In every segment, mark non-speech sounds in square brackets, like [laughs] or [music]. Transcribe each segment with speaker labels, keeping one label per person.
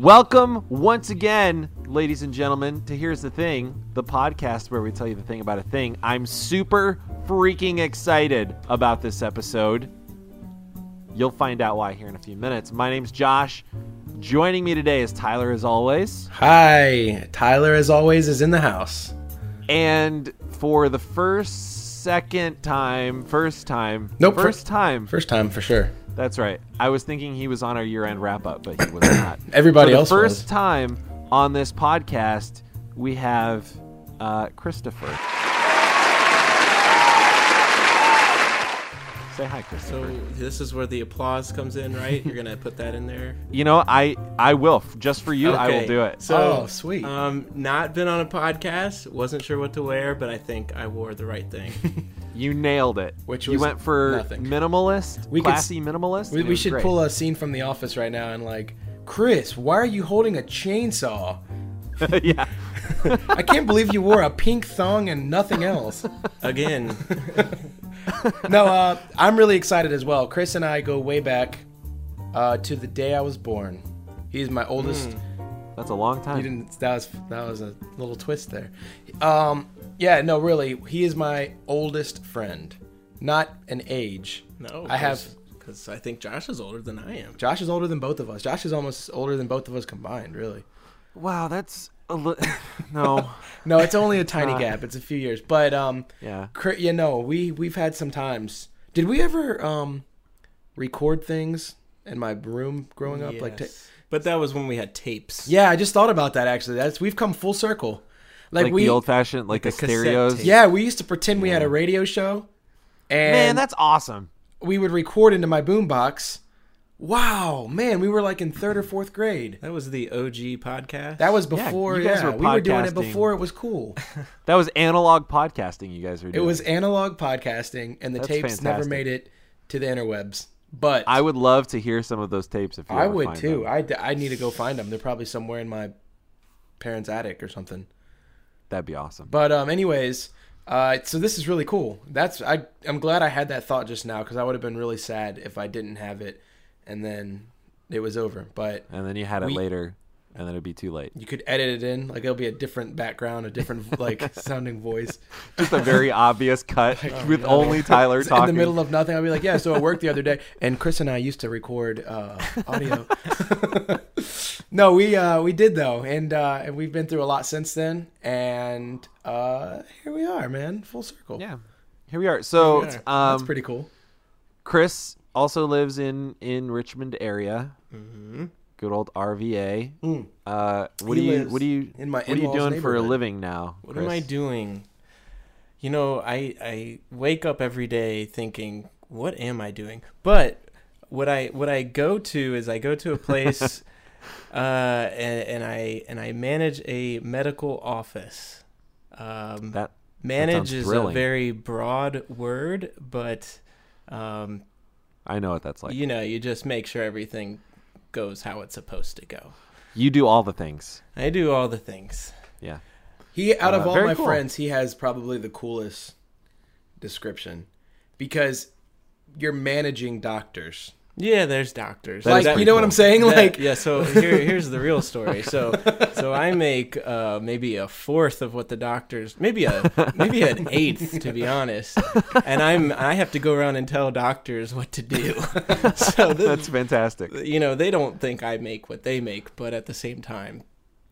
Speaker 1: Welcome once again, ladies and gentlemen, to Here's the Thing, the podcast where we tell you the thing about a thing. I'm super freaking excited about this episode. You'll find out why here in a few minutes. My name's Josh. Joining me today is Tyler, as always.
Speaker 2: Hi, Tyler, as always, is in the house.
Speaker 1: And for the first, second time, first time,
Speaker 2: Nope,
Speaker 1: first
Speaker 2: fir-
Speaker 1: time.
Speaker 2: First time for sure.
Speaker 1: That's right. I was thinking he was on our year-end wrap-up, but he was not. [coughs]
Speaker 2: Everybody
Speaker 1: For the
Speaker 2: else
Speaker 1: first
Speaker 2: was.
Speaker 1: time on this podcast, we have uh, Christopher. Say hi, Christopher.
Speaker 3: So
Speaker 1: Christopher.
Speaker 3: this is where the applause comes in, right? You're gonna put that in there. [laughs]
Speaker 1: you know, I I will just for you. I will
Speaker 3: Okay.
Speaker 1: do it.
Speaker 3: So
Speaker 2: Oh, sweet.
Speaker 3: Um, not been on a podcast. Wasn't sure what to wear, but I think I wore the right thing. [laughs]
Speaker 1: You nailed it.
Speaker 2: Which
Speaker 1: you went for
Speaker 2: nothing.
Speaker 1: minimalist,
Speaker 2: We could
Speaker 1: classy minimalist.
Speaker 2: We, we should
Speaker 1: great.
Speaker 2: pull a scene from The Office right now and like, Chris, why are you holding a chainsaw? [laughs]
Speaker 1: yeah. [laughs]
Speaker 2: I can't believe you wore a pink thong and nothing else.
Speaker 3: Again, [laughs]
Speaker 2: No, uh, I'm really excited as well. Chris and I go way back uh, to the day I was born. He's my oldest.
Speaker 1: That's a long time.
Speaker 2: You didn't. That was that was a little twist there. Um, yeah, no, really, he is my oldest friend, not an age.
Speaker 3: no.
Speaker 2: I have.
Speaker 3: because I think Josh is older than I am.
Speaker 2: Josh is older than both of us. Josh is almost older than both of us combined. Really.
Speaker 1: Wow, that's a li- [laughs] no. [laughs]
Speaker 2: No, it's only a [laughs] tiny
Speaker 1: Uh,
Speaker 2: gap. It's a few years, but um,
Speaker 1: Yeah.
Speaker 2: cr- you know, we we've had some times. Did we ever um, record things in my room growing up? Like, ta-
Speaker 3: Yes. but that was when we had tapes.
Speaker 2: yeah, I just thought about that actually. That's we've come full circle. Like,
Speaker 1: Like,
Speaker 2: we,
Speaker 1: the old-fashioned, like,
Speaker 3: Like
Speaker 1: the
Speaker 3: a cassette
Speaker 1: stereos.
Speaker 2: yeah, we used to pretend we had a radio show, and
Speaker 1: Man, that's awesome.
Speaker 2: we would record into my boombox. Wow, man, we were like in third or fourth grade.
Speaker 3: That was the OG podcast.
Speaker 2: That was
Speaker 1: Yeah,
Speaker 2: before.
Speaker 1: you
Speaker 2: Yeah,
Speaker 1: guys were
Speaker 2: we were doing it before it was cool. [laughs]
Speaker 1: That was analog podcasting. You guys were doing.
Speaker 2: It
Speaker 1: doing.
Speaker 2: was analog podcasting, and the
Speaker 1: That's
Speaker 2: tapes never made it to the interwebs. But
Speaker 1: I would love to hear some of those tapes if you
Speaker 2: I
Speaker 1: ever
Speaker 2: would
Speaker 1: find
Speaker 2: too.
Speaker 1: them.
Speaker 2: I, I need to go find them. They're probably somewhere in my parents' attic or something.
Speaker 1: That'd be awesome.
Speaker 2: But um, anyways, uh, so this is really cool. That's I. I'm glad I had that thought just now because I would have been really sad if I didn't have it, and then it was over. But
Speaker 1: and then you had it
Speaker 2: we-
Speaker 1: later, and then it'd be too late.
Speaker 2: you could edit it in like it'll be a different background, a different [laughs] like sounding voice.
Speaker 1: Just a very [laughs] obvious cut with
Speaker 2: no.
Speaker 1: only Tyler talking. [laughs]
Speaker 2: in the middle of nothing. I'll be like, yeah. So it worked the other day, and Chris and I used to record uh, audio. no, we uh, we did though, and uh, and we've been through a lot since then, and uh, here we are, man, full circle.
Speaker 1: yeah. Here we are. So,
Speaker 3: Here we
Speaker 1: um,
Speaker 2: that's pretty cool.
Speaker 1: Chris also lives in in Richmond area.
Speaker 3: hmm
Speaker 1: Good old RVA.
Speaker 2: Mm.
Speaker 1: Uh, what
Speaker 2: He
Speaker 1: do you what do you
Speaker 2: in my
Speaker 1: what are you doing for a living now?
Speaker 3: What am I doing? You know, I I wake up every day thinking, what am I doing? But what I what I go to is I go to a place [laughs] uh and, and I and I manage a medical office. Um
Speaker 1: That
Speaker 3: manage
Speaker 1: sounds
Speaker 3: is a very broad word, but um
Speaker 1: I know what that's like.
Speaker 3: you know, you just make sure everything goes how it's supposed to go.
Speaker 1: You do all the things.
Speaker 3: I do all the things.
Speaker 1: Yeah.
Speaker 2: He out of
Speaker 1: Uh,
Speaker 2: all my
Speaker 1: cool.
Speaker 2: friends, he has probably the coolest description because you're managing doctors.
Speaker 3: Yeah, there's doctors.
Speaker 1: That
Speaker 2: like you
Speaker 1: pretty
Speaker 2: know what. I'm saying?
Speaker 3: That-
Speaker 2: like
Speaker 3: yeah so [laughs] here, here's the real story so [laughs] so i make uh maybe a fourth of what the doctors maybe a maybe an [laughs] eighth to be honest and i'm i have to go around and tell doctors what to do so the,
Speaker 1: That's fantastic.
Speaker 3: you know they don't think i make what they make but at the same time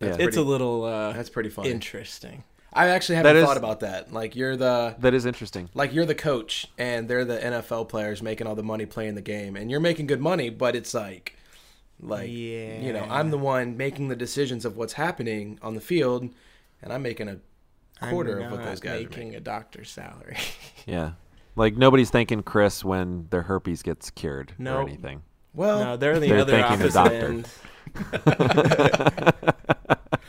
Speaker 1: Yeah.
Speaker 3: it's
Speaker 2: pretty-
Speaker 3: a little uh
Speaker 2: that's pretty funny.
Speaker 3: interesting
Speaker 2: I actually haven't
Speaker 1: That is-
Speaker 2: thought about that. Like you're the
Speaker 1: That is interesting.
Speaker 2: like you're the coach and they're the NFL players making all the money playing the game and you're making good money, but it's like like yeah. you know, I'm the one making the decisions of what's happening on the field and I'm making a quarter of what those guys are
Speaker 3: making
Speaker 2: making.
Speaker 3: a doctor's salary [laughs]
Speaker 1: Yeah. Like nobody's thanking Chris when their herpes gets cured or anything.
Speaker 2: Well,
Speaker 3: no they're the
Speaker 1: They're
Speaker 3: other
Speaker 1: thanking the doctor.
Speaker 3: end [laughs] [laughs]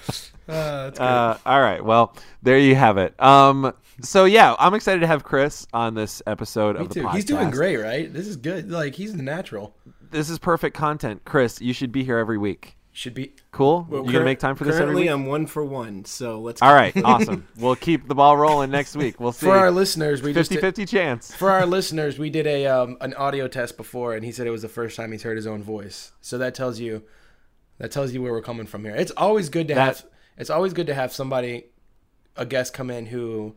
Speaker 3: [laughs]
Speaker 2: uh, that's.
Speaker 1: Uh, all right. Well, there you have it. Um, so yeah, I'm excited to have Chris on this episode
Speaker 2: Me
Speaker 1: of the
Speaker 2: too.
Speaker 1: podcast.
Speaker 2: He's doing great, right? This is good. Like he's the natural.
Speaker 1: This is perfect content. Chris, you should be here every week.
Speaker 2: Should be
Speaker 1: Cool.
Speaker 3: Well,
Speaker 1: you gonna make time for this every
Speaker 3: currently
Speaker 1: week?
Speaker 3: i'm one for one so let's
Speaker 1: All right. [laughs] Awesome. we'll keep the ball rolling next week. We'll see.
Speaker 2: for our listeners. We just
Speaker 1: 50-50
Speaker 2: did,
Speaker 1: chance.
Speaker 2: for our listeners, we did a um, an audio test before, and he said it was the first time he's heard his own voice. So that tells you That tells you where we're coming from here. It's always good to
Speaker 1: That-
Speaker 2: have. It's always good to have somebody, a guest, come in who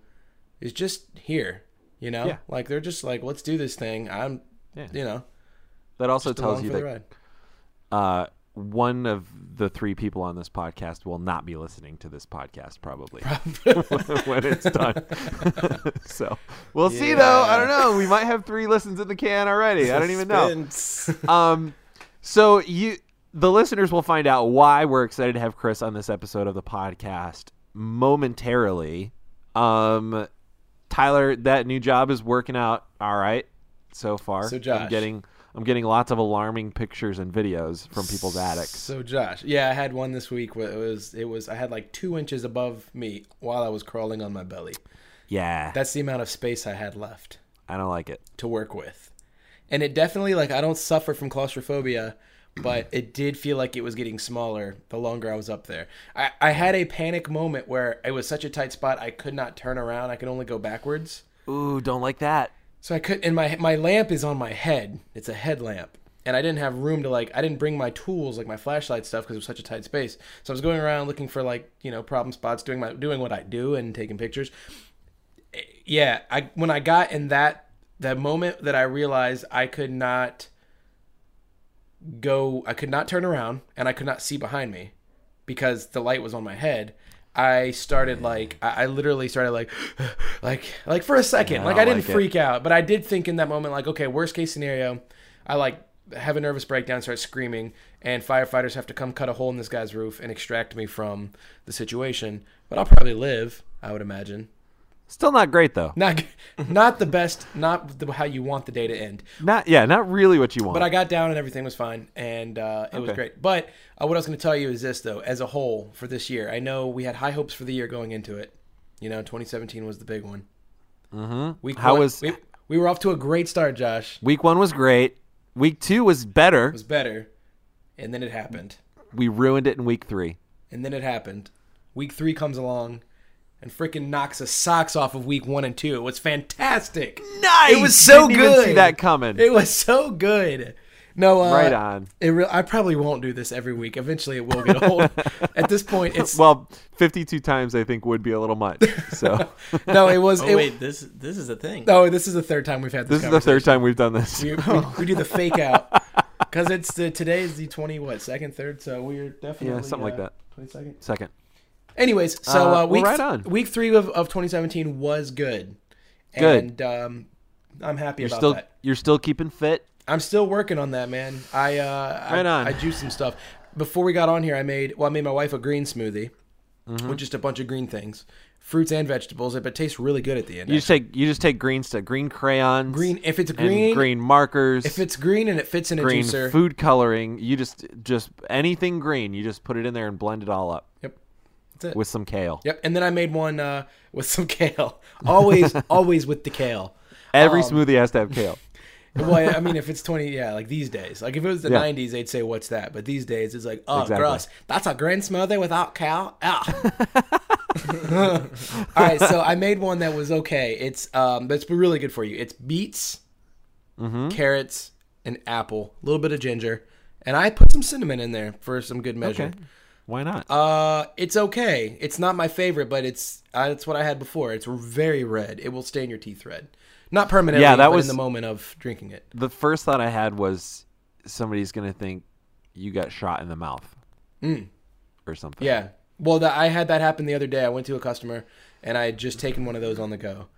Speaker 2: is just here. You know,
Speaker 1: Yeah.
Speaker 2: like they're just like, let's do this thing. I'm,
Speaker 1: Yeah.
Speaker 2: you know,
Speaker 1: That also tells you that uh, one of the three people on this podcast will not be listening to this podcast probably [laughs] [laughs] when it's done. [laughs] so we'll see though. I don't know. We might have three listens in the can already. I don't even know. Um, so you, the listeners will find out why we're excited to have Chris on this episode of the podcast momentarily. Um, Tyler, that new job is working out all right so far.
Speaker 2: So,
Speaker 1: I'm
Speaker 2: Josh.
Speaker 1: getting I'm getting lots of alarming pictures and videos from people's attics.
Speaker 2: So Josh, yeah, I had one this week where it was it was I had like two inches above me while I was crawling on my belly.
Speaker 1: Yeah,
Speaker 2: That's the amount of space I had left
Speaker 1: I don't like it.
Speaker 2: to work with, and it definitely like I don't suffer from claustrophobia, but it did feel like it was getting smaller the longer I was up there. I, I had a panic moment where it was such a tight spot I could not turn around. I could only go backwards.
Speaker 1: Ooh, don't like that.
Speaker 2: So I could, and my my lamp is on my head. It's a headlamp, and I didn't have room to like. I didn't bring my tools like my flashlight stuff because it was such a tight space. So I was going around looking for like you know problem spots, doing my doing what I do and taking pictures. Eh, Yeah, I when I got in that that moment that I realized I could not go, I could not turn around, and I could not see behind me because the light was on my head. I started like I, I literally started like [gasps] like like for a second
Speaker 1: I
Speaker 2: like
Speaker 1: don't
Speaker 2: I didn't
Speaker 1: like it.
Speaker 2: freak out but I did think in that moment like okay worst case scenario I like have a nervous breakdown start screaming and firefighters have to come cut a hole in this guy's roof and extract me from the situation but I'll probably live I would imagine
Speaker 1: Still not great though.
Speaker 2: not not the best not the, how you want the day to end
Speaker 1: Not yeah, not really what you want.
Speaker 2: but I got down and everything was fine, and uh, it was great. But uh, what I was going to tell you is this, though, as a whole for this year, I know we had high hopes for the year going into it. You know, 2017 was the big one.
Speaker 1: mm-hmm.
Speaker 2: Week
Speaker 1: How
Speaker 2: one-
Speaker 1: was
Speaker 2: we, we were off to a great start, Josh.
Speaker 1: week one? Was great. Week two was better.
Speaker 2: It was better, and then it happened,
Speaker 1: We ruined it in week three.
Speaker 2: and then it happened. Week three comes along. And freaking knocks the socks off of week one and two. It was fantastic.
Speaker 1: Nice.
Speaker 2: It was so
Speaker 1: Didn't
Speaker 2: good.
Speaker 1: Even see that coming.
Speaker 2: It was so good. No, uh,
Speaker 1: right on.
Speaker 2: It re- I probably won't do this every week. Eventually, it will get old. [laughs] At this point, it's
Speaker 1: Well, fifty-two times I think would be a little much. So [laughs]
Speaker 2: no. It was.
Speaker 3: Oh
Speaker 2: it,
Speaker 3: wait, this this is a thing.
Speaker 2: No, this is the third time we've had this.
Speaker 1: this is the third time we've done this.
Speaker 2: We, we, [laughs] we do the fake out because it's the today is the twenty what second third, so we're definitely
Speaker 1: Yeah, something like
Speaker 2: uh,
Speaker 1: that.
Speaker 2: Twenty second.
Speaker 1: Second.
Speaker 2: Anyways, so
Speaker 1: Uh,
Speaker 2: uh,
Speaker 1: well,
Speaker 2: week
Speaker 1: right on.
Speaker 2: week three of, of 2017 was good.
Speaker 1: Good.
Speaker 2: And um, I'm happy
Speaker 1: You're
Speaker 2: about
Speaker 1: still
Speaker 2: that.
Speaker 1: you're still keeping fit.
Speaker 2: I'm still working on that, man. I uh,
Speaker 1: Right
Speaker 2: I,
Speaker 1: on.
Speaker 2: I juiced some stuff before we got on here. I made well, I made my wife a green smoothie
Speaker 1: Mm-hmm.
Speaker 2: with just a bunch of green things, fruits and vegetables. It but tastes really good at the end.
Speaker 1: You just take you just take green stuff, green crayons,
Speaker 2: green if it's green,
Speaker 1: green markers,
Speaker 2: if it's green and it fits in a
Speaker 1: green
Speaker 2: juicer.
Speaker 1: food coloring. You just just anything green. You just put it in there and blend it all up
Speaker 2: Yep, that's it.
Speaker 1: with some kale.
Speaker 2: Yep, and then I made one uh, with some [laughs] kale. Always, [laughs] always with the kale.
Speaker 1: Every
Speaker 2: Um,
Speaker 1: smoothie has to have kale. [laughs]
Speaker 2: Well, I mean, if it's twenty, yeah, like these days. Like if it was the
Speaker 1: Yeah.
Speaker 2: '90s, they'd say, "What's that?" But these days, it's like, "Oh,
Speaker 1: Exactly.
Speaker 2: gross! That's a green smoothie without cow." Ah. All right, so I made one that was okay. It's um, that's really good for you. It's beets,
Speaker 1: Mm-hmm.
Speaker 2: carrots, and apple. A little bit of ginger, and I put some cinnamon in there for some good measure.
Speaker 1: Okay. Why not?
Speaker 2: Uh, it's okay. It's not my favorite, but it's uh, it's what I had before. It's very red. It will stain your teeth red. Not permanently,
Speaker 1: Yeah, that
Speaker 2: but
Speaker 1: was-
Speaker 2: in the moment of drinking it.
Speaker 1: the first thought I had was somebody's gonna think you got shot in the mouth
Speaker 2: Mm.
Speaker 1: or something.
Speaker 2: Yeah. Well, that I had that happen the other day. I went to a customer and I had just taken one of those on the go,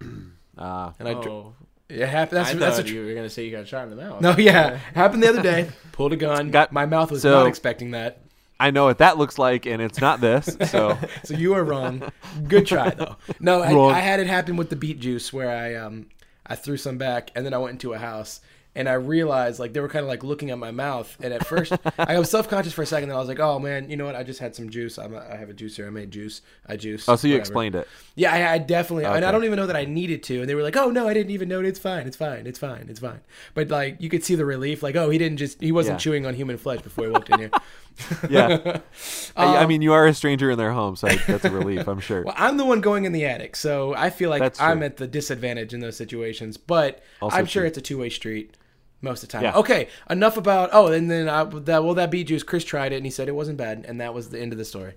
Speaker 1: Uh, [clears throat]
Speaker 2: and I dr-
Speaker 3: Oh,
Speaker 2: it happened. That's
Speaker 3: I
Speaker 2: that's a
Speaker 3: thought
Speaker 2: tr-
Speaker 3: you were gonna say you got shot in the mouth.
Speaker 2: no, yeah, [laughs] happened the other day. [laughs] Pulled a gun.
Speaker 1: Got-
Speaker 2: my mouth was
Speaker 1: so-
Speaker 2: not expecting that.
Speaker 1: I know what that looks like, and it's not this. [laughs] So
Speaker 2: So you were wrong. Good try though. No, I, I had it happen with the beet juice where I um I threw some back and then I went into a house and I realized like they were kind of like looking at my mouth and at first [laughs] I was self conscious for a second. Then I was like, oh man, you know what? I just had some juice. I'm a, I have a juicer. I made juice. I juice.
Speaker 1: oh, so you
Speaker 2: whatever.
Speaker 1: explained it.
Speaker 2: Yeah, I, I definitely, and I don't even know that I needed to. And they were like, "Oh no, I didn't even know. It. It's fine. It's fine. It's fine. It's fine." But like, you could see the relief. Like, oh, he didn't just, he wasn't
Speaker 1: Yeah.
Speaker 2: chewing on human flesh before he walked in here. [laughs] [laughs]
Speaker 1: Yeah. [laughs] I, I
Speaker 2: Um,
Speaker 1: mean, you are a stranger in their home, so that's a relief, I'm [laughs] sure.
Speaker 2: Well, I'm the one going in the attic, so I feel like
Speaker 1: That's
Speaker 2: I'm at the disadvantage in those situations. But
Speaker 1: Also
Speaker 2: I'm sure it's a two way street. most of the time.
Speaker 1: Yeah.
Speaker 2: Okay, enough about. Oh, and then I, that well, that beet juice. Chris tried it and he said it wasn't bad, and that was the end of the story.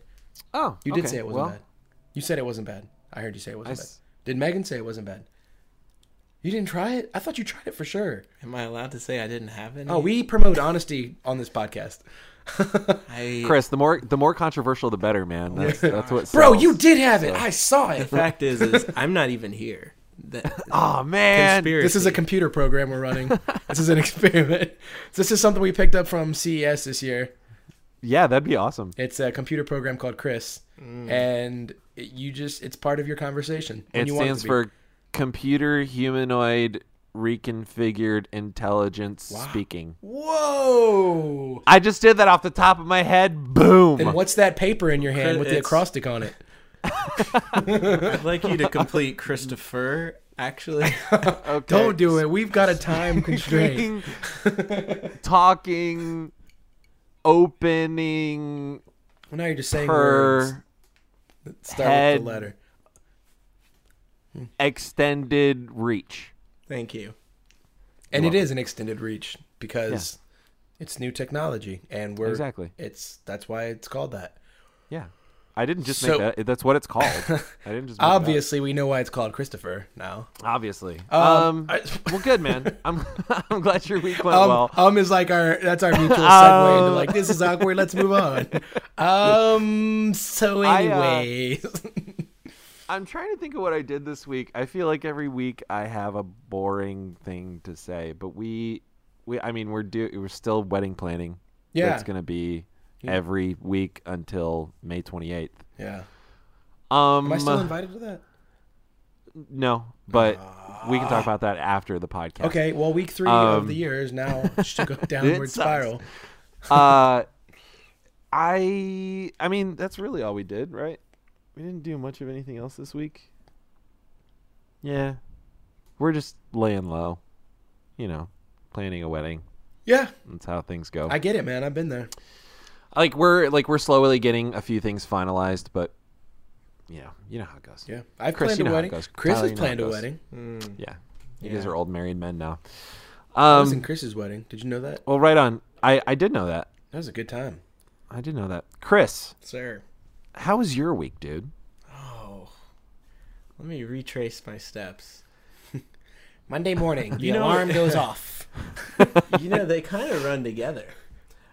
Speaker 1: Oh,
Speaker 2: You did
Speaker 1: okay,
Speaker 2: say it wasn't
Speaker 1: well,
Speaker 2: bad. You said it wasn't bad. I heard you say it wasn't
Speaker 1: I s-
Speaker 2: bad. Did Megan say it wasn't bad? You didn't try it? I thought you tried it for sure.
Speaker 3: Am I allowed to say I didn't have any?
Speaker 2: Oh, we promote honesty on this podcast.
Speaker 3: I,
Speaker 1: Chris, the more the more controversial, the better, man. Oh that's that's what.
Speaker 2: Bro,
Speaker 1: sells.
Speaker 2: you did have it. I saw it.
Speaker 3: the fact is, is I'm not even here. That, [laughs]
Speaker 1: Oh man,
Speaker 3: conspiracy.
Speaker 2: This is a computer program we're running. this is an experiment. This is something we picked up from CES this year.
Speaker 1: yeah, that'd be awesome.
Speaker 2: It's a computer program called Chris, mm. and it- you just it's part of your conversation. when
Speaker 1: It
Speaker 2: you want
Speaker 1: stands
Speaker 2: to be.
Speaker 1: for Computer Humanoid Reconfigured Intelligence
Speaker 2: Wow.
Speaker 1: Speaking.
Speaker 2: Whoa!
Speaker 1: I just did that off the top of my head. Boom.
Speaker 2: And what's that paper in your hand with the acrostic on it? [laughs]
Speaker 3: I'd like you to complete Christopher. Actually, [laughs]
Speaker 1: Okay.
Speaker 2: Don't do it. We've got a time [laughs] constraint.
Speaker 1: Talking, opening
Speaker 2: Well, now you're just saying words that start
Speaker 1: head.
Speaker 2: with the letter. Hmm.
Speaker 1: extended reach.
Speaker 3: Thank you.
Speaker 2: And it is an extended reach because it's new technology, and we're
Speaker 1: Exactly.
Speaker 2: It's that's why it's called that.
Speaker 1: Yeah. I didn't just
Speaker 2: So-
Speaker 1: make that. That's what it's called. [laughs] I didn't just make it up.
Speaker 2: Obviously, we know why it's called Christopher now.
Speaker 1: Obviously.
Speaker 2: Um,
Speaker 1: Um,
Speaker 2: I- [laughs]
Speaker 1: well, good man. I'm [laughs] I'm glad your week went
Speaker 2: Um,
Speaker 1: well.
Speaker 2: um is like our that's our mutual segue into
Speaker 1: Um,
Speaker 2: like this is awkward. Let's move on. Um. So
Speaker 1: I, uh,
Speaker 2: anyway,
Speaker 1: I'm trying to think of what I did this week. I feel like every week I have a boring thing to say, but we, we, I mean, we're do we're still wedding planning.
Speaker 2: yeah,
Speaker 1: That's gonna be every week until May 28th.
Speaker 2: yeah.
Speaker 1: Um,
Speaker 2: Am I still invited to that?
Speaker 1: no, but we can talk about that after the podcast.
Speaker 2: Okay. Well, week three of
Speaker 1: Um,
Speaker 2: the year is now [laughs] should go [laughs] downward spiral.
Speaker 1: uh, [laughs] I, I mean, that's really all we did, right? We didn't do much of anything else this week. Yeah, we're just laying low, you know, planning a wedding.
Speaker 2: Yeah,
Speaker 1: That's how things go.
Speaker 2: I get it, man. I've been there.
Speaker 1: like we're like we're slowly getting a few things finalized, but you know, you know how it goes.
Speaker 2: Yeah, I've
Speaker 1: Chris,
Speaker 2: planned
Speaker 1: you know
Speaker 2: a
Speaker 1: how it
Speaker 2: wedding.
Speaker 1: goes.
Speaker 2: Chris
Speaker 1: Tyler,
Speaker 2: has
Speaker 1: you know
Speaker 2: planned a wedding.
Speaker 3: Mm,
Speaker 1: Yeah, you guys
Speaker 3: Yeah.
Speaker 1: are old married men now.
Speaker 2: I was in
Speaker 1: Um,
Speaker 2: Chris's wedding. Did you know that?
Speaker 1: well, right on. I I did know that.
Speaker 2: That was a good time,
Speaker 1: I did know that. Chris,
Speaker 3: sir.
Speaker 1: How was your week, dude?
Speaker 3: Oh, let me retrace my steps. [laughs]
Speaker 2: Monday morning, [laughs] the
Speaker 3: You know-
Speaker 2: alarm goes [laughs] off.
Speaker 3: you know, they kind of run together.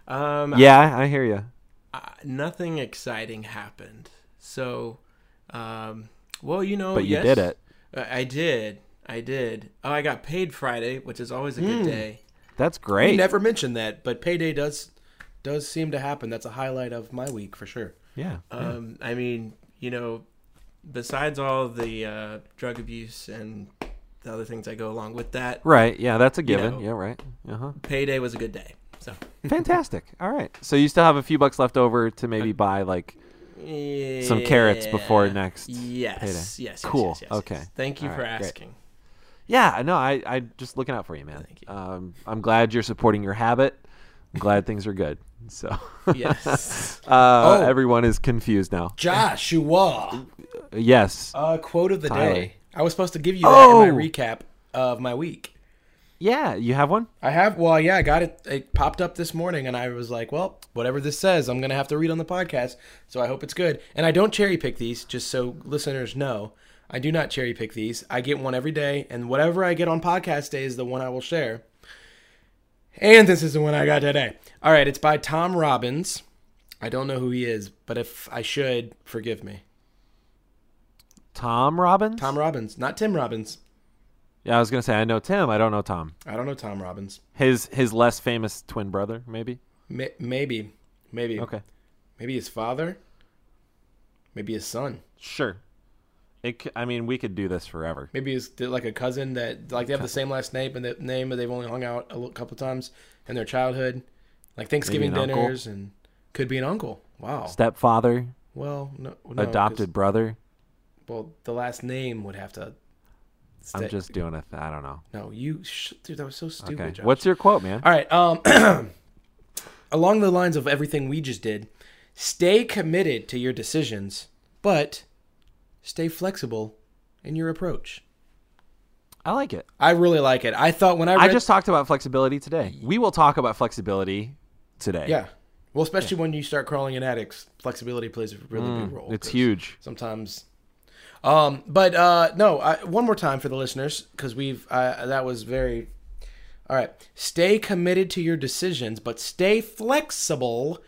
Speaker 3: Um,
Speaker 1: Yeah, I hear you.
Speaker 3: uh, nothing exciting happened. So, um, well, you know,
Speaker 1: But you
Speaker 3: yes,
Speaker 1: did it.
Speaker 3: I did. I did. Oh, I got paid Friday, which is always a good
Speaker 2: Mm.
Speaker 3: day.
Speaker 1: That's
Speaker 2: We
Speaker 1: great.
Speaker 2: never mentioned that, but payday does does seem to happen. That's a highlight of my week for sure.
Speaker 1: Yeah. yeah.
Speaker 3: Um, I mean, you know, besides all the uh, drug abuse and the other things that go along with that,
Speaker 1: Right. Yeah, that's a given.
Speaker 3: know.
Speaker 1: yeah, right. Uh huh.
Speaker 3: payday was a good day. So, [laughs]
Speaker 1: Fantastic. All right. So you still have a few bucks left over to maybe buy like some carrots before next
Speaker 3: Yes,
Speaker 1: payday.
Speaker 3: yes, yes.
Speaker 1: Cool.
Speaker 3: yes, yes,
Speaker 1: Okay.
Speaker 3: Thank you
Speaker 1: All
Speaker 3: for
Speaker 1: right, great.
Speaker 3: asking.
Speaker 1: Yeah, no, I I just looking out for you, man.
Speaker 3: Thank you.
Speaker 1: Um, I'm glad you're supporting your habit. I'm glad things are good. So,
Speaker 3: Yes. [laughs]
Speaker 1: uh,
Speaker 2: Oh.
Speaker 1: everyone is confused now.
Speaker 2: Joshua,
Speaker 1: Yes.
Speaker 2: uh, quote of the
Speaker 1: Tyler.
Speaker 2: day. I was supposed to give you that in my
Speaker 1: Oh.
Speaker 2: recap of my week.
Speaker 1: Yeah, you have one.
Speaker 2: I have. Well, yeah, I got it. It popped up this morning, and I was like, "Well, whatever this says, I'm gonna have to read on the podcast." So I hope it's good. And I don't cherry pick these, just so listeners know. I do not cherry pick these. I get one every day, and whatever I get on podcast day is the one I will share. And this is the one I got today. All right, it's by Tom Robbins. I don't know who he is, but if I should, forgive me.
Speaker 1: Tom Robbins.
Speaker 2: Tom Robbins, not Tim Robbins.
Speaker 1: Yeah, I was gonna say I know Tim. I don't know Tom.
Speaker 2: I don't know Tom Robbins.
Speaker 1: His his less famous twin brother, maybe.
Speaker 2: Ma- maybe, maybe,
Speaker 1: Okay.
Speaker 2: maybe his father, maybe his son.
Speaker 1: Sure. It. I mean, we could do this forever.
Speaker 2: Maybe it's like a cousin that like they have the same last name and the name, but they've only hung out a couple times in their childhood, like Thanksgiving
Speaker 1: an uncle?
Speaker 2: dinners, and could be an uncle. Wow.
Speaker 1: Stepfather,
Speaker 2: Well, no, no
Speaker 1: adopted brother.
Speaker 2: Well, the last name would have to.
Speaker 1: I'm just doing a. Th- I don't know.
Speaker 2: no. You, sh- dude, that was so stupid.
Speaker 1: Okay.
Speaker 2: Josh.
Speaker 1: What's your quote, man?
Speaker 2: All right. Um, [clears throat] along the lines of everything we just did, stay committed to your decisions, but stay flexible in your approach.
Speaker 1: I like it.
Speaker 2: I really like it. I thought when I read,
Speaker 1: I just talked about flexibility today. We will talk about flexibility today.
Speaker 2: yeah. Well, especially when you start crawling in attics, flexibility plays a really big role.
Speaker 1: It's huge.
Speaker 2: sometimes. Um, but uh, no, I, one more time for the listeners because we've uh, that was very. All right, stay committed to your decisions, but stay flexible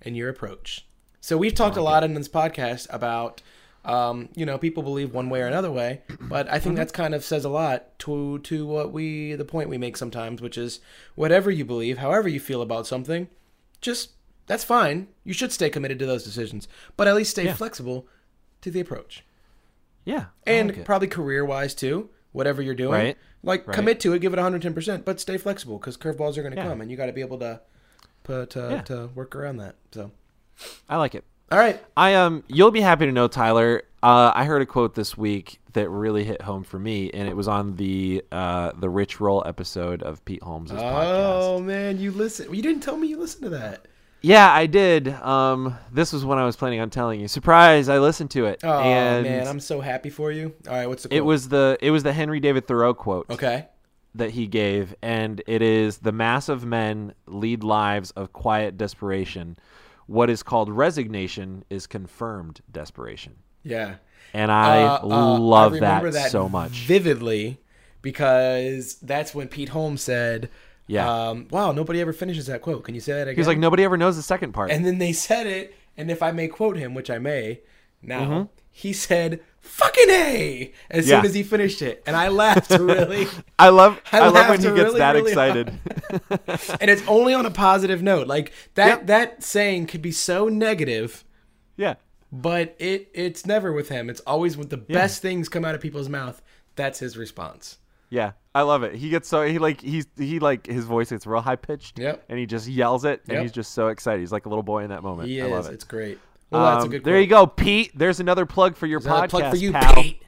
Speaker 2: in your approach. So we've talked a lot in this podcast about, um, you know, people believe one way or another way, but I think that's kind of says a lot to to what we the point we make sometimes, which is whatever you believe, however you feel about something, just that's fine. You should stay committed to those decisions, but at least stay
Speaker 1: Yeah.
Speaker 2: flexible to the approach
Speaker 1: Yeah. I
Speaker 2: and
Speaker 1: like
Speaker 2: probably career wise too. Whatever you're doing,
Speaker 1: Right.
Speaker 2: Like
Speaker 1: Right.
Speaker 2: commit to it, give it 110, percent but stay flexible because curveballs are going to
Speaker 1: Yeah.
Speaker 2: come, and you got to be able to put uh,
Speaker 1: Yeah.
Speaker 2: to work around that. So,
Speaker 1: I like it.
Speaker 2: All right,
Speaker 1: I um you'll be happy to know Tyler. Uh, I heard a quote this week that really hit home for me, and it was on the uh, the Rich Roll episode of Pete Holmes' podcast.
Speaker 2: Oh man, you listen. You didn't tell me you listened to that.
Speaker 1: Yeah, I did. Um, this was when I was planning on telling you. Surprise! I listened to it,
Speaker 2: Oh
Speaker 1: and
Speaker 2: man, I'm so happy for you. All right, what's the quote?
Speaker 1: it was the it was the Henry David Thoreau quote
Speaker 2: okay.
Speaker 1: that he gave, and it is the mass of men lead lives of quiet desperation. What is called resignation is confirmed desperation,
Speaker 2: Yeah,
Speaker 1: and I
Speaker 2: Uh, uh,
Speaker 1: love
Speaker 2: I remember
Speaker 1: that, so much.
Speaker 2: vividly because that's when Pete Holmes said,
Speaker 1: Yeah.
Speaker 2: um, "Wow, nobody ever finishes that quote." Can you say that again?
Speaker 1: He's like nobody ever knows the second part.
Speaker 2: And then they said it, and if I may quote him, which I may now,
Speaker 1: Mm-hmm.
Speaker 2: he said "fucking a" as
Speaker 1: Yeah.
Speaker 2: soon as he finished it, and I laughed really. [laughs]
Speaker 1: I love [laughs]
Speaker 2: I
Speaker 1: I, love when he gets
Speaker 2: really,
Speaker 1: that
Speaker 2: really
Speaker 1: excited. [laughs]
Speaker 2: and it's only on a positive note. Like that that saying could be so negative,
Speaker 1: yeah.
Speaker 2: but it it's never with him. It's always when the best things come out of people's mouth. That's his response.
Speaker 1: Yeah. I love it. He gets so he like he's he like his voice gets real high pitched.
Speaker 2: Yep.
Speaker 1: And he just yells it and
Speaker 2: Yep.
Speaker 1: he's just so excited. He's like a little boy in that moment.
Speaker 2: He
Speaker 1: I
Speaker 2: is.
Speaker 1: love it.
Speaker 2: It's great. Well, that's a
Speaker 1: Um, there
Speaker 2: quote.
Speaker 1: you go, Pete. There's another plug for your podcast.
Speaker 2: plug for you,
Speaker 1: pal.
Speaker 2: Pete.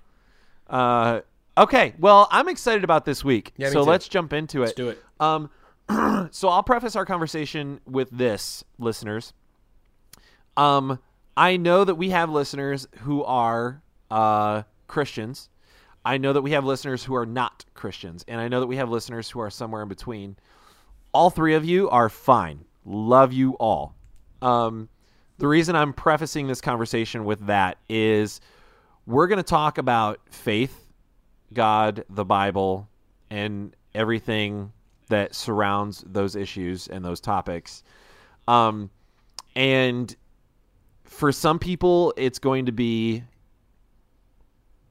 Speaker 1: Uh, okay. Well, I'm excited about this week.
Speaker 2: Yeah,
Speaker 1: so
Speaker 2: too.
Speaker 1: let's jump into it.
Speaker 2: Let's do it.
Speaker 1: Um, [clears throat] so I'll preface our conversation with this, listeners. Um, I know that we have listeners who are uh, Christians. I know that we have listeners who are not Christians, and I know that we have listeners who are somewhere in between. All three of you are fine. Love you all. Um, the reason I'm prefacing this conversation with that is we're going to talk about faith, God, the Bible, and everything that surrounds those issues and those topics. Um, and for some people, it's going to be,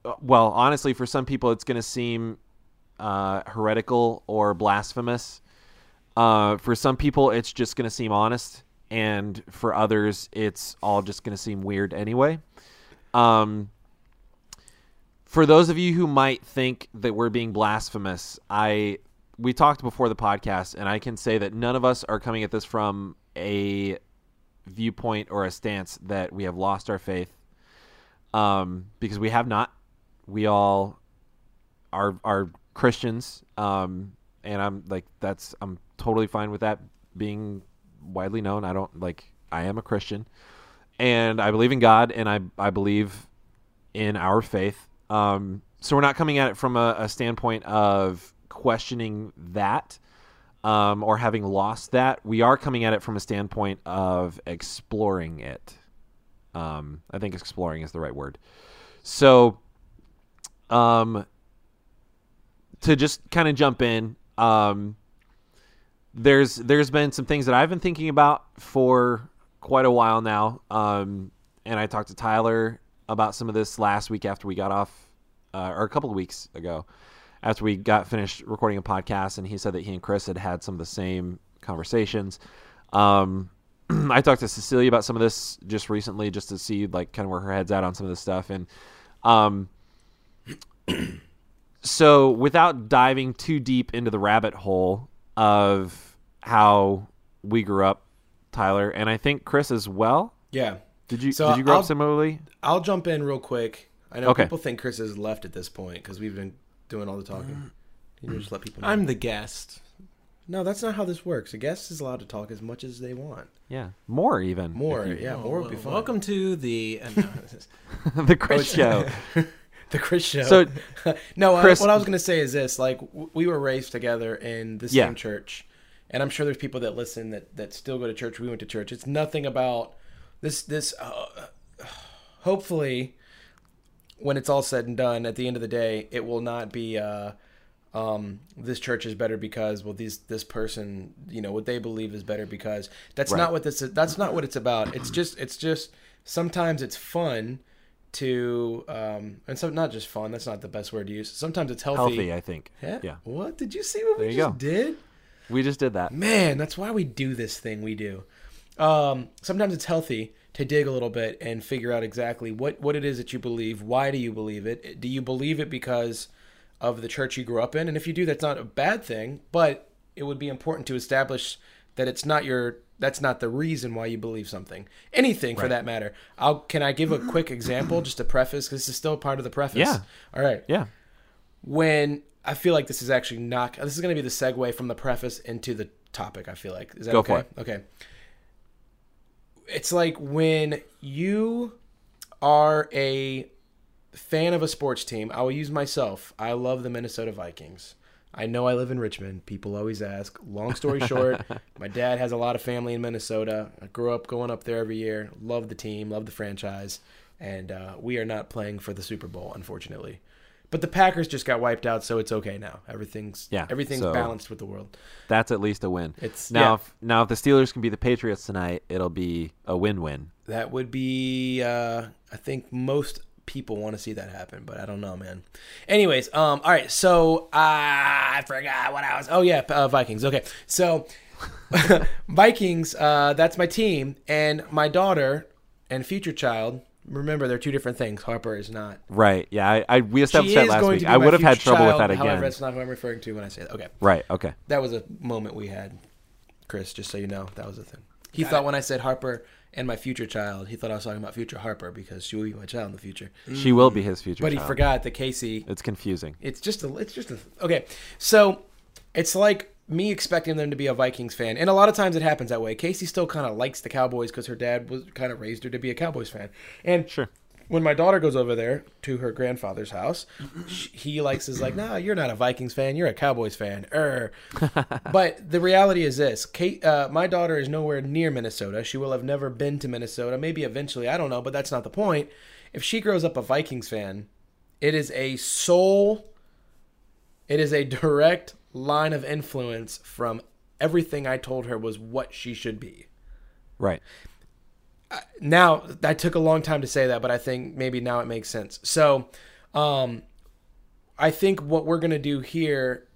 Speaker 1: uh, well, honestly, for some people, it's going to seem uh, heretical or blasphemous. Uh, for some people, it's just going to seem honest. And for others, it's all just going to seem weird anyway. Um, for those of you who might think that we're being blasphemous, I we talked before the podcast, and I can say that none of us are coming at this from a viewpoint or a stance that we have lost our faith, um, because we have not. We all are are Christians, um, and I'm like that's I'm totally fine with that being widely known. I don't like I am a Christian, and I believe in God, and I I believe in our faith. Um, so we're not coming at it from a, a standpoint of questioning that um, or having lost that. We are coming at it from a standpoint of exploring it. Um, I think exploring is the right word. So, um, to just kind of jump in, um, there's there's been some things that I've been thinking about for quite a while now. Um, and I talked to Tyler about some of this last week after we got off, uh, or a couple of weeks ago, after we got finished recording a podcast, and he said that he and Chris had had some of the same conversations. Um, [clears throat] I talked to Cecilia about some of this just recently, just to see like kind of where her head's at on some of this stuff, and um, [clears throat] so without diving too deep into the rabbit hole of how we grew up, Tyler, and I think Chris as well.
Speaker 2: Yeah.
Speaker 1: Did you
Speaker 2: So
Speaker 1: did you grow
Speaker 2: I'll-
Speaker 1: up similarly?
Speaker 2: I'll jump in real quick. I know
Speaker 1: Okay.
Speaker 2: people think Chris has left at this point because we've been doing all the talking. You just let people know.
Speaker 3: I'm the guest.
Speaker 2: no, that's not how this works. A guest is allowed to talk as much as they want.
Speaker 1: Yeah, more even.
Speaker 2: More,
Speaker 1: you-
Speaker 2: yeah, more would be fun.
Speaker 3: Welcome to the. Uh, no, [laughs]
Speaker 1: the Chris
Speaker 2: Oh,
Speaker 1: show. [laughs]
Speaker 2: the Chris show.
Speaker 1: So, [laughs]
Speaker 2: no, I- what I was going to say is this: like we were raised together in the same
Speaker 1: Yeah.
Speaker 2: church, and I'm sure there's people that listen that that still go to church. We went to church. It's nothing about this. This uh, [sighs] hopefully, when it's all said and done, at the end of the day, it will not be. Uh, um, this church is better because well, these this person, you know, what they believe is better because that's
Speaker 1: Right.
Speaker 2: not what this. That's not what it's about. It's just. It's just. Sometimes it's fun to um and so not just fun that's not the best word to use sometimes it's healthy,
Speaker 1: healthy, I think.
Speaker 2: yeah.
Speaker 1: Yeah.
Speaker 2: what did you see what
Speaker 1: There
Speaker 2: we just
Speaker 1: go.
Speaker 2: did
Speaker 1: We just did that.
Speaker 2: man that's why we do this thing we do um sometimes it's healthy to dig a little bit and figure out exactly what what it is that you believe why do you believe it do you believe it because of the church you grew up in and if you do that's not a bad thing but it would be important to establish that it's not your that's not the reason why you believe something anything for that matter i'll can i give a quick example just to preface this is still part of the preface
Speaker 1: Yeah.
Speaker 2: all right
Speaker 1: Yeah.
Speaker 2: when I feel like this is actually not this is going to be the segue from the preface into the topic. I feel like is that
Speaker 1: Go
Speaker 2: okay? Okay. It's like when you are a fan of a sports team. I will use myself. I love the Minnesota Vikings. I know I live in Richmond. People always ask. Long story short, [laughs] my dad has a lot of family in Minnesota. I grew up going up there every year. Love the team, love the franchise, and uh, we are not playing for the Super Bowl, unfortunately. But the Packers just got wiped out, so it's okay now. Everything's
Speaker 1: Yeah,
Speaker 2: everything's
Speaker 1: so-
Speaker 2: balanced with the world.
Speaker 1: That's at least a win.
Speaker 2: It's
Speaker 1: Now,
Speaker 2: yeah,
Speaker 1: if, now if the Steelers can be the Patriots tonight, it'll be a win-win.
Speaker 2: that would be. Uh, I think most people want to see that happen, but I don't know, man. Anyways, um, all right. So uh, I forgot what I was. Oh yeah, uh, Vikings. Okay, so [laughs] Vikings. Uh, that's my team, and my daughter and future child. Remember, they're two different things. Harper is not.
Speaker 1: Right. Yeah. I, I we
Speaker 2: She
Speaker 1: established that last week. I would have had trouble with that again.
Speaker 2: However, that's not who I'm referring to when I say that. Okay,
Speaker 1: Right. Okay.
Speaker 2: that was a moment we had, Chris. Just so you know, that was a thing. He thought when I said Harper and my future child, he thought I was talking about future Harper because she will be my child in the future.
Speaker 1: She will be his future.
Speaker 2: But he forgot that Casey.
Speaker 1: It's confusing.
Speaker 2: It's just a. It's just a. Okay, so it's like me expecting them to be a Vikings fan, and a lot of times it happens that way. Casey still kind of likes the Cowboys because her dad was kind of raised her to be a Cowboys fan, and
Speaker 1: Sure.
Speaker 2: When my daughter goes over there to her grandfather's house, he likes is like, "Nah, you're not a Vikings fan. You're a Cowboys fan." Er. [laughs] but the reality is this: Kate, uh, my daughter is nowhere near Minnesota. She will have never been to Minnesota. Maybe eventually, I don't know, but that's not the point. If she grows up a Vikings fan, it is a sole. It is a direct line of influence from everything I told her was what she should be
Speaker 1: Right.
Speaker 2: Now that took a long time to say that but i think maybe now it makes sense. So um i think what we're to do here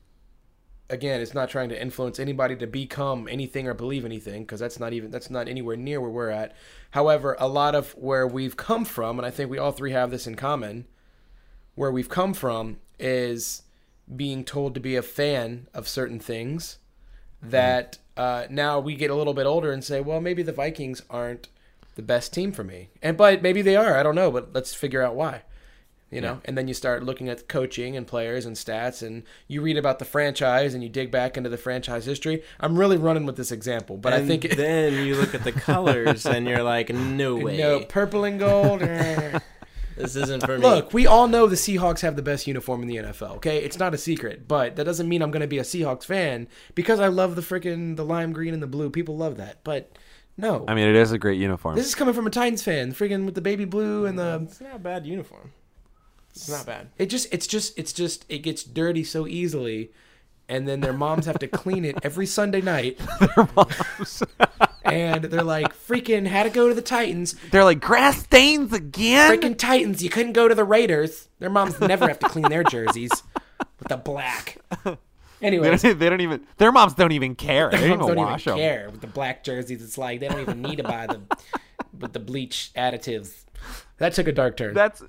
Speaker 2: again it's not trying to influence anybody to become anything or believe anything because that's not even that's not anywhere near where we're at. However a lot of where we've come from and i think we all three have this in common where we've come from is being told to be a fan of certain things that uh, now we get a little bit older and say, well, maybe the Vikings aren't the best team for me, and but maybe they are. I don't know, but let's figure out why. You know, and then you start looking at coaching and players and stats, and you read about the franchise and you dig back into the franchise history. I'm really running with this example, but I
Speaker 3: And
Speaker 2: think
Speaker 3: then you look at the [laughs] colors and you're like, no way,
Speaker 2: no purple and gold. [laughs] [laughs]
Speaker 3: this isn't for me.
Speaker 2: Look, we all know the Seahawks have the best uniform in the NFL. Okay, it's not a secret, but that doesn't mean I'm going to be a Seahawks fan because I love the freaking the lime green and the blue. People love that, but no,
Speaker 1: I mean, it is a great uniform.
Speaker 2: this is coming from a Titans fan, freaking with the baby blue and the.
Speaker 3: it's not a bad uniform. It's not bad.
Speaker 2: It just, it's just, it's just, it gets dirty so easily, and then their moms have to clean it every Sunday night, [laughs] their moms. and they're like, freaking had to go to the Titans.
Speaker 1: They're like grass stains again.
Speaker 2: Freaking Titans, you couldn't go to the Raiders. Their moms never have to clean their jerseys with the black.
Speaker 1: They they don't even. Their moms don't even care. They don't even
Speaker 2: don't
Speaker 1: wash
Speaker 2: even care with the black jerseys. It's like they don't even need to buy them [laughs] with the bleach additives. That took a dark turn.
Speaker 1: That's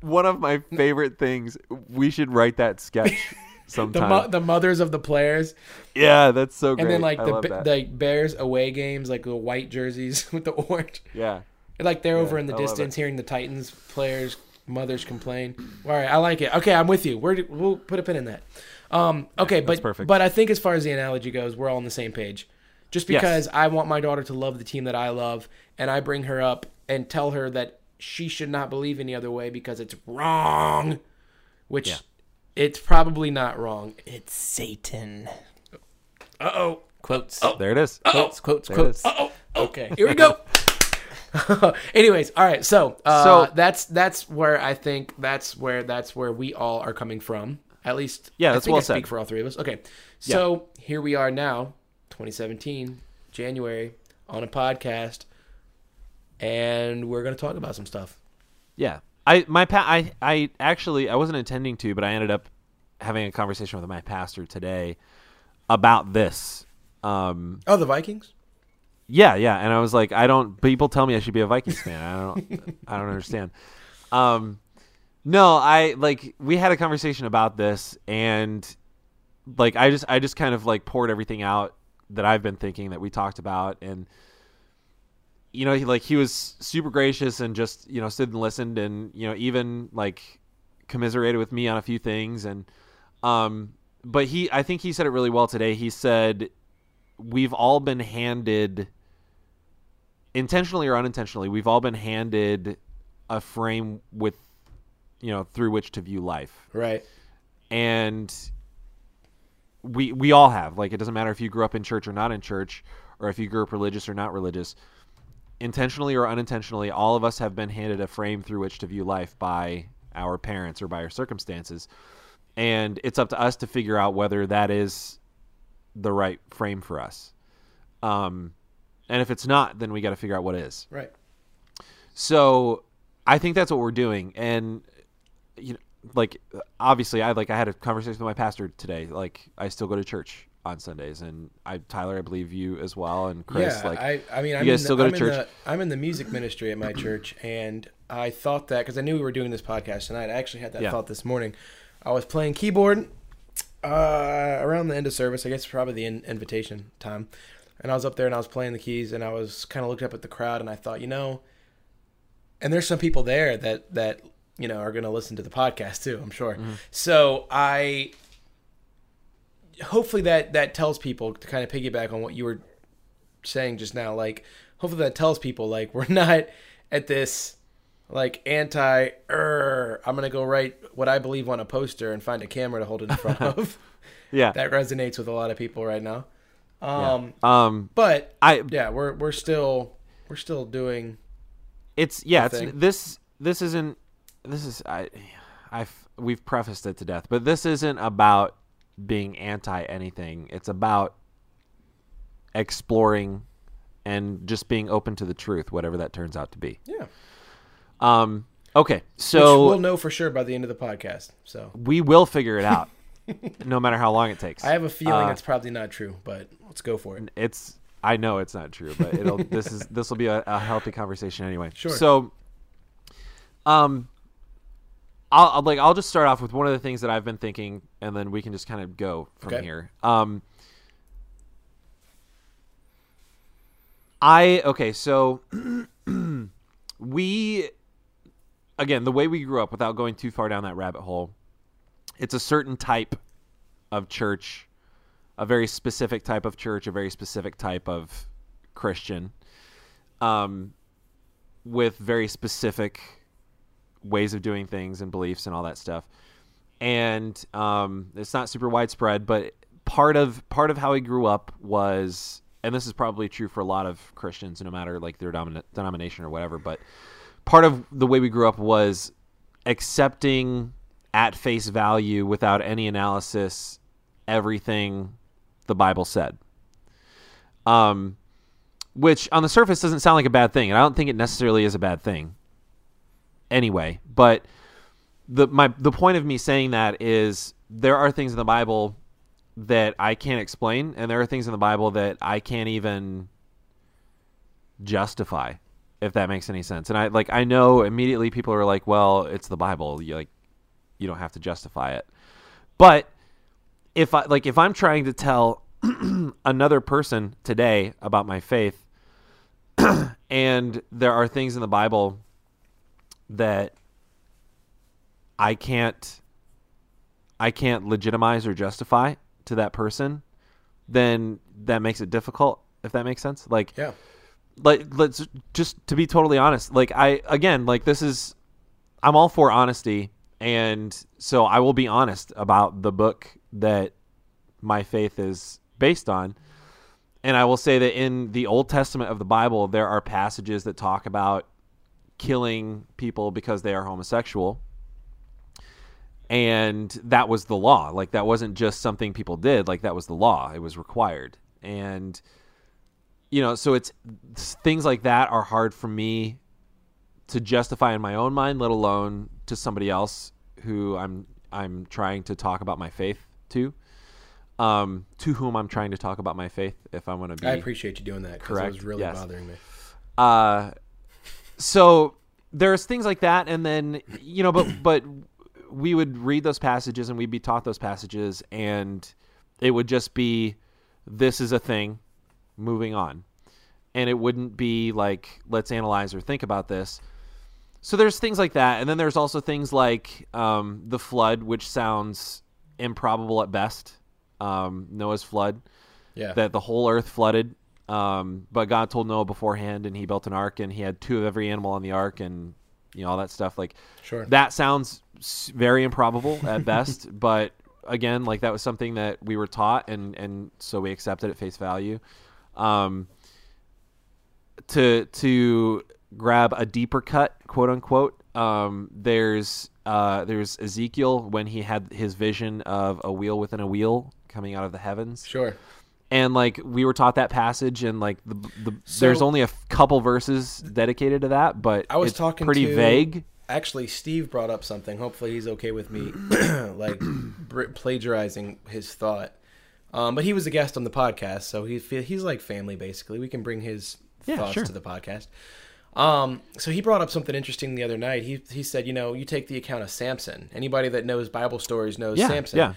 Speaker 1: one of my favorite things. We should write that sketch [laughs]
Speaker 2: the mo- the mothers of the players,
Speaker 1: yeah, that's so great.
Speaker 2: and then like
Speaker 1: I
Speaker 2: the
Speaker 1: love
Speaker 2: B-
Speaker 1: that.
Speaker 2: the Bears away games, like the white jerseys [laughs] with the orange.
Speaker 1: yeah.
Speaker 2: Like they're over in the
Speaker 1: I
Speaker 2: distance, hearing the Titans players mothers complain. All right, I like it. Okay, I'm with you. We're, we'll put a pin in that. Um, okay, but
Speaker 1: perfect.
Speaker 2: but I think as far as the analogy goes, we're all on the same page. Just
Speaker 1: Yes.
Speaker 2: because I want my daughter to love the team that I love, and I bring her up and tell her that she should not believe any other way because it's wrong, which
Speaker 1: Yeah.
Speaker 2: it's probably not wrong.
Speaker 3: It's Satan.
Speaker 2: Uh oh.
Speaker 3: Quotes. Oh.
Speaker 1: There it is.
Speaker 3: Quotes, quotes,
Speaker 1: There
Speaker 3: quotes.
Speaker 1: is.
Speaker 2: Oh,
Speaker 3: Okay.
Speaker 2: here we go. [laughs] Anyways, all right. So, uh,
Speaker 1: So-
Speaker 2: that's that's where I think that's where that's where we all are coming from. At least,
Speaker 1: Yeah,
Speaker 2: I
Speaker 1: that's
Speaker 2: think
Speaker 1: well
Speaker 2: I speak
Speaker 1: said.
Speaker 2: for all three of us. Okay, so here we are now, 2017, January, on a podcast, and we're gonna talk about some stuff.
Speaker 1: Yeah. I my pa- I I actually I wasn't intending to, but I ended up having a conversation with my pastor today about this. Um
Speaker 2: Oh, the Vikings.
Speaker 1: yeah, yeah, and I was like I don't people tell me I should be a Vikings fan. I don't I don't [laughs] understand. Um no, I like we had a conversation about this and like I just I just kind of like poured everything out that I've been thinking that we talked about and you know he like he was super gracious and just you know stood and listened and you know even like commiserated with me on a few things and um but he I think he said it really well today. He said we've all been handed intentionally or unintentionally we've all been handed a frame with you know through which to view life.
Speaker 2: Right.
Speaker 1: and we we all have like it doesn't matter if you grew up in church or not in church or if you grew up religious or not religious intentionally or unintentionally all of us have been handed a frame through which to view life by our parents or by our circumstances. And it's up to us to figure out whether that is the right frame for us. Um and if it's not then we got to figure out what is.
Speaker 2: Right.
Speaker 1: so I think that's what we're doing, and you know, like obviously, I like I had a conversation with my pastor today. Like I still go to church on Sundays, and I Tyler, I believe you as well, and Chris.
Speaker 2: yeah,
Speaker 1: like
Speaker 2: I, I mean, I'm,
Speaker 1: guys
Speaker 2: in
Speaker 1: still
Speaker 2: the,
Speaker 1: go
Speaker 2: I'm,
Speaker 1: to
Speaker 2: in
Speaker 1: church?
Speaker 2: the, I'm in the music ministry at my church, and I thought that because I knew we were doing this podcast tonight. I actually had that
Speaker 1: Yeah.
Speaker 2: thought this morning. I was playing keyboard uh, around the end of service. I guess probably the in- invitation time, and I was up there and I was playing the keys, and I was kind of looking up at the crowd, and I thought, you know, and there's some people there that that you know are going to listen to the podcast too. I'm sure.
Speaker 1: Mm-hmm.
Speaker 2: So I hopefully that that tells people to kind of piggyback on what you were saying just now like hopefully that tells people like we're [laughs] not at this like anti er i'm gonna go write what i believe on a poster and find a camera to hold it in front [laughs] of
Speaker 1: yeah,
Speaker 2: that resonates with a lot of people right now um
Speaker 1: um,
Speaker 2: but
Speaker 1: I
Speaker 2: yeah we're we're still we're still doing
Speaker 1: it's yeah, it's this this isn't this is I I've we've prefaced it to death, but this isn't about being anti anything. It's about exploring and just being open to the truth, whatever that turns out to be.
Speaker 2: yeah
Speaker 1: Um, okay,
Speaker 2: which
Speaker 1: so
Speaker 2: we'll know for sure by the end of the podcast so
Speaker 1: we will figure it out, [laughs] no matter how long it takes.
Speaker 2: i have a feeling
Speaker 1: Uh,
Speaker 2: it's probably not true but let's go for it
Speaker 1: it's I know it's not true, but it'll this is this will be a, a healthy conversation anyway.
Speaker 2: Sure.
Speaker 1: So, um, I'll, I'll like I'll just start off with one of the things that I've been thinking, and then we can just kind of go from
Speaker 2: Okay.
Speaker 1: here. Um, I okay, so [clears throat] we again the way we grew up without going too far down that rabbit hole. It's a certain type of church a very specific type of church, a very specific type of Christian, um, with very specific ways of doing things and beliefs and all that stuff. And um, it's not super widespread, but part of part of how he grew up was, and this is probably true for a lot of Christians, no matter like their domin- denomination or whatever. But part of the way we grew up was accepting at face value without any analysis everything the Bible said. Um, which on the surface doesn't sound like a bad thing, and I don't think it necessarily is a bad thing. Anyway, but the my the point of me saying that is there are things in the Bible that I can't explain, and there are things in the Bible that I can't even justify, if that makes any sense. And I like I know immediately people are like, "Well, it's the Bible. You like you don't have to justify it," but if I like if I'm trying to tell [clears throat] another person today about my faith [clears throat] and there are things in the Bible that I can't I can't legitimize or justify to that person, then that makes it difficult if that makes sense. Like
Speaker 2: yeah
Speaker 1: like let's just to be totally honest like i again like this is i'm all for honesty and so i will be honest about the book that my faith is based on and i will say that in the old testament of the bible there are passages that talk about killing people because they are homosexual. And that was the law. Like that wasn't just something people did. Like that was the law. It was required. And you know so it's things like that are hard for me to justify in my own mind let alone to somebody else who i'm i'm trying to talk about my faith to um to whom i'm trying to talk about my faith if i'm going to be
Speaker 2: I appreciate you doing that because it was really
Speaker 1: yes.
Speaker 2: bothering me.
Speaker 1: uh so there's things like that and then you know but but we would read those passages and we'd be taught those passages and it would just be this is a thing moving on and it wouldn't be like let's analyze or think about this so there's things like that and then there's also things like um, the flood which sounds improbable at best um, noah's flood
Speaker 2: Yeah.
Speaker 1: that the whole earth flooded. Um, but God told Noah beforehand, and he built an ark, and he had two of every animal on the ark, and you know all that stuff. Like
Speaker 2: Sure.
Speaker 1: that sounds very improbable at [laughs] best, but again, like that was something that we were taught, and and so we accepted at face value. Um, to to grab a deeper cut, quote unquote. Um, there's uh, there's Ezekiel when he had his vision of a wheel within a wheel coming out of the heavens
Speaker 2: Sure.
Speaker 1: And like we were taught that passage and like the, the
Speaker 2: So-
Speaker 1: there's only a couple verses dedicated to that but
Speaker 2: I was
Speaker 1: it's
Speaker 2: talking
Speaker 1: pretty
Speaker 2: to-
Speaker 1: vague
Speaker 2: Actually, Steve brought up something. Hopefully, he's okay with me, [clears throat] [clears throat] like plagiarizing his thought. Um, but he was a guest on the podcast, so he he's like family basically. We can bring his
Speaker 1: Yeah,
Speaker 2: thoughts
Speaker 1: sure.
Speaker 2: to the podcast. Um, so he brought up something interesting the other night. He he said, you know, you take the account of Samson. Anybody that knows Bible stories knows
Speaker 1: yeah
Speaker 2: Samson.
Speaker 1: yeah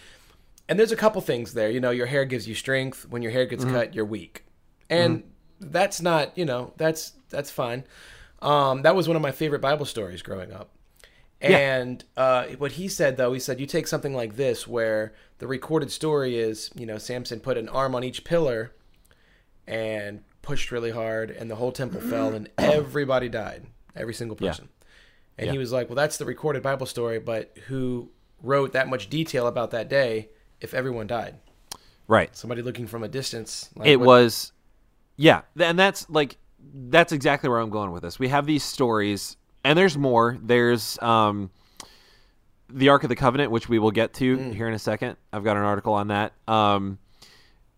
Speaker 2: And there's a couple things there. You know, your hair gives you strength. When your hair gets cut, you're weak. And that's not, you know, that's that's fine. Um, that was one of my favorite Bible stories growing up.
Speaker 1: Yeah.
Speaker 2: And uh, what he said though, he said you take something like this where the recorded story is, you know, Samson put an arm on each pillar and pushed really hard and the whole temple fell and [clears throat] everybody died. Every single
Speaker 1: Yeah.
Speaker 2: person. And
Speaker 1: Yeah.
Speaker 2: he was like, Well, that's the recorded Bible story, but who wrote that much detail about that day if everyone died?
Speaker 1: right
Speaker 2: Somebody looking from a distance. Like
Speaker 1: it
Speaker 2: what-
Speaker 1: was yeah and that's like that's exactly where i'm going with this we have these stories and there's more there's um the ark of the covenant which we will get to
Speaker 2: Mm.
Speaker 1: here in a second i've got an article on that um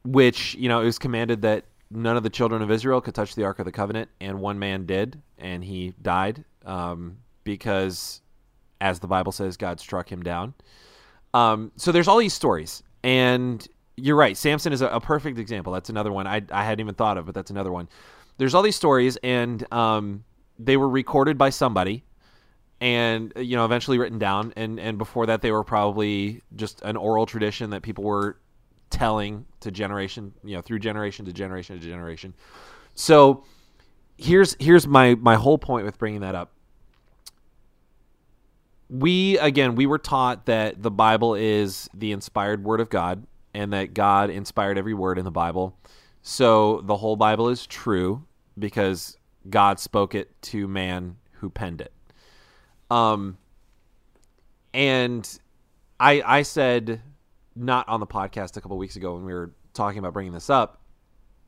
Speaker 1: which you know it was commanded that none of the children of israel could touch the ark of the covenant and one man did and he died um because as the bible says god struck him down um, so there's all these stories, and you're right. Samson is a, a perfect example. That's another one I, I hadn't even thought of, but that's another one. There's all these stories, and um, they were recorded by somebody, and you know, eventually written down. And and before that, they were probably just an oral tradition that people were telling to generation, you know, through generation to generation to generation. So here's here's my my whole point with bringing that up we again we were taught that the bible is the inspired word of god and that god inspired every word in the bible. So the whole bible is true because god spoke it to man who penned it. Um and i i said not on the podcast a couple weeks ago when we were talking about bringing this up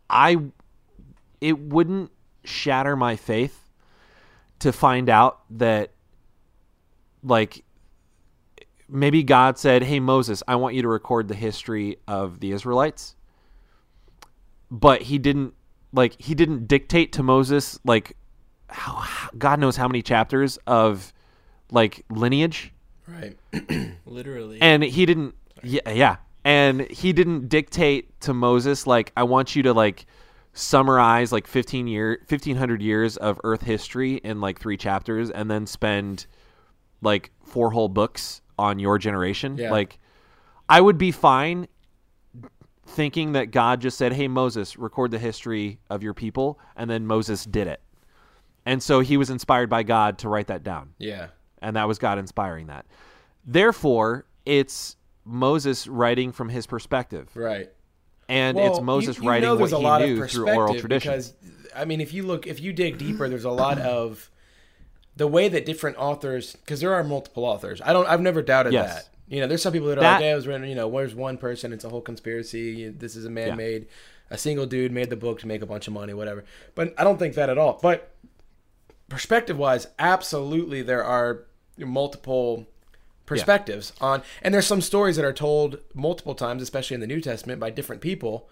Speaker 1: i it wouldn't shatter my faith to find out that like maybe God said, "Hey Moses, I want you to record the history of the Israelites." But he didn't like he didn't dictate to Moses like how, God knows how many chapters of like lineage
Speaker 2: right. [clears throat]
Speaker 3: Literally.
Speaker 1: and he didn't yeah, yeah and he didn't dictate to moses like i want you to like summarize like 15 year 1500 years of earth history in like three chapters and then spend like four whole books on your generation
Speaker 2: Yeah.
Speaker 1: like i would be fine thinking that god just said hey moses record the history of your people and then moses did it and so he was inspired by god to write that down
Speaker 2: Yeah.
Speaker 1: and that was God inspiring that. Therefore, it's Moses writing from his perspective.
Speaker 2: Right.
Speaker 1: and
Speaker 2: Well,
Speaker 1: it's Moses
Speaker 2: you- you
Speaker 1: writing what he knew through oral tradition.
Speaker 2: Because I mean, if you look, if you dig deeper, there's a lot of the way that different authors, because there are multiple authors. I don't, I've never doubted
Speaker 1: Yes.
Speaker 2: that. You know, there's some people that are
Speaker 1: That-
Speaker 2: like, "Yeah, it was written." You know, where's one person? It's a whole conspiracy. This is a man-made. A single dude made the book to make a bunch of money, whatever. But I don't think that at all. But perspective-wise, absolutely, there are multiple perspectives on, and there's some stories that are told multiple times, especially in the New Testament, by different people.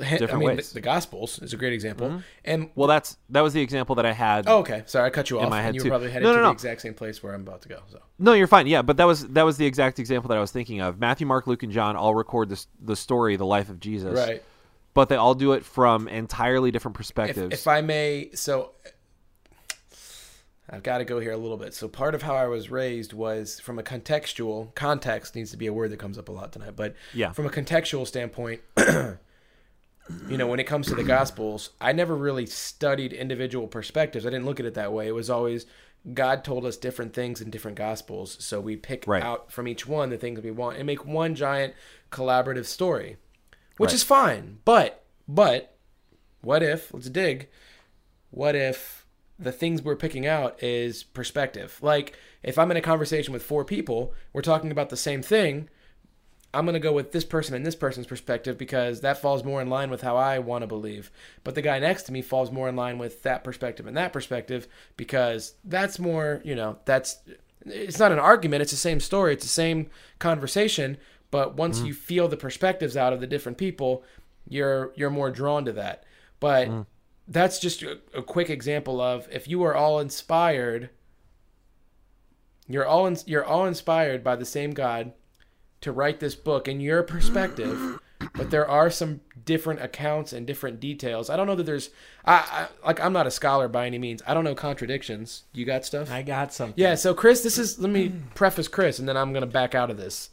Speaker 2: I mean,
Speaker 1: ways.
Speaker 2: The, the Gospels is a great example. Mm-hmm. And
Speaker 1: well, that's that was the example that I had.
Speaker 2: oh, okay, sorry, I cut you off.
Speaker 1: In
Speaker 2: my
Speaker 1: head
Speaker 2: you were probably headed
Speaker 1: No, no,
Speaker 2: to
Speaker 1: no.
Speaker 2: the exact same place where I'm about to go. So
Speaker 1: No, you're fine. Yeah, but that was that was the exact example that I was thinking of. Matthew, Mark, Luke, and John all record this the story, the life of Jesus,
Speaker 2: right.
Speaker 1: But they all do it from entirely different
Speaker 2: If,
Speaker 1: perspectives.
Speaker 2: if I may, so I've got to go here a little bit. So part of how I was raised was from a contextual context needs to be a word that comes up a lot tonight, but
Speaker 1: Yeah.
Speaker 2: from a contextual standpoint, [clears throat] you know, when it comes to the gospels, I never really studied individual perspectives. I didn't look at it that way. It was always God told us different things in different gospels, so we pick
Speaker 1: Right.
Speaker 2: out from each one the things we want and make one giant collaborative story, which
Speaker 1: Right.
Speaker 2: is fine. But but what if let's dig what if the things we're picking out is perspective like if i'm in a conversation with four people we're talking about the same thing i'm going to go with this person and this person's perspective because that falls more in line with how i want to believe. But the guy next to me falls more in line with that perspective and that perspective because that's more you know that's it's not an argument it's the same story it's the same conversation but once mm-hmm. you feel the perspectives out of the different people you're you're more drawn to that. But mm. that's just a, a quick example of if you are all inspired you're all in, you're all inspired by the same God to write this book in your perspective but there are some different accounts and different details. I don't know that there's I, I like I'm not a scholar by any means. I don't know contradictions. You got stuff?
Speaker 3: I got something.
Speaker 2: Yeah, so Chris, this is let me preface Chris and then I'm going to back out of this.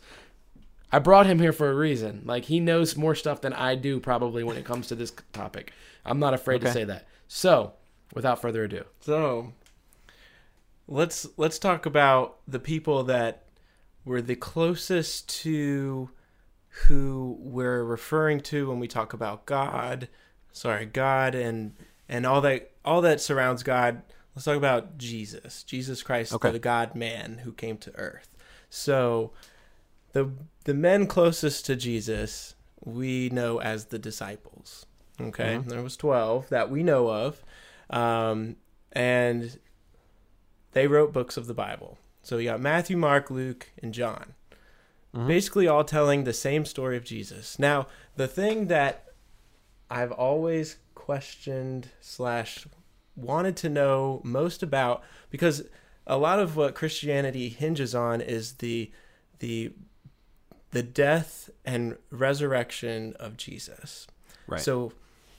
Speaker 2: I brought him here for a reason. Like he knows more stuff than I do probably when it comes to this topic. I'm not afraid to say that. So, without further ado.
Speaker 3: So let's let's talk about the people that were the closest to who we're referring to when we talk about God. Sorry, God and and all that all that surrounds God. Let's talk about Jesus, Jesus Christ,
Speaker 1: Okay.
Speaker 3: the God Man who came to earth. So the the men closest to Jesus we know as the disciples. Okay, there was twelve that we know of, um, and they wrote books of the Bible. So we got Matthew, Mark, Luke, and John, mm-hmm. basically all telling the same story of Jesus. Now, the thing that I've always questioned slash wanted to know most about because a lot of what Christianity hinges on is the the the death and resurrection of Jesus.
Speaker 1: Right.
Speaker 3: So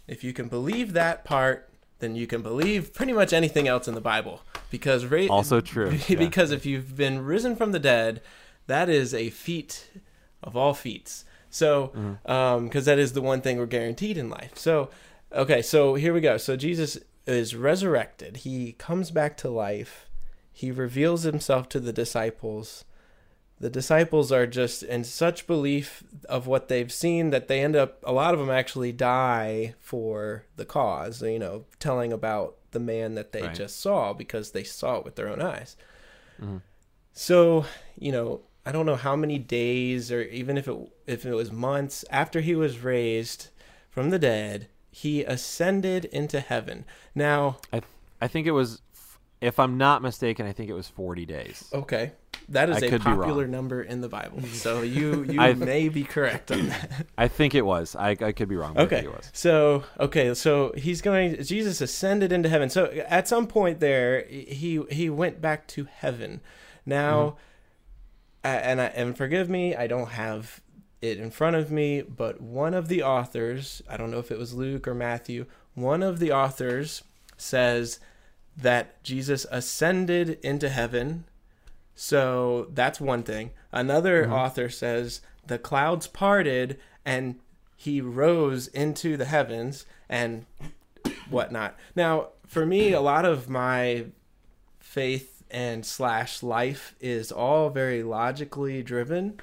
Speaker 3: if you can believe that part, then you can believe pretty much anything else in the Bible because ra-
Speaker 1: Also true, [laughs] yeah.
Speaker 3: because if you've been risen from the dead, that is a feat of all feats. So,
Speaker 1: Mm-hmm.
Speaker 3: because that is the one thing we're guaranteed in life. So, okay, so here we go. So Jesus is resurrected. He comes back to life. He reveals himself to the disciples. The disciples are just in such belief of what they've seen that they end up. A lot of them actually die for the cause. You know, telling about the man that they
Speaker 1: Right.
Speaker 3: just saw because they saw it with their own eyes.
Speaker 1: Mhm.
Speaker 3: So, you know, I don't know how many days or even if it if it was months after he was raised from the dead, he ascended into heaven. Now,
Speaker 1: I I think it was, if I'm not mistaken, I think it was 40 days.
Speaker 3: okay, that is
Speaker 1: I
Speaker 3: a popular number in the Bible. [laughs] So you you
Speaker 1: I-
Speaker 3: may be correct on that.
Speaker 1: I think it was. I, I could be wrong.
Speaker 3: Okay.
Speaker 1: it was.
Speaker 3: So, okay, so he's going Jesus ascended into heaven. So at some point there he he went back to heaven. Now mm-hmm. a- and I, and forgive me, I don't have it in front of me, but one of the authors, I don't know if it was Luke or Matthew, one of the authors says that Jesus ascended into heaven. So that's one thing. Another mm-hmm. author says the clouds parted and he rose into the heavens and whatnot. Now, for me, a lot of my faith and slash life is all very logically driven.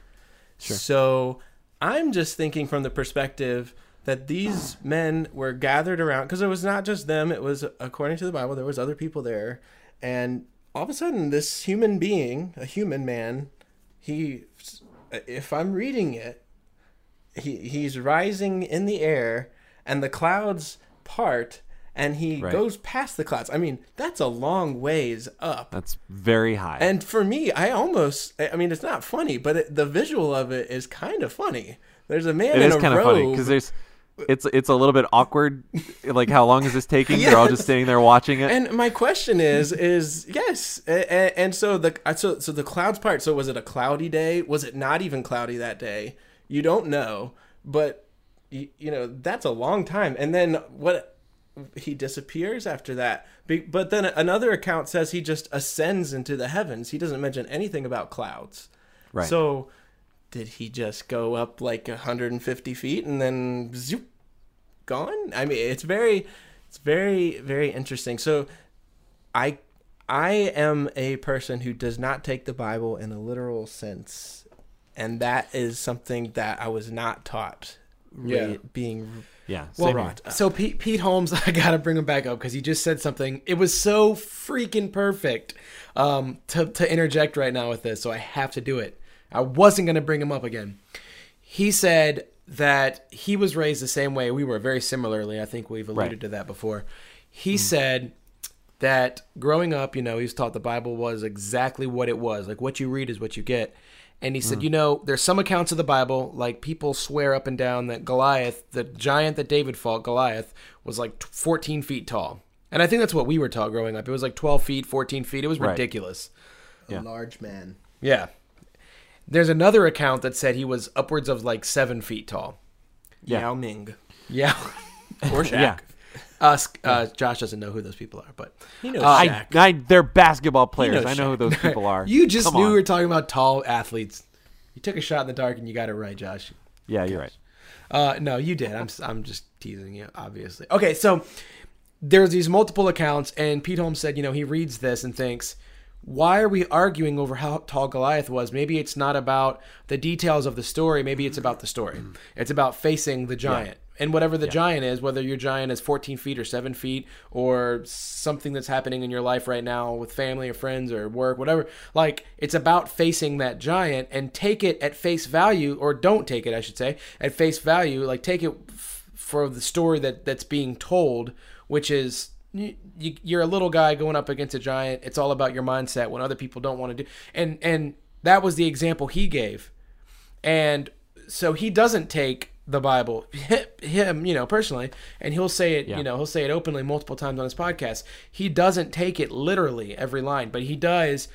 Speaker 1: Sure.
Speaker 3: So I'm just thinking from the perspective that these men were gathered around because it was not just them. It was according to the Bible. There was other people there, and all of a sudden, this human being, a human man, he, if I'm reading it, he he's rising in the air, and the clouds part and he
Speaker 1: Right.
Speaker 3: goes past the clouds. I mean, that's a long ways up.
Speaker 1: That's very high.
Speaker 3: And for me, I almost, I mean, it's not funny, but it, the visual of it is kind of funny. There's a man
Speaker 1: it
Speaker 3: in
Speaker 1: is
Speaker 3: a
Speaker 1: kind of
Speaker 3: robe.
Speaker 1: funny because there's it's it's a little bit awkward. like how long is this taking? They're all just
Speaker 3: Yes.
Speaker 1: standing there watching it.
Speaker 3: and my question is, is yes, and, and so the so so the clouds part. So was it a cloudy day? Was it not even cloudy that day? You don't know, but you, you know that's a long time. And then what? He disappears after that. But then another account says he just ascends into the heavens. He doesn't mention anything about clouds.
Speaker 1: right.
Speaker 3: So did he just go up like 150 feet and then zoop, gone? I mean, it's very, it's very, very interesting. So I, I am a person who does not take the Bible in a literal sense, and that is something that I was not taught. ra-
Speaker 2: Yeah.
Speaker 3: being
Speaker 1: yeah.
Speaker 2: Well,
Speaker 1: same
Speaker 3: right.
Speaker 2: So Pete, Pete Holmes, [laughs] I gotta bring him back up because he just said something. It was so freaking perfect um, to to interject right now with this, so I have to do it. I wasn't gonna bring him up again. He said that he was raised the same way we were, very similarly. I think we've alluded
Speaker 1: Right.
Speaker 2: to that before. He mm-hmm. said that growing up, you know, he was taught the Bible was exactly what it was. Like what you read is what you get. And he said, mm. you know, there's some accounts of the Bible, like people swear up and down that Goliath, the giant that David fought, Goliath, was like 14 feet tall. And I think that's what we were taught growing up. It was like 12 feet, 14 feet. It was
Speaker 1: Right.
Speaker 2: ridiculous.
Speaker 1: Yeah.
Speaker 4: A large man.
Speaker 2: Yeah. There's another account that said he was upwards of like seven feet tall.
Speaker 1: Yeah.
Speaker 3: Yao Ming
Speaker 2: Yeah. [laughs]
Speaker 3: or Shaq.
Speaker 1: Yeah.
Speaker 2: Uh, uh, Josh doesn't know who those people are, but
Speaker 3: He knows
Speaker 2: Uh,
Speaker 1: I,
Speaker 3: Shaq.
Speaker 1: I, they're basketball players. I know who those people are. [laughs]
Speaker 2: you just
Speaker 1: Come
Speaker 2: knew
Speaker 1: on.
Speaker 2: we were talking about tall athletes. You took a shot in the dark and you got it right, Josh.
Speaker 1: Yeah, you're right.
Speaker 2: Uh, no, you did. I'm I'm just teasing you, obviously. Okay, so there's these multiple accounts, and Pete Holmes said, you know, he reads this and thinks, why are we arguing over how tall Goliath was? Maybe it's not about the details of the story. Maybe it's about the story. [clears throat] It's about facing the giant. And whatever the giant is, whether your giant is 14 feet or 7 feet or something that's happening in your life right now with family or friends or work, whatever, like it's about facing that giant and take it at face value, or don't take it, I should say, at face value. Like take it f- for the story that that's being told, which is you, you're a little guy going up against a giant. It's all about your mindset when other people don't want to do. And and that was the example he gave. And so he doesn't take the Bible him, you know, personally, and he'll say it,
Speaker 1: Yeah.
Speaker 2: you know, he'll say it openly multiple times on his podcast. He doesn't take it literally every line, but he does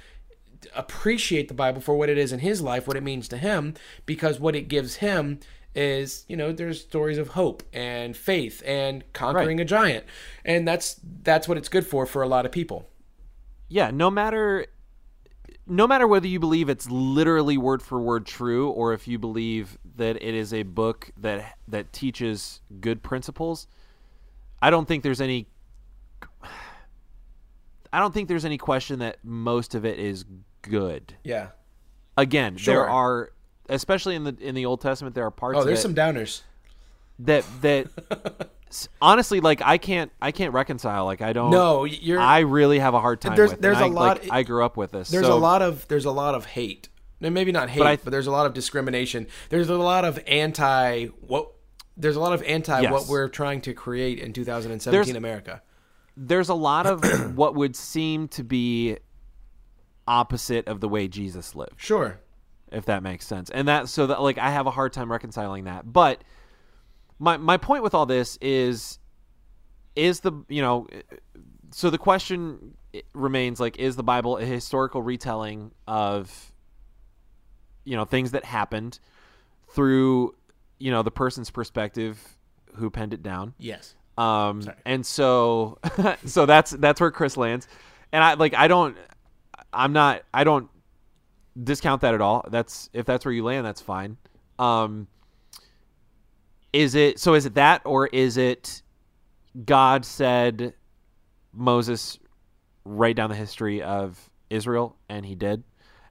Speaker 2: appreciate the Bible for what it is in his life, what it means to him, because what it gives him is, you know, there's stories of hope and faith and conquering a giant. And that's that's what it's good for for a lot of people.
Speaker 1: Yeah, no matter no matter whether you believe it's literally word for word true or if you believe that it is a book that that teaches good principles, I don't think there's any I don't think there's any question that most of it is good.
Speaker 2: Yeah.
Speaker 1: Again,
Speaker 2: Sure.
Speaker 1: there are especially in the in the Old Testament there are parts
Speaker 2: Oh, there's some downers.
Speaker 1: that that [laughs] honestly like I can't I can't reconcile like I don't
Speaker 2: No, you're
Speaker 1: I really have a hard time
Speaker 2: There's-
Speaker 1: with.
Speaker 2: there's a
Speaker 1: I,
Speaker 2: lot-
Speaker 1: Like, I grew up with this.
Speaker 2: there's
Speaker 1: so-
Speaker 2: a lot of there's a lot of hate. Maybe not hate,
Speaker 1: But
Speaker 2: but, there's a lot of discrimination. There's a lot of anti what there's a lot of anti
Speaker 1: Yes.
Speaker 2: what we're trying to create in 2017
Speaker 1: There's-
Speaker 2: America.
Speaker 1: There's a lot of [clears throat] what would seem to be opposite of the way Jesus lived,
Speaker 2: Sure.
Speaker 1: If that makes sense. And that so that like I have a hard time reconciling that. But my my point with all this is is the you know so the question remains like is the Bible a historical retelling of you know things that happened through you know the person's perspective who penned it down
Speaker 2: Yes.
Speaker 1: um and so [laughs] so that's that's where chris lands and i like i don't i'm not i don't discount that at all that's if that's where you land that's fine um is it so is it that or is it god said moses write down the history of israel and he did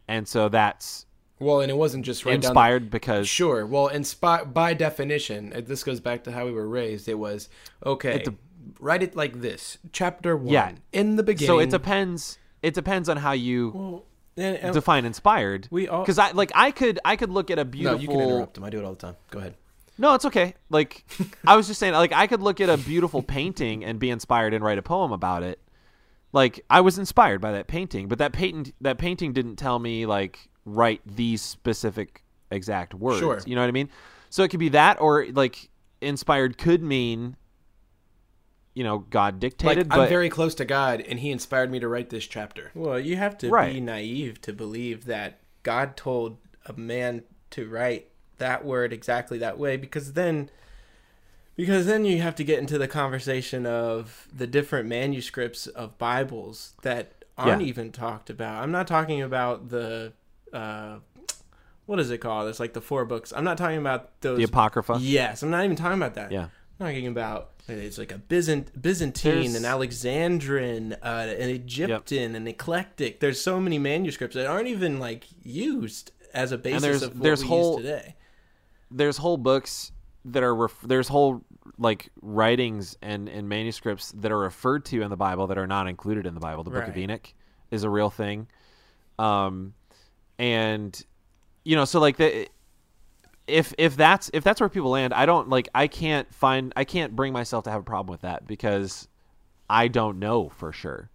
Speaker 1: and so that's
Speaker 2: Well, and it wasn't just right
Speaker 1: inspired because
Speaker 2: Sure. Well, inspi- by definition, uh, this goes back to how we were raised. It was okay.
Speaker 1: de-
Speaker 2: write it like this: Chapter one.
Speaker 1: Yeah.
Speaker 2: In the beginning.
Speaker 1: so it depends. It depends on how you
Speaker 3: Well, and, and
Speaker 1: define inspired.
Speaker 3: we all-
Speaker 1: because I like I could I could look at a beautiful.
Speaker 2: No,
Speaker 1: beautiful.
Speaker 2: you can interrupt him. I do it all the time. Go ahead.
Speaker 1: No, it's okay. Like [laughs] I was just saying, like I could look at a beautiful painting and be inspired and write a poem about it. Like I was inspired by that painting, but that painting that painting didn't tell me like write these specific exact words.
Speaker 2: Sure.
Speaker 1: You know what I mean? So it could be that, or like inspired could mean, you know, God
Speaker 2: Like
Speaker 1: dictated.
Speaker 2: I'm very close to God, and He inspired me to write this chapter.
Speaker 3: Well, you have to be naive to believe that God told a man to write that word exactly that way because then because then you have to get into the conversation of the different manuscripts of Bibles that aren't
Speaker 1: Yeah.
Speaker 3: even talked about. I'm not talking about the uh what is it called? It's like the four books. I'm not talking about those
Speaker 1: the apocrypha.
Speaker 3: Yes, I'm not even talking about that.
Speaker 1: Yeah.
Speaker 3: I'm talking about it's like a Byzant, Byzantine,
Speaker 1: There's-
Speaker 3: an Alexandrian, uh, an Egyptian, an eclectic. There's so many manuscripts that aren't even like used as a basis
Speaker 1: there's-
Speaker 3: of what
Speaker 1: there's
Speaker 3: we
Speaker 1: whole-
Speaker 3: use today.
Speaker 1: there's whole books that are ref- there's whole like writings and and manuscripts that are referred to in the Bible that are not included in the Bible. The Book of Enoch is a real thing, um, and you know, so like the if if that's if that's where people land, I don't like I can't find I can't bring myself to have a problem with that because I don't know for sure.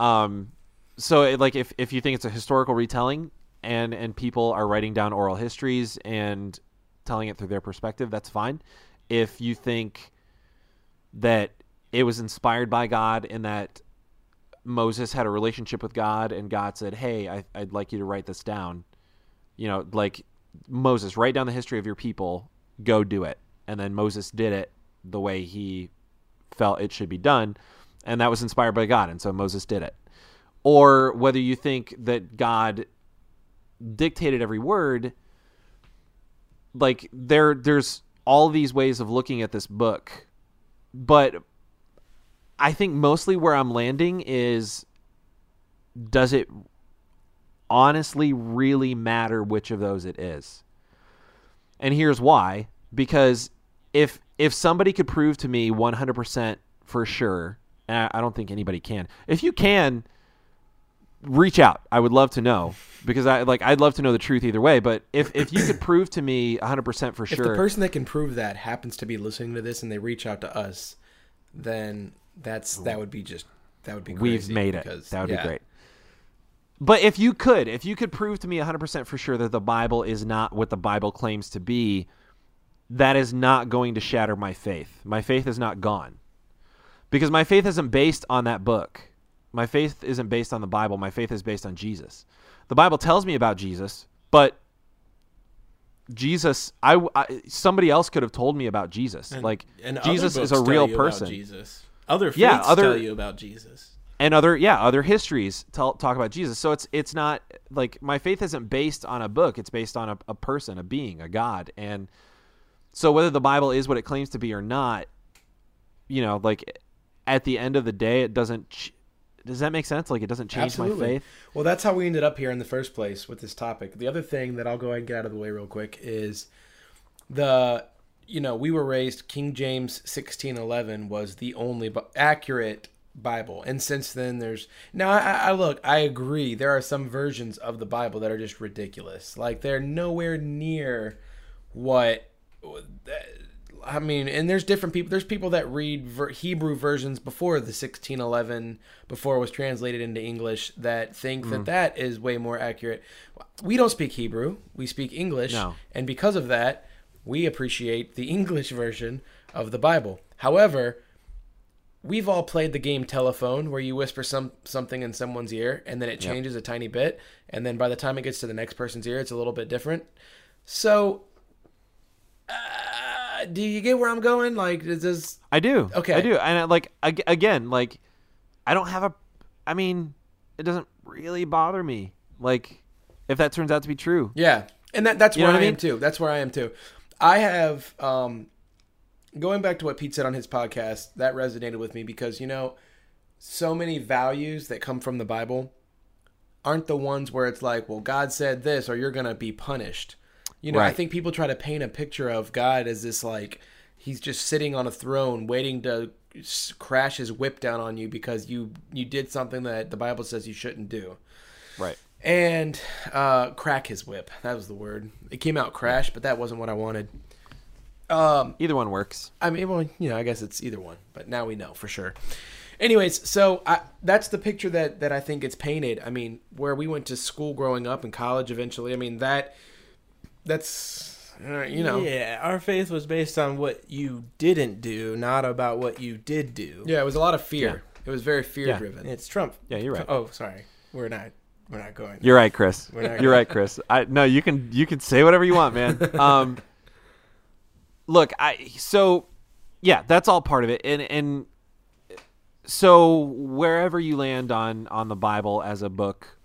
Speaker 1: Um, so it, like if if you think it's a historical retelling and and people are writing down oral histories and telling it through their perspective, that's fine. If you think that it was inspired by God and that Moses had a relationship with God and God said, "Hey, I, I'd like you to write this down," you know, like Moses, write down the history of your people, go do it, and then Moses did it the way he felt it should be done, and that was inspired by God, and so Moses did it. Or whether you think that God dictated every word, like there there's all these ways of looking at this book, but I think mostly where I'm landing is does it honestly really matter which of those it is? And here's why because if if somebody could prove to me 100% for sure, and I, I don't think anybody can. If you can reach out. I would love to know because I like I'd love to know the truth either way, but if if you could prove to me 100% for sure.
Speaker 2: If the person that can prove that happens to be listening to this and they reach out to us, then that's that would be just that would be
Speaker 1: We've made it.
Speaker 2: because-
Speaker 1: That would
Speaker 2: yeah.
Speaker 1: be great. But if you could, if you could prove to me 100% for sure that the Bible is not what the Bible claims to be, that is not going to shatter my faith. My faith is not gone. Because my faith isn't based on that book. My faith isn't based on the Bible. My faith is based on Jesus. The Bible tells me about Jesus, but Jesus, I, I somebody else could have told me about Jesus.
Speaker 3: And-
Speaker 1: like
Speaker 3: and
Speaker 1: Jesus is a real person.
Speaker 3: Jesus. Other faiths
Speaker 1: Yeah, other-
Speaker 3: tell you about Jesus.
Speaker 1: And other yeah other histories tell, talk about jesus. So it's it's not like my faith isn't based on a book. It's based on a, a person a being a god. And so whether the bible is what it claims to be or not you know like at the end of the day it doesn't ch- does that make sense? Like it doesn't change my faith?
Speaker 2: Well, that's how we ended up here in the first place with this topic. The other thing that I'll go ahead and get out of the way real quick is the you know we were raised King James sixteen eleven was the only accurate Bible, and since then there's now I, I look I agree there are some versions of the Bible that are just ridiculous like they're nowhere near what I mean, and there's different people. There's people that read ver- Hebrew versions before the 1611, before it was translated into English, that think
Speaker 1: Mm.
Speaker 2: that that is way more accurate. We don't speak Hebrew; we speak English,
Speaker 1: No.
Speaker 2: and because of that, we appreciate the [laughs] English version of the Bible. However, we've all played the game telephone, where you whisper some something in someone's ear, and then it
Speaker 1: Yep.
Speaker 2: changes a tiny bit, and then by the time it gets to the next person's ear, it's a little bit different. So uh, do you get where I'm going? Like, is this
Speaker 1: i do
Speaker 2: Okay.
Speaker 1: i do and I, like again like i don't have a i mean it doesn't really bother me like if that turns out to be true
Speaker 2: yeah? And that that's
Speaker 1: You
Speaker 2: where I
Speaker 1: I
Speaker 2: am too. That's where I am too. I have um, going back to what Pete said on his podcast. That resonated with me because you know, so many values that come from the Bible aren't the ones where it's like, well, God said this, or you're gonna be punished. You know, I think people try to paint a picture of God as this like he's just sitting on a throne waiting to crash his whip down on you because you you did something that the Bible says you shouldn't do
Speaker 1: Right.
Speaker 2: and uh, crack his whip. That was the word. It came out crash, but that wasn't what I wanted. Um,
Speaker 1: Either one works.
Speaker 2: I mean, well, you know, I guess it's either one, but now we know for sure. Anyways, so I, that's the picture that that I think it's painted. I mean, where we went to school growing up and college eventually. I mean that that's uh, you know yeah.
Speaker 3: Yeah, our faith was based on what you didn't do, not about what you did do.
Speaker 2: Yeah, it was a lot of fear. It was very fear
Speaker 1: Yeah.
Speaker 2: driven.
Speaker 3: It's Trump.
Speaker 1: Yeah, you're right.
Speaker 3: Oh, sorry. We're not. We're not going.
Speaker 1: You're right, Chris.
Speaker 3: We're not
Speaker 1: You're right, Chris. I no, you can you can say whatever you want, man. [laughs] Um, look, I so yeah, that's all part of it, and and so wherever you land on on the Bible as a book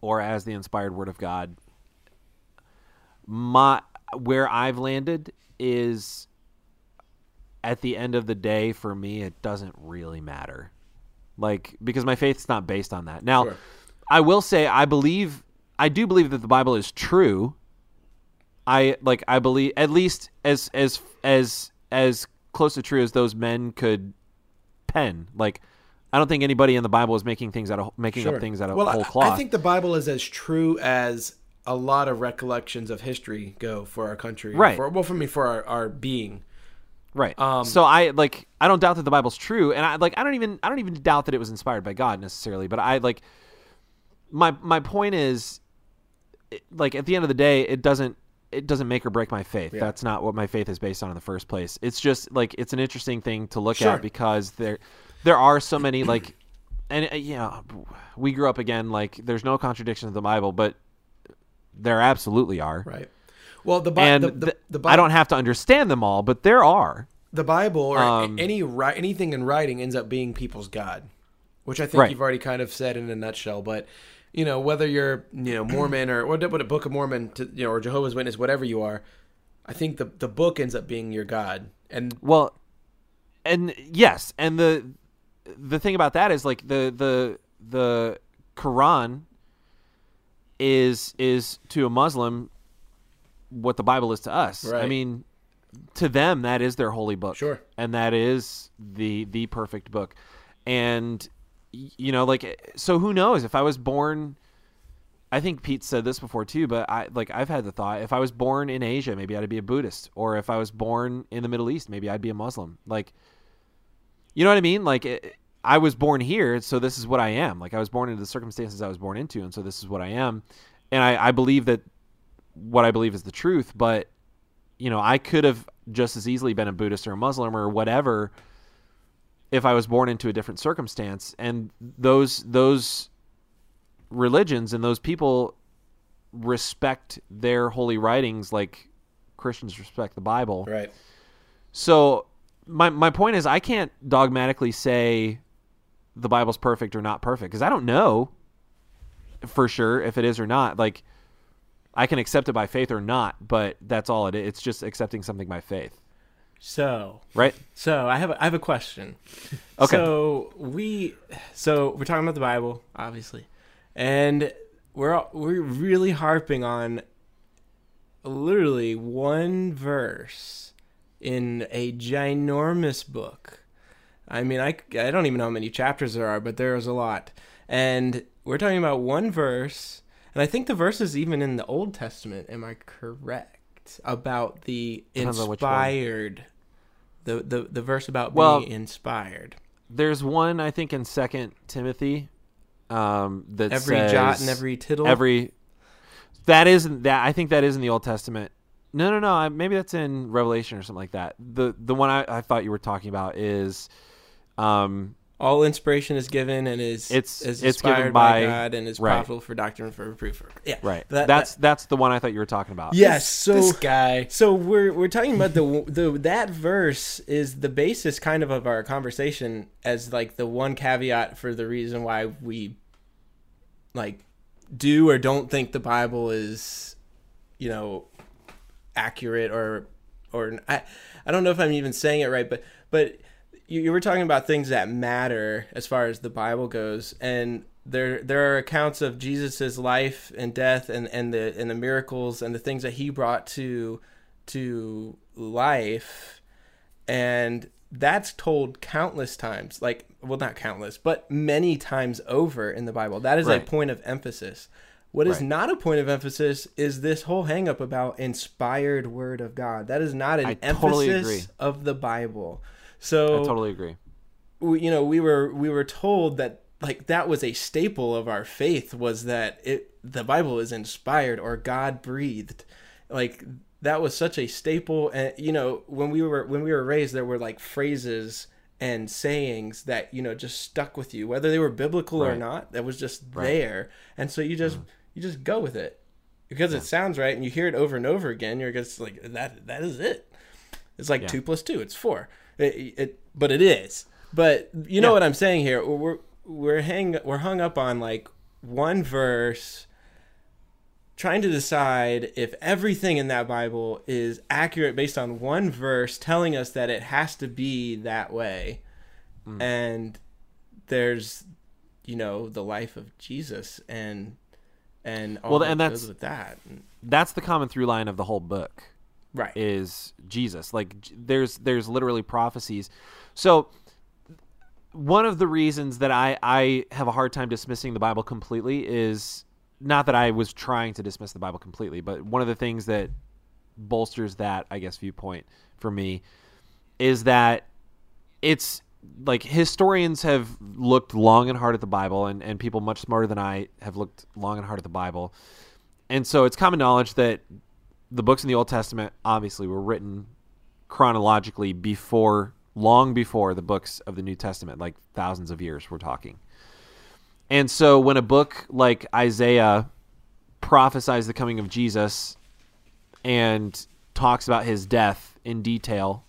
Speaker 1: or as the inspired Word of God, my where I've landed is at the end of the day for me it doesn't really matter. Like because my faith's not based on that. Now
Speaker 2: Sure.
Speaker 1: i will say i believe i do believe that the bible is true i like i believe at least as as as as close to true as those men could pen like i don't think anybody in the bible is making things out of making
Speaker 2: Sure.
Speaker 1: up things out of
Speaker 2: well,
Speaker 1: whole
Speaker 2: I-
Speaker 1: cloth
Speaker 2: I think the Bible is as true as a lot of recollections of history go for our country.
Speaker 1: Right.
Speaker 2: For, well, for me, for our, our being.
Speaker 1: Right.
Speaker 2: Um,
Speaker 1: so I like I don't doubt that the Bible's true, and I like I don't even I don't even doubt that it was inspired by God necessarily. But I like my my point is, like at the end of the day, it doesn't it doesn't make or break my faith.
Speaker 2: Yeah.
Speaker 1: That's not what my faith is based on in the first place. It's just like it's an interesting thing to look
Speaker 2: Sure.
Speaker 1: at because there there are so many like [clears throat] and uh, know we grew up again like there's no contradiction in the Bible, but there absolutely are.
Speaker 2: Right. Well, the, Bi-
Speaker 1: And
Speaker 2: the, the,
Speaker 1: th-
Speaker 2: the,
Speaker 1: I don't have to understand them all, but there are.
Speaker 2: the Bible or
Speaker 1: Um,
Speaker 2: any ri- anything in writing ends up being people's God, which I think
Speaker 1: Right.
Speaker 2: you've already kind of said in a nutshell. But you know, whether you're you know Mormon or what what a Book of Mormon to, you know or Jehovah's Witness, whatever you are, I think the the book ends up being your God. And
Speaker 1: Well, and yes, and the the thing about that is like the the the Quran is is to a Muslim what the Bible is to us. I mean, to them that is their holy book.
Speaker 2: Sure.
Speaker 1: And that is the the perfect book. And you know, like so who knows if I was born I think Pete said this before too, but I like I've had the thought if I was born in Asia, maybe I'd be a Buddhist, or if I was born in the Middle East, maybe I'd be a Muslim. Like, you know what I mean? Like, it, I was born here, so this is what I am. Like, I was born into the circumstances I was born into, and so this is what I am. And I, I believe that what I believe is the truth, but you know, I could have just as easily been a Buddhist or a Muslim or whatever if I was born into a different circumstance. And those those religions and those people respect their holy writings like Christians respect the Bible.
Speaker 2: right,
Speaker 1: So my my point is I can't dogmatically say the Bible's perfect or not perfect because I don't know for sure if it is or not. Like I can accept it by faith or not, but that's all it is. It's just accepting something by faith,
Speaker 3: So,
Speaker 1: right?
Speaker 3: so I have a, I have a question.
Speaker 1: Okay.
Speaker 3: So we, so we're talking about the Bible, obviously, and we're all- we're really harping on literally one verse in a ginormous book. I mean, I, I don't even know how many chapters there are, but there's a lot. And we're talking about one verse, and I think the verse is even in the Old Testament. Am I correct about the
Speaker 1: Depends on which one.
Speaker 3: inspired? The, the the verse about
Speaker 1: Well-
Speaker 3: being inspired.
Speaker 1: There's one I think in Second Timothy um, that
Speaker 3: Every
Speaker 1: says
Speaker 3: jot and every tittle.
Speaker 1: every that isn't that I think that is in the Old Testament. No, no, no. I- Maybe that's in Revelation or something like that. The the one I, I thought you were talking about is, um,
Speaker 3: all inspiration is given and is
Speaker 1: It's-
Speaker 3: is
Speaker 1: it's given
Speaker 3: inspired by,
Speaker 1: by-
Speaker 3: God and is
Speaker 1: right.
Speaker 3: profitable for doctrine and for reproof. Yeah,
Speaker 1: right.
Speaker 3: That-
Speaker 1: that's that's the one I thought you were talking about.
Speaker 3: Yes. So
Speaker 2: this guy.
Speaker 3: So we're we're talking about the [laughs] the that verse is the basis kind of of our conversation as like the one caveat for the reason why we like do or don't think the Bible is you know accurate or or I I don't know if I'm even saying it right but but you, you were talking about things that matter as far as the Bible goes and there there are accounts of Jesus's life and death and and the and the miracles and the things that he brought to to life and that's told countless times like well not countless but many times over in the bible. That is
Speaker 1: Right.
Speaker 3: a point of emphasis. What is
Speaker 1: Right.
Speaker 3: not a point of emphasis is this whole hang up about inspired word of god. That is not an
Speaker 1: I
Speaker 3: emphasis
Speaker 1: totally
Speaker 3: of the bible
Speaker 1: I totally agree.
Speaker 3: we, you know we were we were told that like that was a staple of our faith was that it the bible is inspired or god breathed. Like that was such a staple. And you know when we were when we were raised there were like phrases and sayings that you know just stuck with you whether they were biblical or not that was just
Speaker 1: Right.
Speaker 3: there. And so you just mm-hmm. you just go with it. Because it sounds right and you hear it over and over again you're just like that that is it. It's like
Speaker 1: Yeah.
Speaker 3: two plus two it's four it, it but it is. But you know what i'm saying here? We're we're hang we're hung up on like one verse trying to decide if everything in that bible is accurate based on one verse telling us that it has to be that way.
Speaker 1: Mm.
Speaker 3: and there's you know the life of jesus and and all
Speaker 1: Well,
Speaker 3: that
Speaker 1: and
Speaker 3: goes
Speaker 1: that's-
Speaker 3: with that.
Speaker 1: That's the common through line of the whole book.
Speaker 3: Right
Speaker 1: is Jesus. Like there's there's literally prophecies. So one of the reasons that I I have a hard time dismissing the Bible completely is not that I was trying to dismiss the Bible completely, but one of the things that bolsters that I guess viewpoint for me is that it's like historians have looked long and hard at the Bible and, and people much smarter than I have looked long and hard at the Bible. And so it's common knowledge that the books in the Old Testament obviously were written chronologically before, long before the books of the New Testament, like thousands of years we're talking. And so when a book like Isaiah prophesies the coming of Jesus and talks about his death in detail,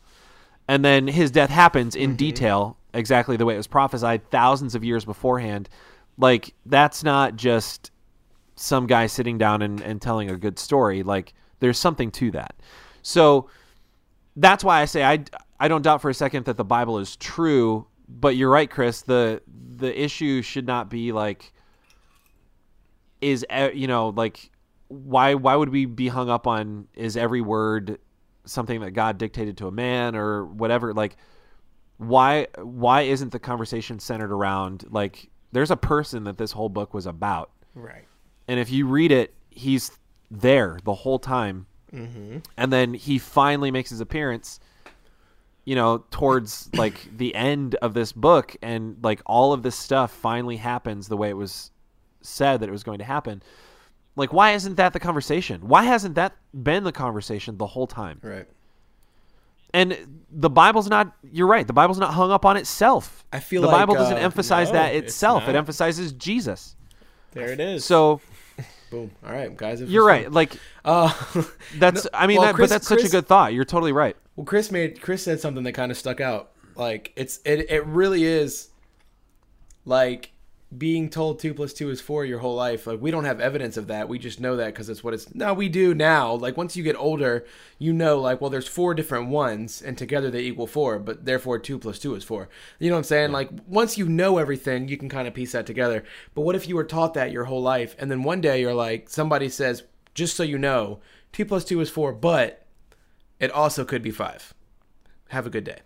Speaker 1: and then his death happens in mm-hmm. detail exactly the way it was prophesied thousands of years beforehand, like that's not just some guy sitting down and, and telling a good story. Like there's something to that. So that's why I say I, I don't doubt for a second that the Bible is true, but you're right, Chris. The the issue should not be like is you know like why why would we be hung up on is every word something that God dictated to a man or whatever like why why isn't the conversation centered around like there's a person that this whole book was about
Speaker 3: right
Speaker 1: and if you read it, he's there the whole time,
Speaker 3: mm-hmm.
Speaker 1: and then he finally makes his appearance. You know, towards [coughs] like the end of this book, and like all of this stuff finally happens the way it was said that it was going to happen. Like, why isn't that the conversation? Why hasn't that been the conversation the whole time?
Speaker 2: Right.
Speaker 1: And the Bible's not. You're right. The Bible's not hung up on itself.
Speaker 2: I feel
Speaker 1: the
Speaker 2: like,
Speaker 1: Bible doesn't
Speaker 2: uh,
Speaker 1: emphasize
Speaker 3: no,
Speaker 1: that
Speaker 3: it's
Speaker 1: itself. It emphasizes Jesus.
Speaker 3: there it is
Speaker 1: So
Speaker 2: Boom. All right, guys.
Speaker 1: you're
Speaker 2: fun.
Speaker 1: right. Like
Speaker 2: Uh, [laughs]
Speaker 1: That's. I mean,
Speaker 2: well,
Speaker 1: that,
Speaker 2: Chris-
Speaker 1: but that's such a good thought. You're totally right.
Speaker 2: Well, Chris made Chris said something that kind of stuck out. Like it's it it really is like being told two plus two is four your whole life. Like we don't have evidence of that. We just know that because it's what it's. No, we do now. Like once you get older, you know, like well, there's four different ones, and together they equal four. But therefore, two plus two is four. You know what I'm saying? Like once you know everything, you can kind of piece that together. But what if you were taught that your whole life, and then one day you're like, somebody says, just so you know, two plus two is four, but it also could be five. Have a good day.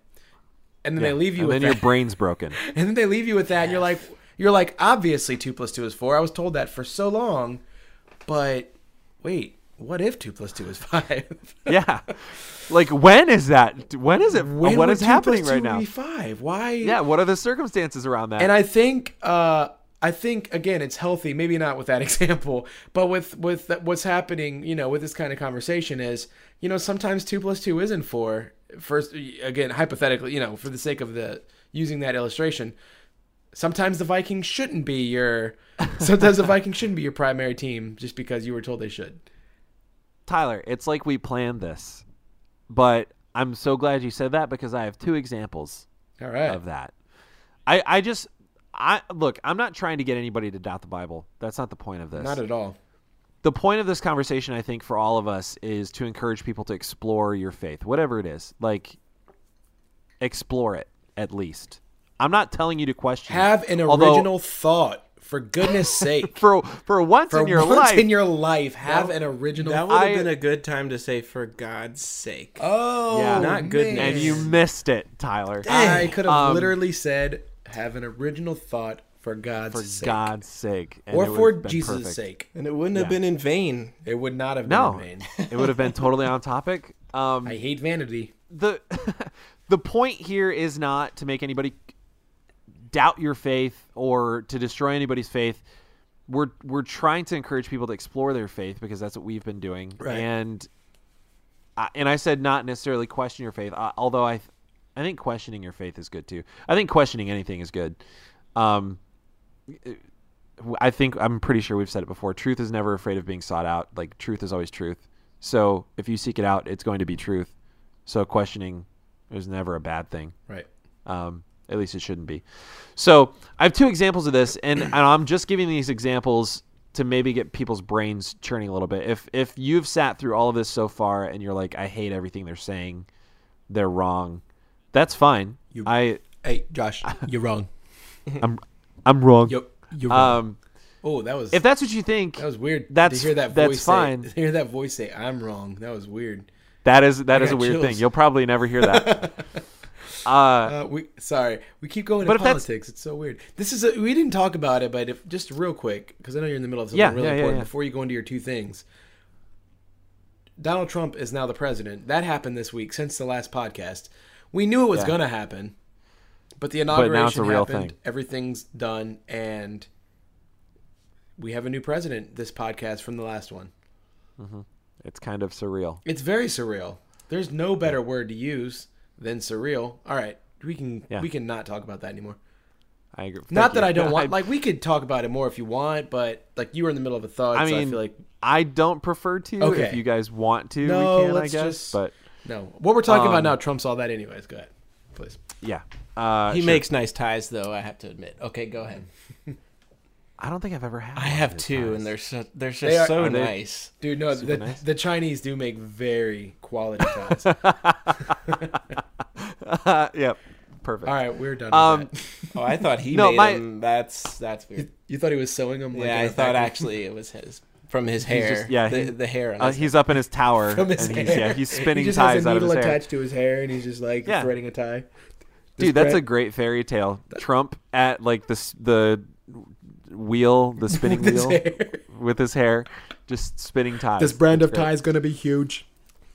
Speaker 2: And then they leave you
Speaker 1: and
Speaker 2: with
Speaker 1: then
Speaker 2: that.
Speaker 1: your brain's broken. [laughs]
Speaker 2: and then they leave you with that, and you're like, you're like, obviously two plus two is four. I was told that for so long, but wait, what if two plus two is [laughs] five?
Speaker 1: yeah. Like when is that? When is it?
Speaker 2: when
Speaker 1: what is
Speaker 2: two
Speaker 1: happening
Speaker 2: plus two
Speaker 1: right now?
Speaker 2: Be five. Why?
Speaker 1: Yeah. What are the circumstances around that?
Speaker 2: And I think, uh, I think again, it's healthy. Maybe not with that [laughs] example, but with with what's happening, you know, with this kind of conversation is, you know, sometimes two plus two isn't four. First, again, hypothetically, you know, for the sake of the using that illustration, sometimes the Vikings shouldn't be your. Sometimes the Vikings shouldn't be your primary team just because you were told they should.
Speaker 1: Tyler, it's like we planned this, but I'm so glad you said that because I have two examples
Speaker 2: All right.
Speaker 1: of that. I I just I look. I'm not trying to get anybody to doubt the Bible. That's not the point of this.
Speaker 2: Not at all.
Speaker 1: the point of this conversation, I think, for all of us is to encourage people to explore your faith, whatever it is. Like, explore it at least. I'm not telling you to question. it.
Speaker 2: Have an
Speaker 1: Although-
Speaker 2: original thought For goodness [laughs] sake.
Speaker 1: For for once
Speaker 2: For
Speaker 1: in your life.
Speaker 2: Once
Speaker 1: life,
Speaker 2: in your life, have an original.
Speaker 3: That would have
Speaker 1: I-
Speaker 3: been a good time to say, "For God's sake."
Speaker 2: oh,
Speaker 1: Yeah.
Speaker 3: Not goodness.
Speaker 1: and you missed it, Tyler.
Speaker 2: I could have
Speaker 1: Um,
Speaker 2: literally said, "Have an original thought for God's
Speaker 1: For
Speaker 2: sake,
Speaker 1: God's sake, and
Speaker 2: or for Jesus'
Speaker 1: perfect.
Speaker 2: sake."
Speaker 3: and it wouldn't
Speaker 1: Yeah.
Speaker 3: have been in vain.
Speaker 2: It would not have been
Speaker 1: No,
Speaker 2: in vain. [laughs]
Speaker 1: it would have been totally on topic. [laughs] Um,
Speaker 2: I hate vanity.
Speaker 1: the the point here is not to make anybody doubt your faith or to destroy anybody's faith. We're we're trying to encourage people to explore their faith because that's what we've been doing.
Speaker 2: Right.
Speaker 1: And I, and I said not necessarily question your faith, uh, although I th- I think questioning your faith is good too. I think questioning anything is good. Um, I think I'm pretty sure we've said it before. Truth is never afraid of being sought out. Like truth is always truth. So if you seek it out, it's going to be truth. So questioning is never a bad thing.
Speaker 2: Right.
Speaker 1: Um, at least it shouldn't be. So I have two examples of this, and, and I'm just giving these examples to maybe get people's brains churning a little bit. If if you've sat through all of this so far and you're like, I hate everything they're saying, they're wrong. That's fine.
Speaker 2: You-
Speaker 1: I
Speaker 2: Hey, Josh, [laughs] you're wrong.
Speaker 1: I'm I'm wrong.
Speaker 2: Yo, you're wrong.
Speaker 1: Um,
Speaker 2: oh, that was
Speaker 1: if that's what you think,
Speaker 2: that was weird.
Speaker 1: that's-
Speaker 2: to hear that
Speaker 1: that's
Speaker 2: voice
Speaker 1: fine.
Speaker 2: Say, [laughs] to hear that voice say, "I'm wrong." That was weird.
Speaker 1: that is that is a weird
Speaker 2: chills.
Speaker 1: thing. You'll probably never hear that. [laughs] uh,
Speaker 2: Uh, we sorry, we keep going
Speaker 1: But
Speaker 2: to politics. It's so weird. This is a, we didn't talk about it, but if just real quick, because I know you're in the middle of something
Speaker 1: Yeah,
Speaker 2: really
Speaker 1: yeah,
Speaker 2: important.
Speaker 1: yeah.
Speaker 2: Before you go into your two things, Donald Trump is now the president. That happened this week since the last podcast. We knew it was going to happen, but the
Speaker 1: now it's a
Speaker 2: inauguration
Speaker 1: real
Speaker 2: happened.
Speaker 1: thing.
Speaker 2: Everything's done, and we have a new president. This podcast from the last one.
Speaker 1: it's kind of surreal.
Speaker 2: It's very surreal. There's no better word to use than surreal. All right, we can
Speaker 1: Yeah.
Speaker 2: we can not talk about that anymore.
Speaker 1: I agree.
Speaker 2: Not
Speaker 1: Thank
Speaker 2: that
Speaker 1: you.
Speaker 2: I don't [laughs] want. Like we could talk about it more if you want, but like you were in the middle of a thought.
Speaker 1: I
Speaker 2: so I
Speaker 1: mean,
Speaker 2: feel like
Speaker 1: I don't prefer to.
Speaker 2: Okay.
Speaker 1: If you guys want to,
Speaker 2: No,
Speaker 1: we can. I guess.
Speaker 2: just-
Speaker 1: But
Speaker 2: no. What we're talking about
Speaker 1: Um,
Speaker 2: now trumps all that, anyways. Go ahead, please.
Speaker 1: yeah, uh,
Speaker 3: He
Speaker 1: sure.
Speaker 3: makes nice ties, though. I have to admit. Okay, go ahead.
Speaker 1: I don't think I've ever had.
Speaker 3: I
Speaker 1: one of
Speaker 3: have two,
Speaker 1: ties.
Speaker 3: and they're so, they're just
Speaker 2: They are-
Speaker 3: so
Speaker 1: are they-
Speaker 3: nice.
Speaker 2: Dude, no,
Speaker 1: Super
Speaker 2: the,
Speaker 1: nice.
Speaker 2: the Chinese do make very quality ties. [laughs] [laughs]
Speaker 1: yep, perfect.
Speaker 2: all right, we're done. With
Speaker 1: Um,
Speaker 2: that.
Speaker 3: Oh, I thought he [laughs]
Speaker 1: No,
Speaker 3: made
Speaker 1: my-
Speaker 3: them. That's that's weird.
Speaker 2: You thought he was sewing them? Like
Speaker 3: yeah, I thought
Speaker 2: vacuum?
Speaker 3: actually it was his from his hair.
Speaker 1: just- yeah,
Speaker 3: the,
Speaker 1: he-
Speaker 3: the hair. On
Speaker 1: Uh, he's up in his tower,
Speaker 2: from his
Speaker 1: and
Speaker 2: hair.
Speaker 1: he's yeah he's spinning
Speaker 2: he just
Speaker 1: ties
Speaker 2: has a
Speaker 1: out of his
Speaker 2: needle
Speaker 1: hair.
Speaker 2: attached to his hair, and he's just like
Speaker 1: Yeah.
Speaker 2: threading a tie. This
Speaker 1: Dude, that's
Speaker 2: brand-
Speaker 1: a great fairy tale. Trump at like the the wheel, the [laughs] spinning
Speaker 2: With
Speaker 1: wheel
Speaker 2: hair.
Speaker 1: with his hair, just spinning ties.
Speaker 2: This brand of
Speaker 1: great.
Speaker 2: tie is gonna be huge.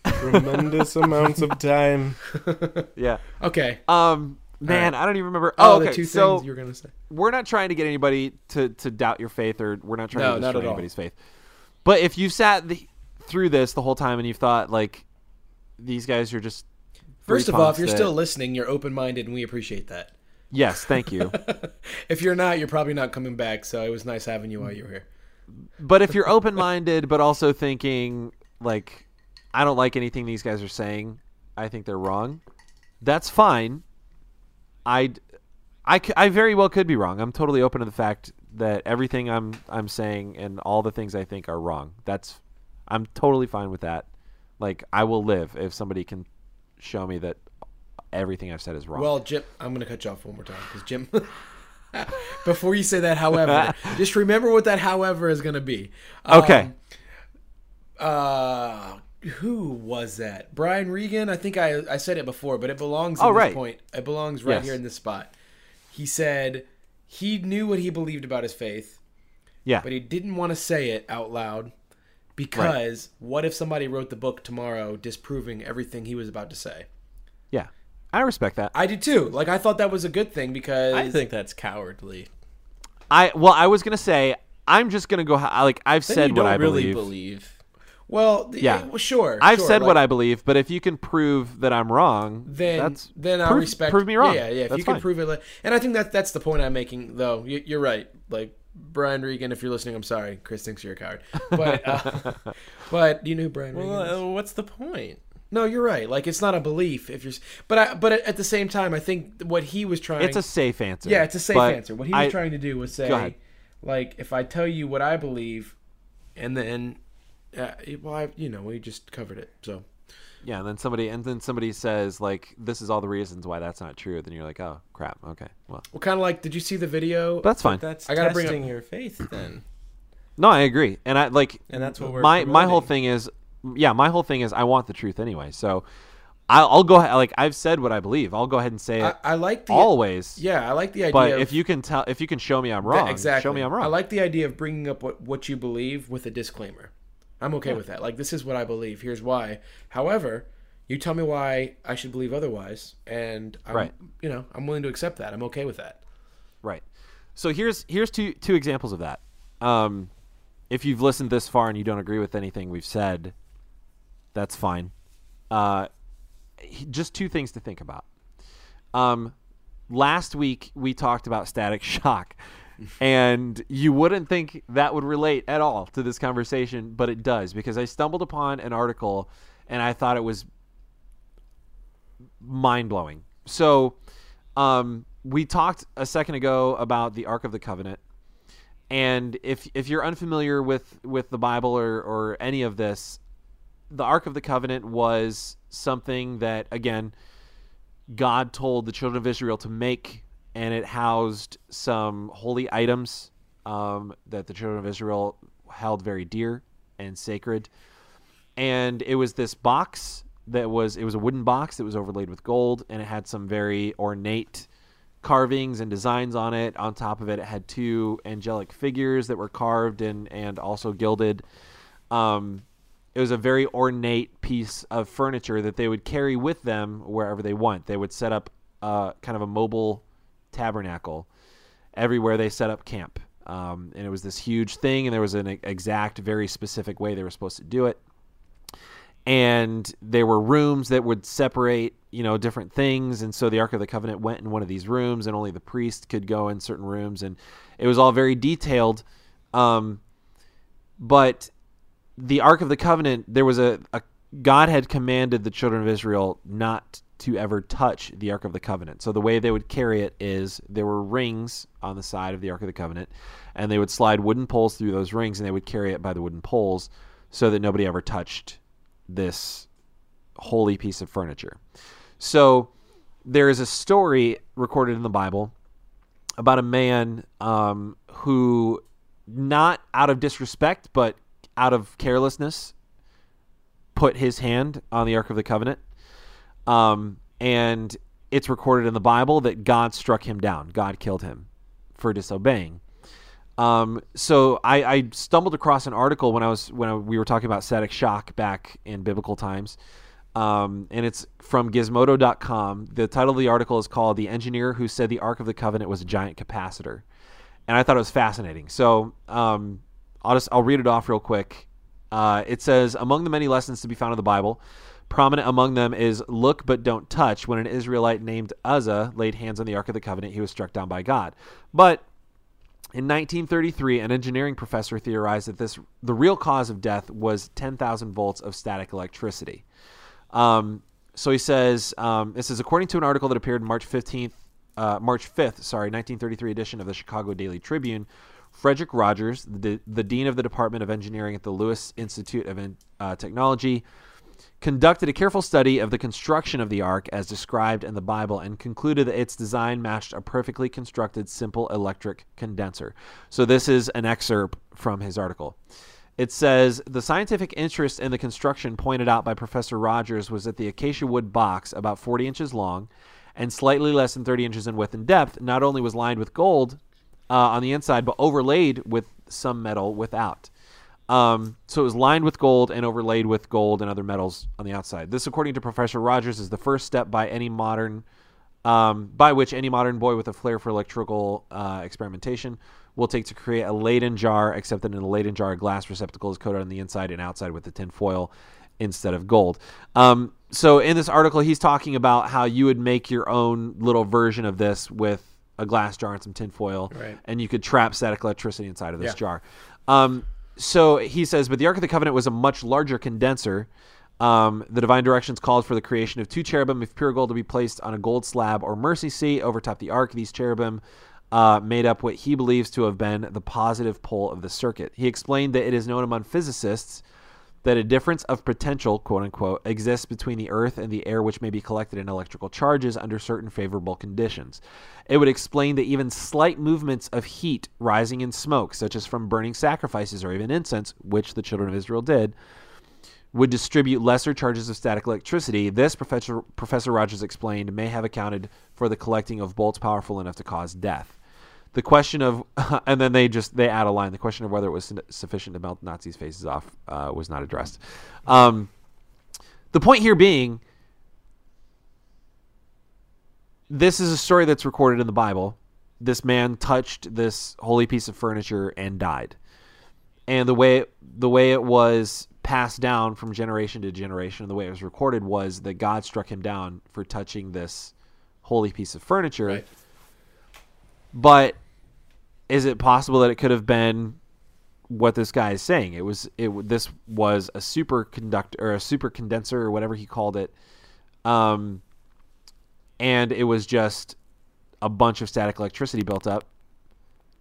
Speaker 3: tremendous amounts of time. [laughs]
Speaker 1: Yeah.
Speaker 2: Okay.
Speaker 1: Um. Man,
Speaker 2: right.
Speaker 1: I don't even remember.
Speaker 2: Oh,
Speaker 1: Oh, okay.
Speaker 2: the two
Speaker 1: so
Speaker 2: things you were gonna say.
Speaker 1: we're not trying to get anybody to to doubt your faith, or we're not trying
Speaker 2: No,
Speaker 1: to
Speaker 2: not
Speaker 1: destroy
Speaker 2: at
Speaker 1: anybody's faith. But if you've sat the, through this the whole time and you've thought like these guys are just
Speaker 2: First of all, if you're
Speaker 1: that-
Speaker 2: still listening, you're open minded, and we appreciate that.
Speaker 1: Yes, thank you. [laughs]
Speaker 2: If you're not, you're probably not coming back. So it was nice having you while you were here.
Speaker 1: but if you're open minded, but also thinking like I don't like anything these guys are saying, I think they're wrong. That's fine. I, I, c- I very well could be wrong. I'm totally open to the fact that everything I'm I'm saying and all the things I think are wrong. That's I'm totally fine with that. Like I will live if somebody can show me that everything I've said is wrong.
Speaker 2: Well, Jim, I'm going to cut you off one more time because Jim. [laughs] before you say that, however, [laughs] just remember what that however is going to be. Um,
Speaker 1: okay.
Speaker 2: Uh, who was that? Brian Regan. I think I I said it before, but it belongs. In
Speaker 1: Oh,
Speaker 2: this
Speaker 1: right.
Speaker 2: Point. It belongs right
Speaker 1: Yes.
Speaker 2: here in this spot. He said he knew what he believed about his faith,
Speaker 1: Yeah.
Speaker 2: but he didn't want to say it out loud because what if somebody wrote the book tomorrow disproving everything he was about to say?
Speaker 1: Yeah. I respect that.
Speaker 2: I do too. Like I thought that was a good thing because
Speaker 3: I think that's cowardly.
Speaker 1: I well, I was gonna say I'm just gonna go. Like I've
Speaker 3: Then
Speaker 1: said
Speaker 3: you
Speaker 1: what
Speaker 3: don't
Speaker 1: I
Speaker 3: really
Speaker 1: believe.
Speaker 3: believe.
Speaker 2: Well, th-
Speaker 1: Yeah.
Speaker 2: well, sure.
Speaker 1: I've
Speaker 2: sure,
Speaker 1: said what I believe, but if you can prove that I'm wrong,
Speaker 2: then
Speaker 1: that's
Speaker 2: then I
Speaker 1: prove,
Speaker 2: respect.
Speaker 1: Prove me wrong.
Speaker 2: Yeah, yeah. If
Speaker 1: That's
Speaker 2: you can
Speaker 1: fine.
Speaker 2: prove it, like, and I think that that's the point I'm making. Though you, you're right. Like Brian Regan, if you're listening, I'm sorry. Chris thinks you're a coward. But uh, [laughs] but you know who Brian Regan?
Speaker 3: Well, uh, what's the point?
Speaker 2: No, you're right. Like it's not a belief. If you're, but I, but at the same time, I think what he was trying.
Speaker 1: It's a safe answer.
Speaker 2: yeah, it's a safe answer. What he was
Speaker 1: I-
Speaker 2: trying to do was say, like, if I tell you what I believe, and then, uh, well, I, you know, we just covered it. So
Speaker 1: Yeah, and then somebody and then somebody says like this is all the reasons why that's not true. Then you're like, oh crap, okay, well
Speaker 2: Well, kind of like, did you see the video?
Speaker 1: that's fine.
Speaker 3: That's
Speaker 2: I gotta bring
Speaker 3: testing your faith then.
Speaker 1: No, I agree, and I like
Speaker 3: And that's what we're
Speaker 1: my my whole thing is yeah my whole thing is I want the truth anyway. So I'll, I'll go ahead like I've said what I believe. I'll go ahead and say it
Speaker 2: I, I like the
Speaker 1: always.
Speaker 2: Yeah, I like the idea.
Speaker 1: But
Speaker 2: of,
Speaker 1: if you can tell if you can show me I'm
Speaker 2: That-
Speaker 1: wrong,
Speaker 2: exactly,
Speaker 1: show me I'm wrong.
Speaker 2: I like the idea of bringing up what what you believe with a disclaimer. I'm okay with that. Like this is what I believe. Here's why. However, you tell me why I should believe otherwise, and I'm,
Speaker 1: Right.
Speaker 2: you know I'm willing to accept that. I'm okay with that.
Speaker 1: Right. So here's here's two two examples of that. Um, if you've listened this far and you don't agree with anything we've said, that's fine. Uh, just two things to think about. Um, last week we talked about static [laughs] shock, and you wouldn't think that would relate at all to this conversation, but it does because I stumbled upon an article and I thought it was mind blowing. So, um, we talked a second ago about the Ark of the Covenant, and if if you're unfamiliar with with the Bible or or any of this, the Ark of the Covenant was something that again God told the children of Israel to make, and it housed some holy items um, that the children of Israel held very dear and sacred. And it was this box that was it was a wooden box that was overlaid with gold, and it had some very ornate carvings and designs on it. On top of it, it had two angelic figures that were carved and and also gilded. Um, it was a very ornate piece of furniture that they would carry with them wherever they went. They would set up kind of a mobile tabernacle everywhere they set up camp. Um, and it was this huge thing, and there was an exact, very specific way they were supposed to do it. And there were rooms that would separate, you know, different things. And so the Ark of the Covenant went in one of these rooms, and only the priest could go in certain rooms. And it was all very detailed. Um, but the Ark of the Covenant, there was a, a God had commanded the children of Israel not to ever touch the Ark of the Covenant. So the way they would carry it is there were rings on the side of the Ark of the Covenant, and they would slide wooden poles through those rings, and they would carry it by the wooden poles, so that nobody ever touched this holy piece of furniture. So there is a story recorded in the Bible about a man um, who, not out of disrespect, but out of carelessness, put his hand on the Ark of the Covenant. Um, and it's recorded in the Bible that God struck him down. God killed him for disobeying. Um, so I, I stumbled across an article when I was when I, we were talking about static shock back in biblical times, um, and it's from Gizmodo.com. The title of the article is called "The Engineer Who Said the Ark of the Covenant Was a Giant Capacitor," and I thought it was fascinating. So um, I'll just I'll read it off real quick. Uh, it says among the many lessons to be found in the Bible, prominent among them is "Look but don't touch." When an Israelite named Uzzah laid hands on the Ark of the Covenant, he was struck down by God. But in 1933, an engineering professor theorized that this the real cause of death was 10,000 volts of static electricity. Um, so he says um, this is according to an article that appeared March 15th, uh, March 5th, sorry, 1933 edition of the Chicago Daily Tribune. Frederick Rogers, the, the dean of the Department of Engineering at the Lewis Institute of uh, Technology, conducted a careful study of the construction of the ark as described in the Bible and concluded that its design matched a perfectly constructed simple electric condenser. So, this is an excerpt from his article. It says the scientific interest in the construction pointed out by Professor Rogers was that the acacia wood box, about 40 inches long and slightly less than 30 inches in width and depth, not only was lined with gold uh, on the inside, but overlaid with some metal without. Um, so it was lined with gold and overlaid with gold and other metals on the outside. This, according to Professor Rogers, is the first step by any modern, um, by which any modern boy with a flair for electrical uh, experimentation will take to create a Leyden jar, except that in a Leyden jar, a glass receptacle is coated on the inside and outside with the tin foil instead of gold. Um, so in this article, he's talking about how you would make your own little version of this with a glass jar and some tinfoil,
Speaker 2: Right.
Speaker 1: and you could trap static electricity inside of this
Speaker 2: Yeah.
Speaker 1: jar. Um, so he says, but the Ark of the Covenant was a much larger condenser. Um, the divine directions called for the creation of two cherubim of pure gold to be placed on a gold slab or mercy seat over top the ark. These cherubim uh, made up what he believes to have been the positive pole of the circuit. He explained that it is known among physicists that a difference of potential, quote unquote, exists between the Earth and the air which may be collected in electrical charges under certain favorable conditions. It would explain that even slight movements of heat rising in smoke, such as from burning sacrifices or even incense, which the children of Israel did, would distribute lesser charges of static electricity. This, Professor, Professor Rogers explained, may have accounted for the collecting of bolts powerful enough to cause death. The question of, [laughs] and then they just they add a line. The question of whether it was sufficient to melt Nazis' faces off uh, was not addressed. Um, the point here being, this is a story that's recorded in the Bible. This man touched this holy piece of furniture and died, and the way the way it was passed down from generation to generation, the way it was recorded was that God struck him down for touching this holy piece of furniture.
Speaker 2: Right.
Speaker 1: But is it possible that it could have been what this guy is saying? It was it. This was a superconductor or a super condenser or whatever he called it, um, and it was just a bunch of static electricity built up.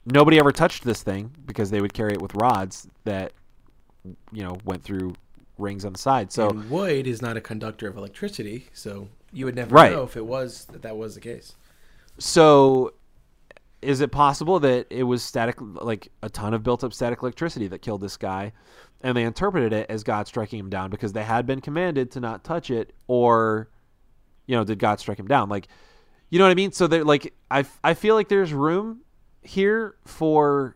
Speaker 1: Nobody ever touched this thing because they would carry it with rods that you know went through rings on the side. So
Speaker 2: and wood is not a conductor of electricity, so you would never
Speaker 1: Right.
Speaker 2: know if it was that that was the case.
Speaker 1: So, is it possible that it was static, like a ton of built up static electricity that killed this guy, and they interpreted it as God striking him down because they had been commanded to not touch it, or, you know, did God strike him down? Like, you know what I mean? So they're like, I I feel like there's room here for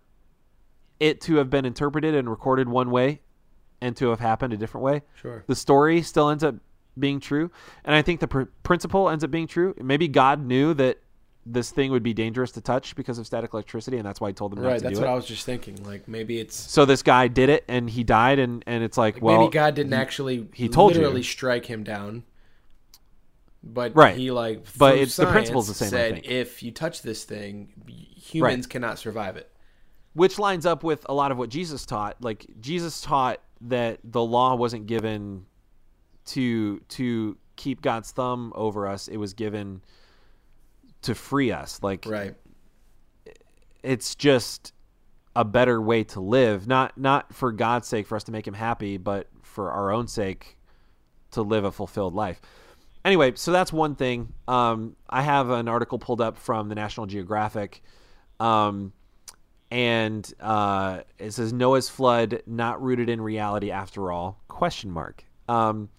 Speaker 1: it to have been interpreted and recorded one way, and to have happened a different way
Speaker 2: Sure.
Speaker 1: the story still ends up being true and i think the pr- principle ends up being true maybe god knew that this thing would be dangerous to touch because of static electricity and that's why I told them not
Speaker 2: Right. That's what
Speaker 1: it
Speaker 2: I was just thinking. Like maybe it's
Speaker 1: so this guy did it and he died and and it's like, well
Speaker 2: maybe God didn't actually
Speaker 1: he told you.
Speaker 2: literally strike him down. But
Speaker 1: Right.
Speaker 2: he like
Speaker 1: But it's- the principle's the same,
Speaker 2: Said if you touch this thing, humans cannot survive it.
Speaker 1: which lines up with a lot of what jesus taught like jesus taught that the law wasn't given to to keep god's thumb over us it was given to free us. Like
Speaker 2: Right.
Speaker 1: it's just a better way to live. Not not for god's sake for us to make him happy but for our own sake to live a fulfilled life. Anyway so that's one thing. Um, i have an article pulled up from the national geographic um, and uh, it says noah's flood not rooted in reality after all? Question mark. Um,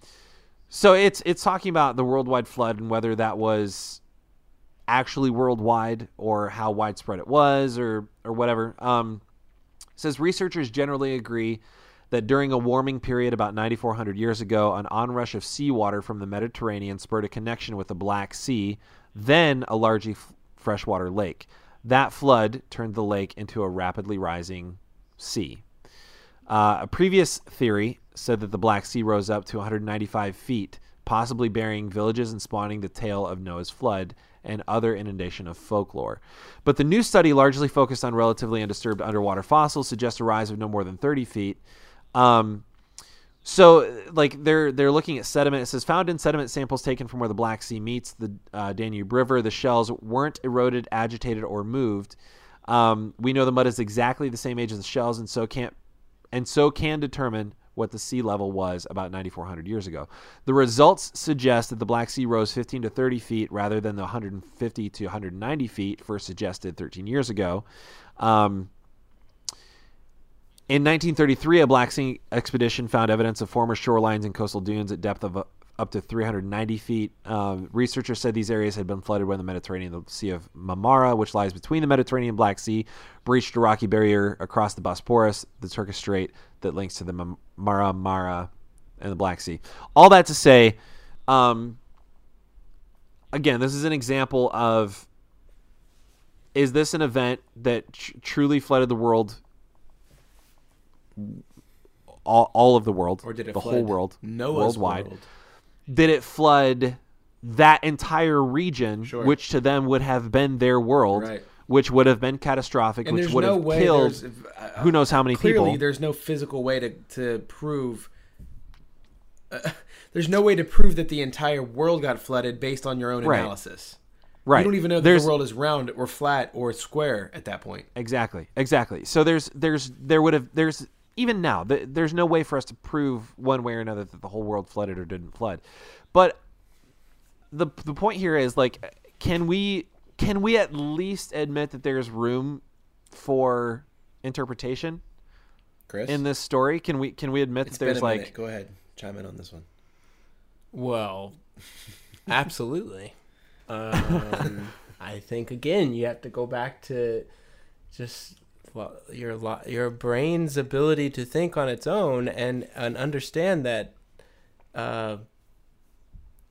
Speaker 1: so it's it's talking about the worldwide flood and whether that was actually worldwide or how widespread it was or or whatever. Um, says researchers generally agree that during a warming period about 9,400 years ago, an onrush of seawater from the Mediterranean spurred a connection with the Black Sea, then a largely f- freshwater lake. That flood turned the lake into a rapidly rising sea. Uh, a previous theory said that the Black Sea rose up to 195 feet, possibly burying villages and spawning the tale of Noah's flood and other inundation of folklore. But the new study, largely focused on relatively undisturbed underwater fossils, suggests a rise of no more than 30 feet. Um, so, like they're they're looking at sediment. It says found in sediment samples taken from where the Black Sea meets the uh, Danube River, the shells weren't eroded, agitated, or moved. Um, we know the mud is exactly the same age as the shells, and so can't and so can determine what the sea level was about 9,400 years ago. The results suggest that the Black Sea rose 15 to 30 feet rather than the 150 to 190 feet first suggested 13 years ago. Um, in 1933, a Black Sea expedition found evidence of former shorelines and coastal dunes at depth of uh, up to 390 feet. Um, researchers said these areas had been flooded when the Mediterranean, the Sea of Marmara, which lies between the Mediterranean and Black Sea, breached a rocky barrier across the Bosporus, the Turkish Strait that links to the Marmara and the Black Sea. All that to say, um, again, this is an example of is this an event that tr- truly flooded the world, all, all of the world,
Speaker 2: Or did it
Speaker 1: the whole world,
Speaker 2: Noah's
Speaker 1: worldwide?
Speaker 2: world?
Speaker 1: Did it flood that entire region,
Speaker 2: Sure.
Speaker 1: which to them would have been their world,
Speaker 2: Right.
Speaker 1: which would have been catastrophic,
Speaker 2: And
Speaker 1: which would
Speaker 2: no
Speaker 1: have killed who knows how many
Speaker 2: clearly
Speaker 1: people?
Speaker 2: there's no physical way to to prove. Uh, [laughs] there's no way to prove that the entire world got flooded based on your own
Speaker 1: Right.
Speaker 2: analysis.
Speaker 1: right.
Speaker 2: You don't even know that
Speaker 1: there's
Speaker 2: the world is round or flat or square at that point.
Speaker 1: Exactly. Exactly. So there's there's there would have there's even now, th- there's no way for us to prove one way or another that the whole world flooded or didn't flood. But the the point here is like, can we can we at least admit that there's room for interpretation
Speaker 2: Chris,
Speaker 1: in this story? Can we can we admit
Speaker 2: it's
Speaker 1: that there's
Speaker 2: been a
Speaker 1: like
Speaker 2: minute. Go ahead, chime in on this one.
Speaker 3: Well, [laughs] absolutely. Um, I think again you have to go back to just well your your brain's ability to think on its own and and understand that uh,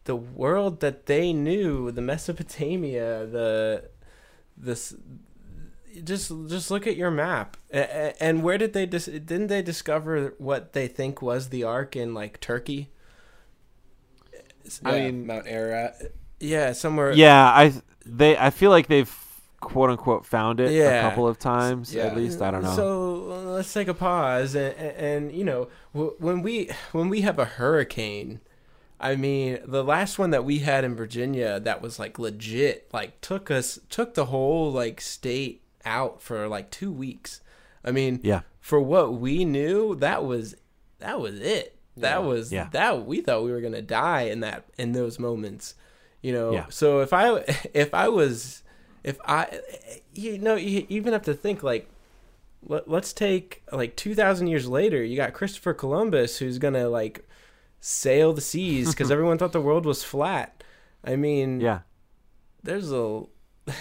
Speaker 3: the world that they knew, the Mesopotamia, the this just just look at your map A- a- and where did they dis- didn't they discover what they think was the ark in like Turkey?
Speaker 1: I
Speaker 2: Yeah,
Speaker 1: mean-
Speaker 2: Mount Ararat.
Speaker 3: Yeah, somewhere.
Speaker 1: yeah I they I feel like they've quote unquote found it
Speaker 3: Yeah.
Speaker 1: a couple of times
Speaker 2: Yeah.
Speaker 1: at least. I don't know.
Speaker 3: So let's take a pause, and, and, and you know, when we when we have a hurricane, I mean, the last one that we had in Virginia that was like legit, like took us took the whole like state out for like two weeks. I mean,
Speaker 1: yeah.
Speaker 3: for what we knew, that was that was it. That
Speaker 2: Yeah.
Speaker 3: was
Speaker 1: Yeah.
Speaker 3: that we thought we were gonna die in that in those moments, you know.
Speaker 1: Yeah.
Speaker 3: So if I [laughs] if I was if I you know you even have to think like let, let's take like 2000 years later you got christopher columbus who's gonna like sail the seas [laughs] because everyone thought the world was flat i mean
Speaker 1: Yeah.
Speaker 3: there's a [laughs]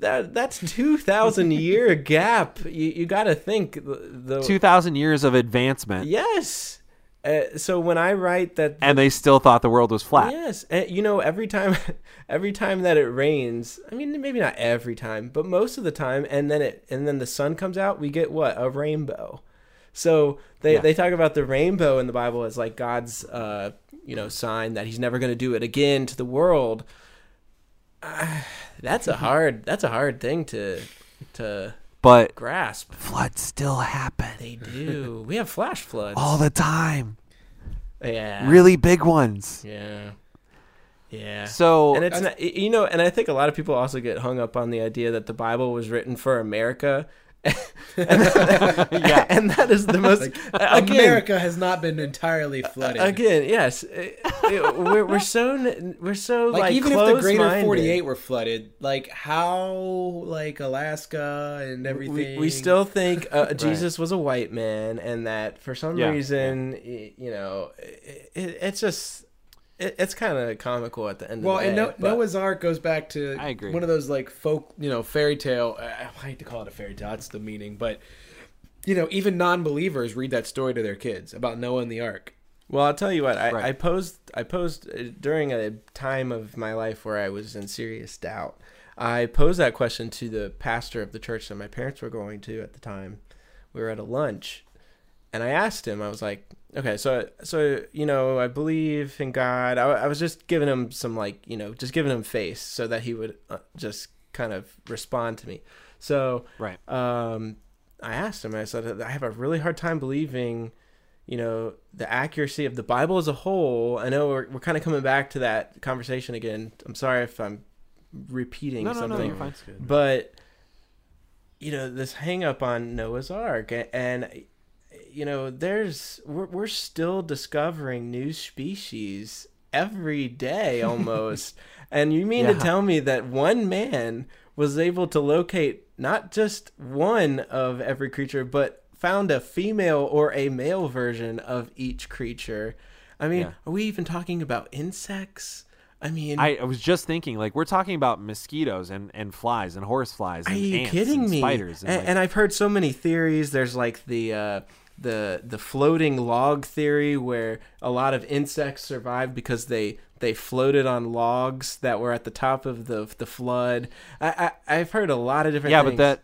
Speaker 3: that that's 2000 year gap you, you got to think the, the
Speaker 1: 2000 years of advancement
Speaker 3: yes uh, so when i write that
Speaker 1: and they still thought the world was flat.
Speaker 3: Yes, and you know every time, [laughs] every time that it rains. I mean, maybe not every time, but most of the time, and then it and then the sun comes out, we get what a rainbow. So they
Speaker 1: Yeah.
Speaker 3: they talk about the rainbow in the Bible as like God's uh you know sign that He's never going to do it again to the world. Uh, [sighs] that's a hard that's a hard thing to to
Speaker 1: But
Speaker 3: grasp.
Speaker 1: floods still happen
Speaker 3: They do. we have flash floods.
Speaker 1: all the time.
Speaker 3: yeah.
Speaker 1: Really big ones.
Speaker 3: Yeah. Yeah.
Speaker 1: So
Speaker 3: and it's not, you know, and I think a lot of people also get hung up on the idea that the Bible was written for America. And,
Speaker 1: Yeah. [laughs]
Speaker 3: and that is the most again.
Speaker 2: America has not been entirely flooded.
Speaker 3: Again, yes, It- it- we're, we're so we're so
Speaker 2: like,
Speaker 3: like,
Speaker 2: even if the greater
Speaker 3: close-minded.
Speaker 2: 48 were flooded, like how like Alaska and everything.
Speaker 3: we, we still think uh, [laughs] Jesus was a white man, and that for some
Speaker 1: Yeah,
Speaker 3: reason, y- you know, it, it's just it, it's kind of comical at the end.
Speaker 2: Well,
Speaker 3: of the
Speaker 2: and
Speaker 3: day,
Speaker 2: no,
Speaker 3: but-
Speaker 2: Noah's Ark goes back to
Speaker 1: I agree.
Speaker 2: one of those like folk, you know, fairy tale. I I hate to call it a fairy tale. That's the meaning, but you know, even non-believers read that story to their kids about Noah and the Ark.
Speaker 3: Well, I'll tell you what. I,
Speaker 1: Right.
Speaker 3: I posed. I posed uh, during a time of my life where I was in serious doubt. I posed that question to the pastor of the church that my parents were going to at the time. We were at a lunch, and I asked him. I was like, "Okay, so so you know, I believe in God." I, I was just giving him some like you know, just giving him face so that he would uh, just kind of respond to me. So
Speaker 1: right.
Speaker 3: um, I asked him, I said, I have a really hard time believing, you know, the accuracy of the Bible as a whole. I know we're, we're kind of coming back to that conversation again. I'm sorry if I'm repeating
Speaker 1: No, no, no,
Speaker 3: something,
Speaker 1: you're fine.
Speaker 3: but you know, this hang up on Noah's Ark a- and you know, there's we're we're still discovering new species every day [laughs] almost. and you mean
Speaker 1: Yeah.
Speaker 3: to tell me that one man was able to locate not just one of every creature, but found a female or a male version of each creature? I mean,
Speaker 1: Yeah.
Speaker 3: are we even talking about insects? I mean,
Speaker 1: I, I was just thinking, like, we're talking about mosquitoes and, and flies and horse flies
Speaker 3: Are you kidding
Speaker 1: and
Speaker 3: me?
Speaker 1: spiders. And,
Speaker 3: And,
Speaker 1: like-
Speaker 3: and I've heard so many theories. There's like the uh, the the floating log theory, where a lot of insects survived because they they floated on logs that were at the top of the the flood. I, I I've heard a lot of different.
Speaker 1: yeah,
Speaker 3: things.
Speaker 1: but that,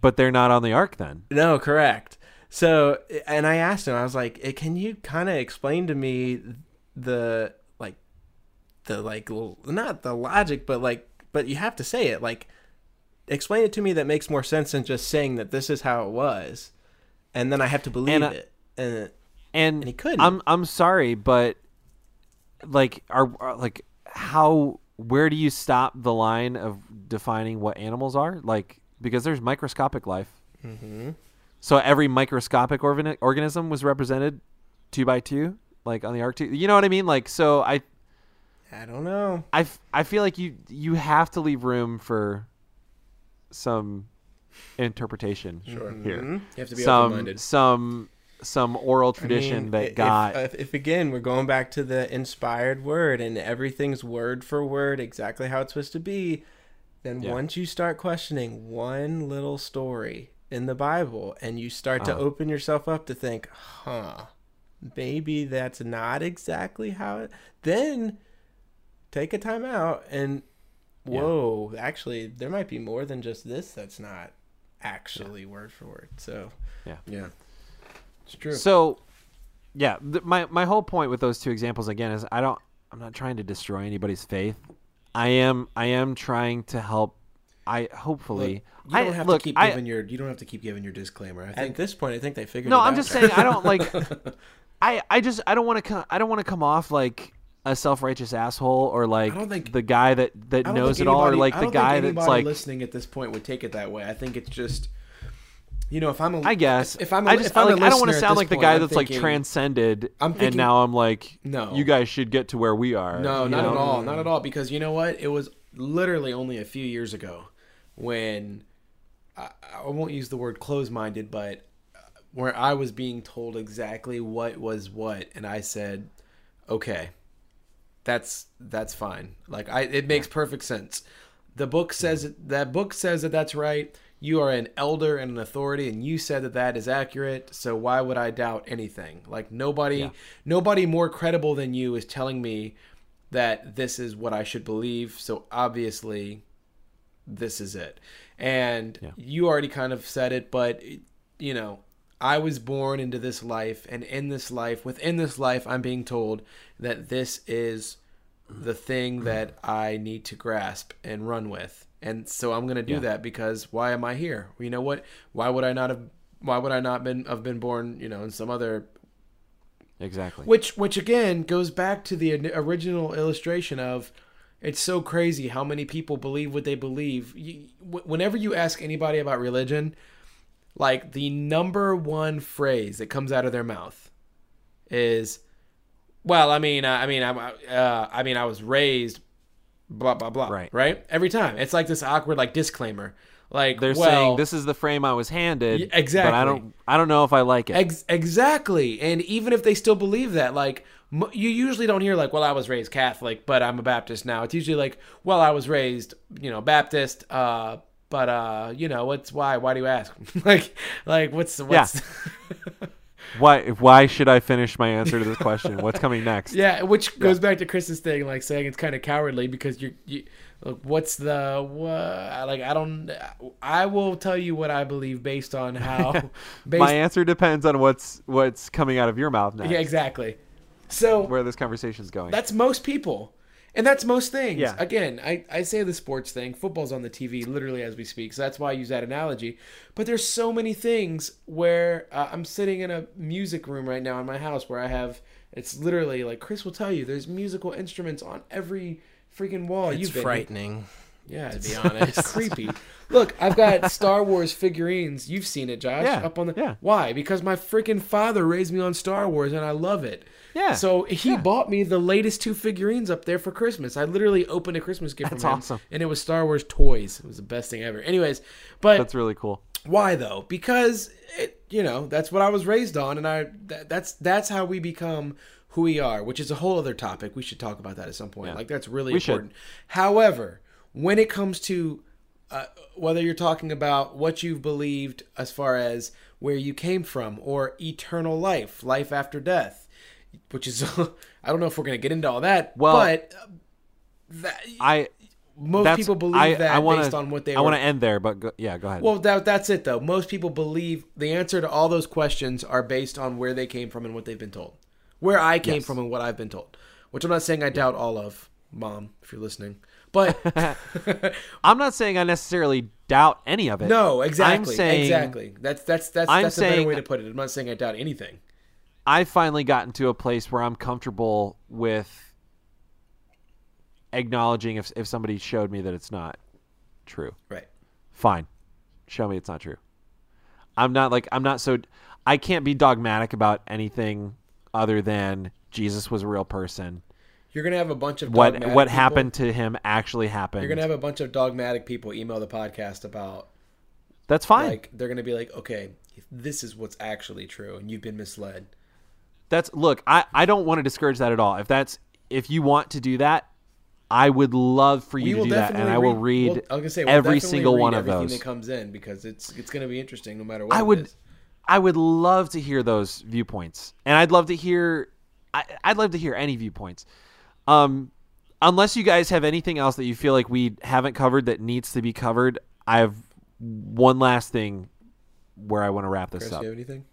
Speaker 1: but they're not on the ark then.
Speaker 3: No, correct. So, and I asked him, I was like, "Eh, "Can you kind of explain to me the like, the like, not the logic, but like, but you have to say it. Like, explain it to me that makes more sense than just saying that this is how it was, and then I have to believe
Speaker 1: And, uh,
Speaker 3: it." And
Speaker 1: And,
Speaker 3: And he couldn't.
Speaker 1: I'm I'm sorry, but like, are, are like how? Where do you stop the line of defining what animals are? Like, because there's microscopic life.
Speaker 3: hmm
Speaker 1: So every microscopic organ- organism was represented two by two, like on the ark two. You know what I mean? Like so, I
Speaker 3: I don't know.
Speaker 1: I, f- I feel like you you have to leave room for some interpretation
Speaker 2: Sure.
Speaker 1: here.
Speaker 3: Mhm.
Speaker 2: You have to be
Speaker 1: Some
Speaker 2: open-minded.
Speaker 1: some some oral
Speaker 3: I
Speaker 1: tradition
Speaker 3: mean,
Speaker 1: that
Speaker 3: if-
Speaker 1: got
Speaker 3: If, if again we're going back to the inspired word and everything's word for word exactly how it's supposed to be, then
Speaker 1: Yeah.
Speaker 3: once you start questioning one little story in the Bible and you start to
Speaker 1: Uh-huh.
Speaker 3: open yourself up to think, huh, maybe that's not exactly how it. Then take a time out and
Speaker 1: Yeah.
Speaker 3: whoa, actually there might be more than just this that's not actually word for word. So
Speaker 2: Yeah. Yeah, it's true.
Speaker 1: So, yeah, th- my my whole point with those two examples again is I don't I'm not trying to destroy anybody's faith. I am I am trying to help. I hopefully
Speaker 2: you don't
Speaker 1: I,
Speaker 2: have
Speaker 1: look,
Speaker 2: to keep
Speaker 1: I,
Speaker 2: giving your you don't have to keep giving your disclaimer. I
Speaker 3: at
Speaker 2: think
Speaker 3: this point, I think they figured.
Speaker 1: No,
Speaker 3: it
Speaker 1: I'm
Speaker 3: out.
Speaker 1: just saying I don't like. [laughs] I I just I don't want to come I don't want to come off like a self righteous asshole or like
Speaker 2: think-
Speaker 1: the guy that that knows it all or like the guy that's like
Speaker 2: listening at this point would take it that way. I think it's just, you know, if I'm a,
Speaker 1: I guess
Speaker 2: if I'm a,
Speaker 1: I just
Speaker 2: I'm
Speaker 1: like, I don't want to sound like the guy
Speaker 2: I'm
Speaker 1: that's like transcended
Speaker 2: I'm
Speaker 1: and
Speaker 2: thinking-
Speaker 1: now I'm like
Speaker 2: No.
Speaker 1: you guys should get to where we are.
Speaker 2: No, not
Speaker 1: know?
Speaker 2: at all. Not at all. Because you know what? It was literally only a few years ago when I, I won't use the word close minded, but uh, where I was being told exactly what was what, and I said, "Okay, that's that's fine." Like I, it makes perfect sense. The book says that book says that that's right. You are an elder and an authority, and you said that that is accurate. So why would I doubt anything? Like nobody,
Speaker 1: Yeah.
Speaker 2: nobody more credible than you is telling me that this is what I should believe. So obviously, this is it. And
Speaker 1: Yeah.
Speaker 2: you already kind of said it, but you know, I was born into this life, and in this life, within this life, I'm being told that this is the thing that I need to grasp and run with. And so I'm going to do
Speaker 1: Yeah.
Speaker 2: that because why am I here? You know what? Why would I not have why would I not been have been born, you know, in some other
Speaker 1: Exactly.
Speaker 2: which which again goes back to the original illustration of it's so crazy how many people believe what they believe. You, whenever you ask anybody about religion, like the number one phrase that comes out of their mouth is, "Well, I mean, uh, I mean, I, uh, I mean, I was raised, blah blah blah."
Speaker 1: Right.
Speaker 2: Right. Every time it's like this awkward like disclaimer, like
Speaker 1: They're
Speaker 2: well,
Speaker 1: saying this is the frame I was handed.
Speaker 2: Y-
Speaker 1: But I
Speaker 2: exactly.
Speaker 1: don't I don't know if I like it.
Speaker 2: Ex- exactly. And even if they still believe that, like, m- you usually don't hear, like, well, I was raised Catholic, but I'm a Baptist now. It's usually like, well, I was raised, you know, Baptist, uh, but, uh, you know, what's why? Why do you ask? [laughs] like, like, what's, the what's, [laughs]
Speaker 1: Why why should I finish my answer to this question? What's coming next? [laughs]
Speaker 2: yeah, which goes back to Chris's thing, like, saying it's kind of cowardly because you're, you, look, what's the, what, like, I don't, I will tell you what I believe based on how, based,
Speaker 1: My answer depends on what's what's coming out of your mouth next.
Speaker 2: yeah, exactly. So,
Speaker 1: Where this conversation's going.
Speaker 2: That's most people. And that's most things.
Speaker 1: Yeah.
Speaker 2: Again, I, I say the sports thing. Football's on the TV literally as we speak. So that's why I use that analogy. But there's so many things where uh, I'm sitting in a music room right now in my house where I have, it's literally like Chris will tell you, there's musical instruments on every freaking wall.
Speaker 3: It's
Speaker 2: You've been-
Speaker 3: frightening.
Speaker 2: Yeah,
Speaker 3: to be [laughs] honest.
Speaker 2: it's creepy. Look, I've got Star Wars figurines. You've seen it, Josh.
Speaker 1: Yeah,
Speaker 2: Up on the
Speaker 1: yeah.
Speaker 2: why? Because my freaking father raised me on Star Wars, and I love it.
Speaker 1: Yeah,
Speaker 2: So he
Speaker 1: yeah.
Speaker 2: bought me the latest two figurines up there for Christmas. I literally opened a Christmas gift
Speaker 1: That's
Speaker 2: from him,
Speaker 1: awesome.
Speaker 2: and it was Star Wars toys. It was the best thing ever. Anyways, but
Speaker 1: That's really cool.
Speaker 2: why though? Because it, you know, that's what I was raised on, and I that, that's that's how we become who we are, which is a whole other topic. We should talk about that at some point.
Speaker 1: Yeah.
Speaker 2: Like that's really
Speaker 1: We should.
Speaker 2: important. However, when it comes to uh, whether you're talking about what you've believed as far as where you came from or eternal life, life after death, which is [laughs] I don't know if we're going to get into all that,
Speaker 1: Well,
Speaker 2: but uh, that,
Speaker 1: I
Speaker 2: most people believe
Speaker 1: I,
Speaker 2: that
Speaker 1: I wanna,
Speaker 2: based on what they
Speaker 1: I want to end there, but go, yeah, go ahead.
Speaker 2: well, that, that's it, though. Most people believe the answer to all those questions are based on where they came from and what they've been told. Where I came
Speaker 1: Yes.
Speaker 2: from and what I've been told. Which I'm not saying I doubt all of, Mom, if you're listening. But [laughs]
Speaker 1: I'm not saying I necessarily doubt any of it.
Speaker 2: no, exactly,
Speaker 1: I'm saying
Speaker 2: exactly. That's that's that's
Speaker 1: I'm
Speaker 2: that's a better way to put it. I'm not saying I doubt anything.
Speaker 1: I've finally gotten to a place where I'm comfortable with acknowledging if if somebody showed me that it's not true.
Speaker 2: Right.
Speaker 1: Fine. Show me it's not true. I'm not like I'm not so I can't be dogmatic about anything other than Jesus was a real person.
Speaker 2: You're gonna have a bunch of
Speaker 1: What what
Speaker 2: people-
Speaker 1: happened to him actually happened.
Speaker 2: You're gonna have a bunch of dogmatic people email the podcast about
Speaker 1: That's fine.
Speaker 2: like they're gonna be like, okay, this is what's actually true, and you've been misled.
Speaker 1: That's look, I I don't want to discourage that at all. If that's if you want to do that, I would love for you to do that, and I will read
Speaker 2: well, I was gonna say, we'll
Speaker 1: every single
Speaker 2: read
Speaker 1: one of
Speaker 2: everything
Speaker 1: those.
Speaker 2: that comes in because it's it's gonna be interesting no matter what.
Speaker 1: I would. I would love to hear those viewpoints, and I'd love to hear, I, I'd love to hear any viewpoints. Um, unless you guys have anything else that you feel like we haven't covered that needs to be covered, I have one last thing where I want to wrap this
Speaker 2: Chris,
Speaker 1: up.
Speaker 2: do you have anything?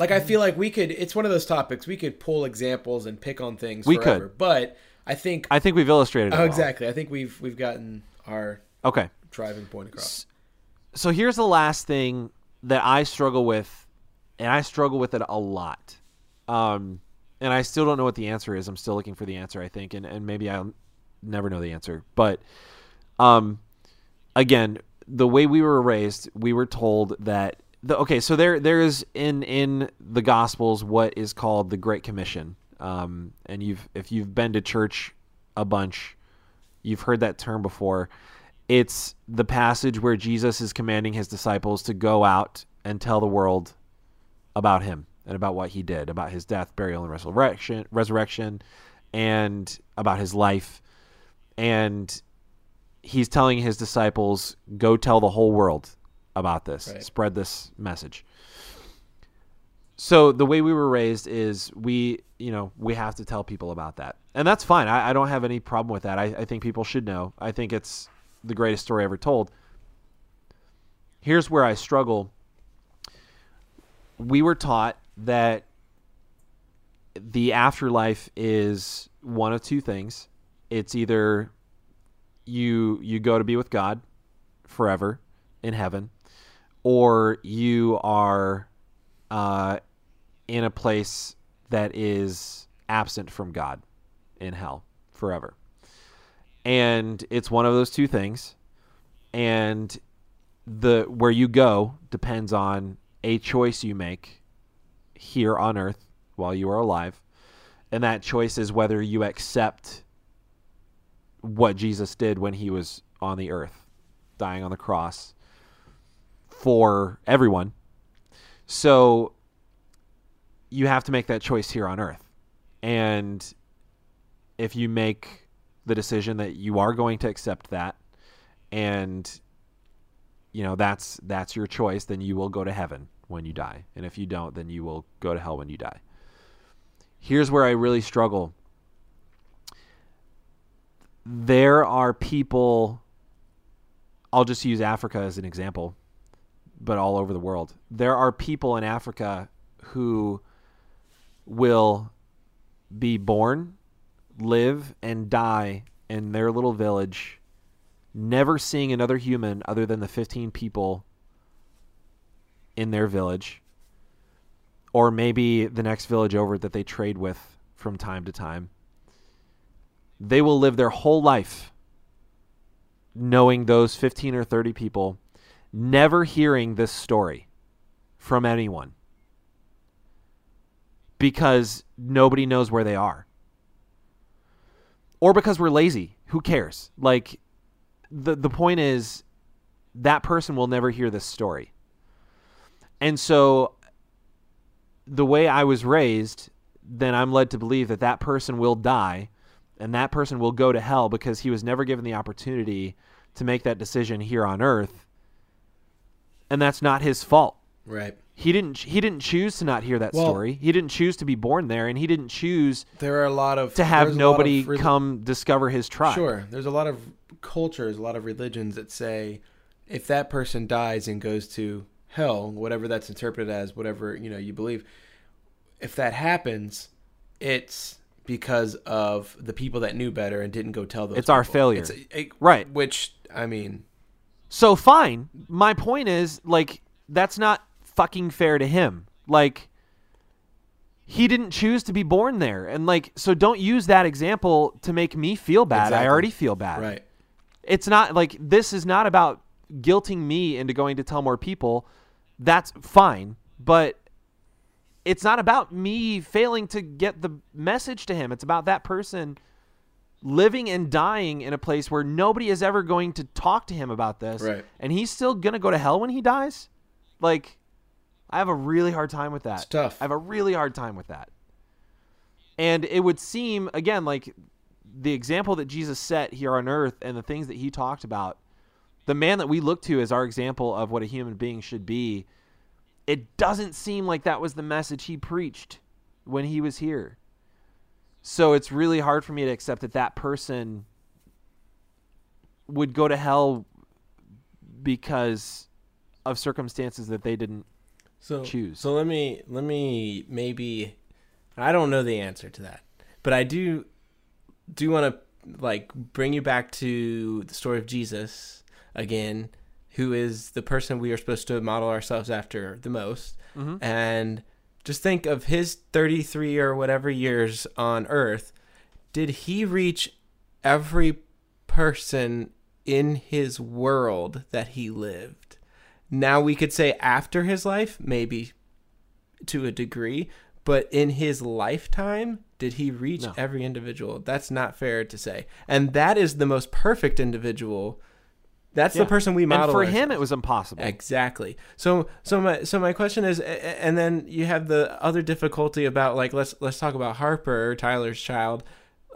Speaker 2: Like I feel like we could. It's one of those topics we could pull examples and pick on things.
Speaker 1: We
Speaker 2: forever,
Speaker 1: could.
Speaker 2: but I think.
Speaker 1: I think we've illustrated. it
Speaker 2: oh,
Speaker 1: well.
Speaker 2: exactly. I think we've we've gotten our
Speaker 1: Okay.
Speaker 2: driving point across.
Speaker 1: so here's the last thing that I struggle with, and I struggle with it a lot. Um, and I still don't know what the answer is. I'm still looking for the answer, I think, and, and maybe I'll never know the answer. But um, again, the way we were raised, we were told that the okay, so there there is in in the Gospels what is called the Great Commission. Um, and you've if you've been to church a bunch, you've heard that term before. It's the passage where Jesus is commanding his disciples to go out and tell the world about him and about what he did, about his death, burial, and resurrection, resurrection, and about his life. And he's telling his disciples, "Go tell the whole world about this.
Speaker 2: Right.
Speaker 1: Spread this message." So the way we were raised is we, you know, we have to tell people about that, and that's fine. I, I don't have any problem with that. I, I think people should know. I think it's the greatest story ever told. Here's where I struggle. We were taught that the afterlife is one of two things. It's either you you go to be with God forever in heaven, or you are uh, in a place that is absent from God in hell forever. And it's one of those two things. And the where you go depends on a choice you make here on earth while you are alive. And that choice is whether you accept what Jesus did when he was on the earth, dying on the cross for everyone. So you have to make that choice here on earth. And if you make the decision that you are going to accept that and you know that's that's your choice then you will go to heaven when you die and if you don't then you will go to hell when you die here's where i really struggle there are people I'll just use Africa as an example, but all over the world. There are people in Africa who will be born, live, and die in their little village, never seeing another human other than the 15 people in their village, or maybe the next village over that they trade with from time to time. They will live their whole life knowing those 15 or 30 people, never hearing this story from anyone because nobody knows where they are. Or because we're lazy. Who cares? Like the the point is that person will never hear this story. And so the way I was raised, then I'm led to believe that that person will die and that person will go to hell because he was never given the opportunity to make that decision here on earth. And that's not his fault.
Speaker 2: Right.
Speaker 1: He didn't he didn't choose to not hear that
Speaker 2: Well-
Speaker 1: story. He didn't choose to be born there and he didn't choose
Speaker 2: There are a lot of
Speaker 1: to have
Speaker 2: lot of
Speaker 1: nobody come discover his tribe.
Speaker 2: Sure. There's a lot of cultures, a lot of religions that say if that person dies and goes to hell, whatever that's interpreted as, whatever, you know, you believe, if that happens, it's because of the people that knew better and didn't go tell those
Speaker 1: It's our failure.
Speaker 2: It's a- a-
Speaker 1: Right.
Speaker 2: Which I mean,
Speaker 1: So fine. My point is like that's not fucking fair to him. Like he didn't choose to be born there. And like so don't use that example to make me feel bad. I already feel bad.
Speaker 2: right.
Speaker 1: It's not like this is not about guilting me into going to tell more people. that's fine, but it's not about me failing to get the message to him. It's about that person living and dying in a place where nobody is ever going to talk to him about this.
Speaker 2: Right.
Speaker 1: And he's still going to go to hell when he dies? Like I have a really hard time with that.
Speaker 2: It's tough.
Speaker 1: I have a really hard time with that. And it would seem again like the example that Jesus set here on earth and the things that he talked about, the man that we look to as our example of what a human being should be, it doesn't seem like that was the message he preached when he was here. So it's really hard for me to accept that that person would go to hell because of circumstances that they didn't
Speaker 3: so
Speaker 1: choose.
Speaker 3: So let me let me maybe I don't know the answer to that, but I do do want to like bring you back to the story of Jesus again, who is the person we are supposed to model ourselves after the most,
Speaker 1: Mhm.
Speaker 3: and just think of his 33 or whatever years on earth. Did he reach every person in his world that he lived? Now we could say after his life maybe to a degree but in his lifetime did he reach
Speaker 1: No.
Speaker 3: every individual? That's not fair to say. And that is the most perfect individual that's
Speaker 1: Yeah.
Speaker 3: the person we
Speaker 1: and
Speaker 3: model
Speaker 1: for him it was impossible.
Speaker 3: Exactly. So so my so my question is, and then you have the other difficulty about like let's let's talk about Harper, Tyler's child.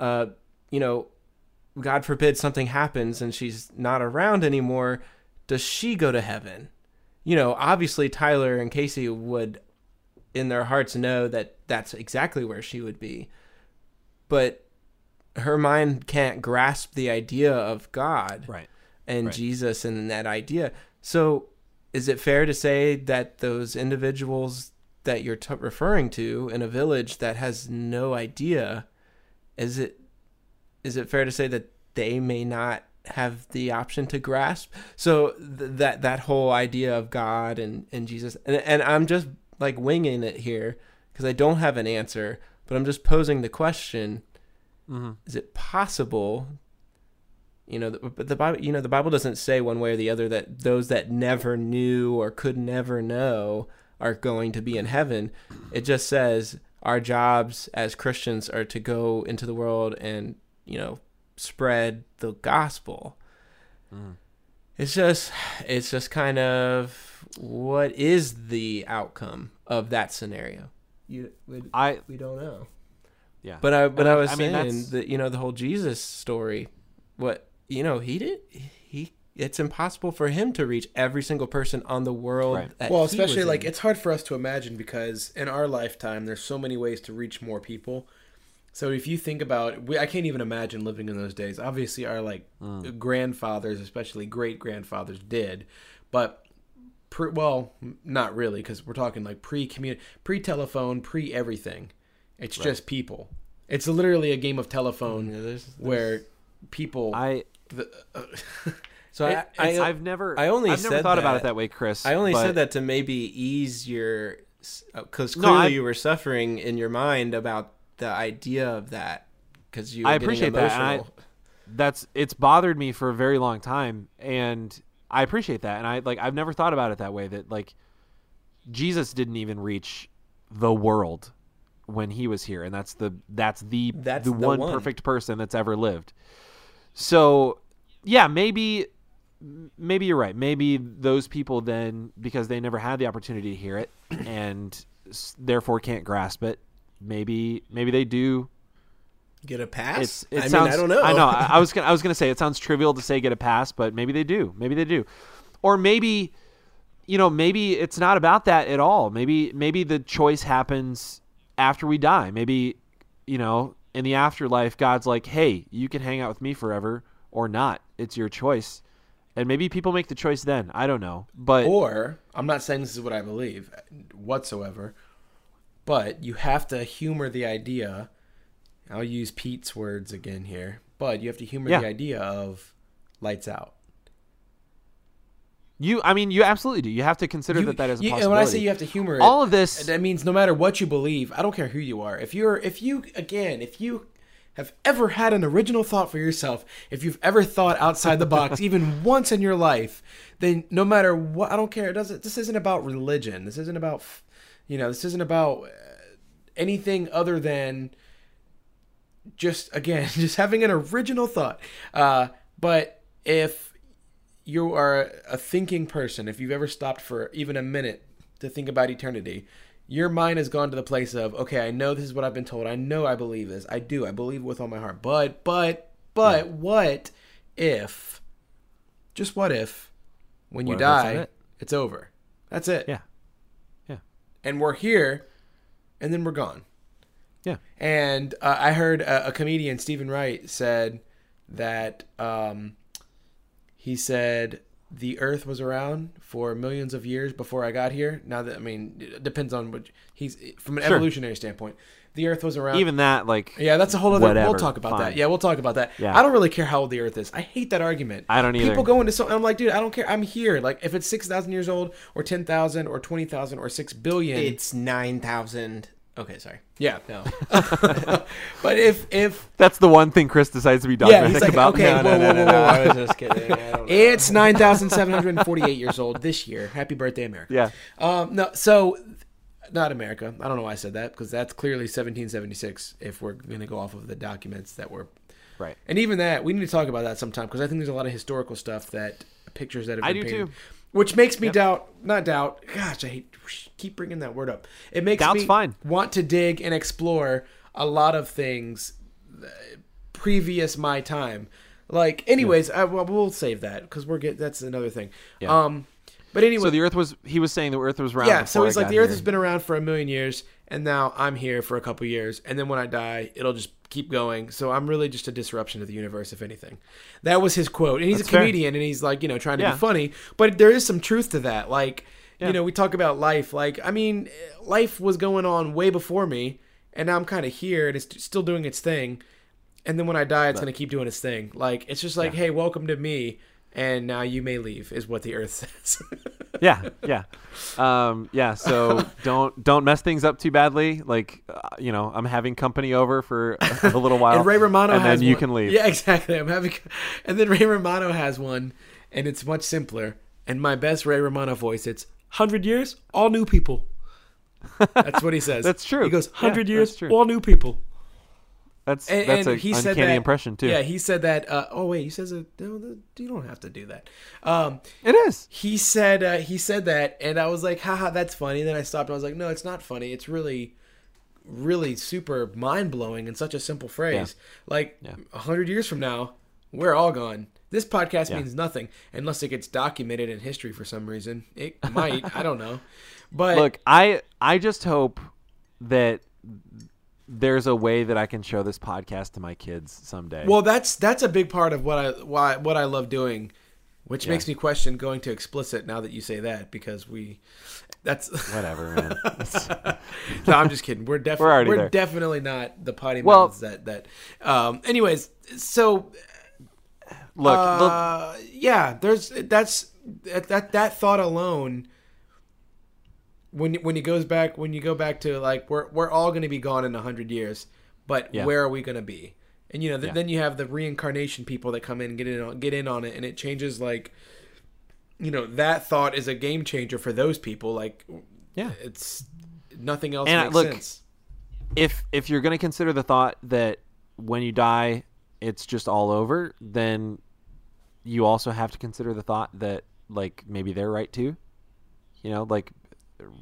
Speaker 3: Uh, you know, God forbid something happens and she's not around anymore. Does she go to heaven? You know, obviously Tyler and Casey would, in their hearts, know that that's exactly where she would be, but her mind can't grasp the idea of God
Speaker 1: Right.
Speaker 3: And
Speaker 1: Right.
Speaker 3: Jesus and that idea. So, is it fair to say that those individuals that you're t- referring to in a village that has no idea, is it is it fair to say that they may not have the option to grasp? So th- that that whole idea of God and and Jesus, and and I'm just like winging it here because I don't have an answer, but I'm just posing the question
Speaker 1: Mm-hmm.
Speaker 3: is it possible you know the, but the bible you know the bible doesn't say one way or the other that those that never knew or could never know are going to be in heaven it just says our jobs as christians are to go into the world and you know spread the gospel
Speaker 1: Mm.
Speaker 3: it's just it's just kind of what is the outcome of that scenario you we,
Speaker 1: I
Speaker 3: we don't know
Speaker 1: yeah.
Speaker 3: but I but I
Speaker 1: I-
Speaker 3: was
Speaker 1: I mean,
Speaker 3: saying
Speaker 1: that's-
Speaker 3: that you know the whole Jesus story, what you know he did he it's impossible for him to reach every single person on the world.
Speaker 1: Right.
Speaker 3: that
Speaker 2: well, especially like
Speaker 3: in.
Speaker 2: it's hard for us to imagine because in our lifetime, there's so many ways to reach more people. So if you think about, we, I can't even imagine living in those days. Obviously, our like
Speaker 1: Mm.
Speaker 2: grandfathers, especially great grandfathers, did, but pre, well, not really because we're talking like pre commun pre telephone, pre everything. It's just people. It's literally a game of telephone
Speaker 3: Yeah, there's-
Speaker 2: where people.
Speaker 1: I
Speaker 2: the, uh, [laughs]
Speaker 3: so
Speaker 1: it-
Speaker 3: I, I,
Speaker 1: I've never
Speaker 3: I only
Speaker 1: I've never thought about it that way, Chris.
Speaker 3: I only
Speaker 1: but-
Speaker 3: said that to maybe ease your because clearly
Speaker 1: I-
Speaker 3: you were suffering in your mind about the idea of that because you. Were
Speaker 1: I appreciate that, I- that's it's bothered me for a very long time and I appreciate that and I like I've never thought about it that way that like Jesus didn't even reach the world when he was here and that's the that's the
Speaker 3: That's
Speaker 1: the,
Speaker 3: the
Speaker 1: one,
Speaker 3: one.
Speaker 1: perfect person that's ever lived. So, yeah, maybe maybe you're right. Maybe those people then because they never had the opportunity to hear it [clears throat] and therefore can't grasp it, maybe maybe they do
Speaker 3: get a pass.
Speaker 1: it's, it
Speaker 3: I
Speaker 1: sounds,
Speaker 3: mean, I don't know.
Speaker 1: I know. [laughs] I, I was gonna, I was gonna say it sounds trivial to say get a pass, but maybe they do. Maybe they do, or maybe, you know, maybe it's not about that at all. Maybe maybe the choice happens after we die. Maybe, you know, in the afterlife, God's like, hey, you can hang out with me forever or not. It's your choice, and maybe people make the choice then. I don't know, but
Speaker 2: Or I'm not saying this is what I believe whatsoever, but you have to humor the idea. I'll use Pete's words again here, but you have to humor
Speaker 1: Yeah.
Speaker 2: the idea of lights out.
Speaker 1: You, I mean, you absolutely do. You have to consider
Speaker 2: You-
Speaker 1: that that is a
Speaker 2: you-
Speaker 1: possibility.
Speaker 2: and when I say you have to humor it,
Speaker 1: all of this,
Speaker 2: that means no matter what you believe, I don't care who you are. If you're, if you, again, if you have ever had an original thought for yourself, if you've ever thought outside the box [laughs] even once in your life, then no matter what, I don't care. It doesn't. This isn't about religion. This isn't about, you know, this isn't about uh, anything other than just again [laughs] just having an original thought. Uh, but if you are a thinking person, if you've ever stopped for even a minute to think about eternity, your mind has gone to the place of, okay, I know this is what I've been told. I know I believe this. I do. I believe with all my heart. But, but, but, yeah. what if, just what if, when you what die, it? it's over? That's it.
Speaker 1: Yeah. Yeah.
Speaker 2: And we're here, and then we're gone.
Speaker 1: Yeah.
Speaker 2: And uh, I heard a, a, comedian, Steven Wright, said that um, he said the Earth was around for millions of years before I got here. Now that I mean, it depends on what he's from an sure. evolutionary standpoint. The Earth was around.
Speaker 1: Even that, like,
Speaker 2: yeah, that's a whole other. Whatever, we'll talk about fine. that. Yeah, we'll talk about that. Yeah. I don't really care how old the Earth is. I hate that argument.
Speaker 1: I don't either.
Speaker 2: People go into so I'm like, dude, I don't care. I'm here. Like, if it's six thousand years old, or ten thousand, or twenty thousand, or six billion,
Speaker 3: it's nine thousand. Okay, sorry.
Speaker 2: Yeah, no. [laughs] but if if
Speaker 1: that's the one thing Chris decides to be dogmatic yeah, like, about.
Speaker 2: Okay, no, whoa, no, whoa, whoa, whoa, I was just kidding. It's nine thousand seven hundred and forty-eight years old this year. Happy birthday, America.
Speaker 1: Yeah.
Speaker 2: Um. No. So, not America. I don't know why I said that because that's clearly seventeen seventy-six. If we're gonna go off of the documents that were.
Speaker 1: Right.
Speaker 2: And even that, we need to talk about that sometime because I think there's a lot of historical stuff that pictures that have been
Speaker 1: I do
Speaker 2: painted.
Speaker 1: too
Speaker 2: which makes me yep. doubt not doubt gosh i hate keep bringing that word up it makes
Speaker 1: Doubt's
Speaker 2: me
Speaker 1: fine.
Speaker 2: want to dig and explore a lot of things uh, previous my time like anyways yeah. I, well, we'll save that because we're get that's another thing yeah. um but anyway
Speaker 1: so the earth was he was saying the earth was round
Speaker 2: yeah so he's
Speaker 1: I
Speaker 2: like the earth here. has been around for a million years and now i'm here for a couple years and then when i die it'll just keep going. So I'm really just a disruption to the universe, if anything. That was his quote. And he's That's a comedian fair. and he's like, you know, trying to yeah. be funny. But there is some truth to that. Like, yeah. you know, we talk about life. Like, I mean, life was going on way before me. And now I'm kind of here and it's still doing its thing. And then when I die, it's going to keep doing its thing. Like, it's just like, yeah. hey, welcome to me and now you may leave is what the earth [laughs] says.
Speaker 1: Yeah yeah. Um, yeah so don't don't mess things up too badly. Like uh, you know i'm having company over for a, a little [laughs] while
Speaker 2: and ray romano
Speaker 1: and then you
Speaker 2: one.
Speaker 1: can leave.
Speaker 2: Yeah exactly. I'm having and then ray romano has one and it's much simpler. And my best ray romano voice it's 100 years all new people. That's what he says. [laughs]
Speaker 1: That's true.
Speaker 2: He goes 100 yeah, years all new people
Speaker 1: that's and, that's and a he uncanny
Speaker 2: that,
Speaker 1: impression too.
Speaker 2: Yeah, he said that. Uh, oh wait, he says. No, you don't have to do that. Um,
Speaker 1: it is.
Speaker 2: He said uh, he said that, and I was like, haha, that's funny. And then I stopped. and I was like, no, it's not funny. It's really, really super mind blowing and such a simple phrase. Yeah. Like a yeah. hundred years from now, we're all gone. This podcast yeah. means nothing unless it gets documented in history for some reason. It might. I don't know. [laughs] But
Speaker 1: look, I I just hope that there's a way that I can show this podcast to my kids someday.
Speaker 2: Well, that's that's a big part of what I why what I love doing, which yeah. makes me question going to explicit now that you say that because we that's [laughs]
Speaker 1: whatever, man.
Speaker 2: no, I'm just kidding. We're definitely we're, we're definitely not the potty well, mouths that that. Um. Anyways, so
Speaker 1: look,
Speaker 2: uh, yeah, there's that's that that that thought alone when when he goes back when you go back to like we're we're all going to be gone in a hundred years, but yeah. where are we going to be? And you know, th- yeah. then you have the reincarnation people that come in and get in on get in on it, and it changes like, you know, that thought is a game changer for those people. Like,
Speaker 1: yeah,
Speaker 2: it's nothing else
Speaker 1: and uh,
Speaker 2: makes
Speaker 1: look,
Speaker 2: sense.
Speaker 1: If if you're going to consider the thought that when you die, it's just all over, then you also have to consider the thought that like maybe they're right too. You know, like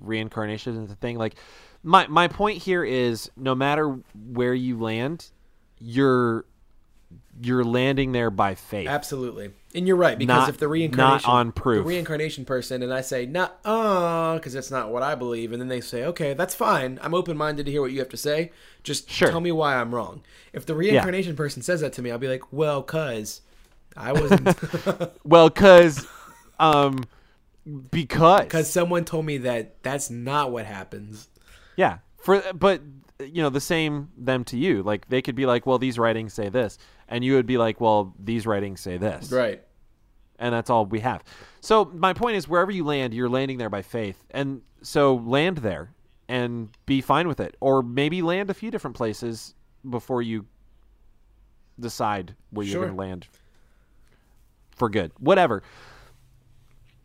Speaker 1: reincarnation is a thing. Like my my point here is no matter where you land, you're you're landing there by faith.
Speaker 2: Absolutely. And you're right because
Speaker 1: not,
Speaker 2: if the reincarnation
Speaker 1: not on proof.
Speaker 2: the reincarnation person and I say not uh because that's not what I believe and then they say okay that's fine I'm open minded to hear what you have to say just
Speaker 1: sure.
Speaker 2: tell me why I'm wrong. If the reincarnation yeah. person says that to me I'll be like well cuz I wasn't [laughs]
Speaker 1: well cuz um because
Speaker 2: because someone told me that that's not what happens.
Speaker 1: Yeah, for but you know the same them to you. Like they could be like, well, these writings say this, and you would be like, well, these writings say this,
Speaker 2: right?
Speaker 1: And that's all we have. So my point is, wherever you land, you're landing there by faith, and so land there and be fine with it, or maybe land a few different places before you decide where you're going to land for good. Whatever.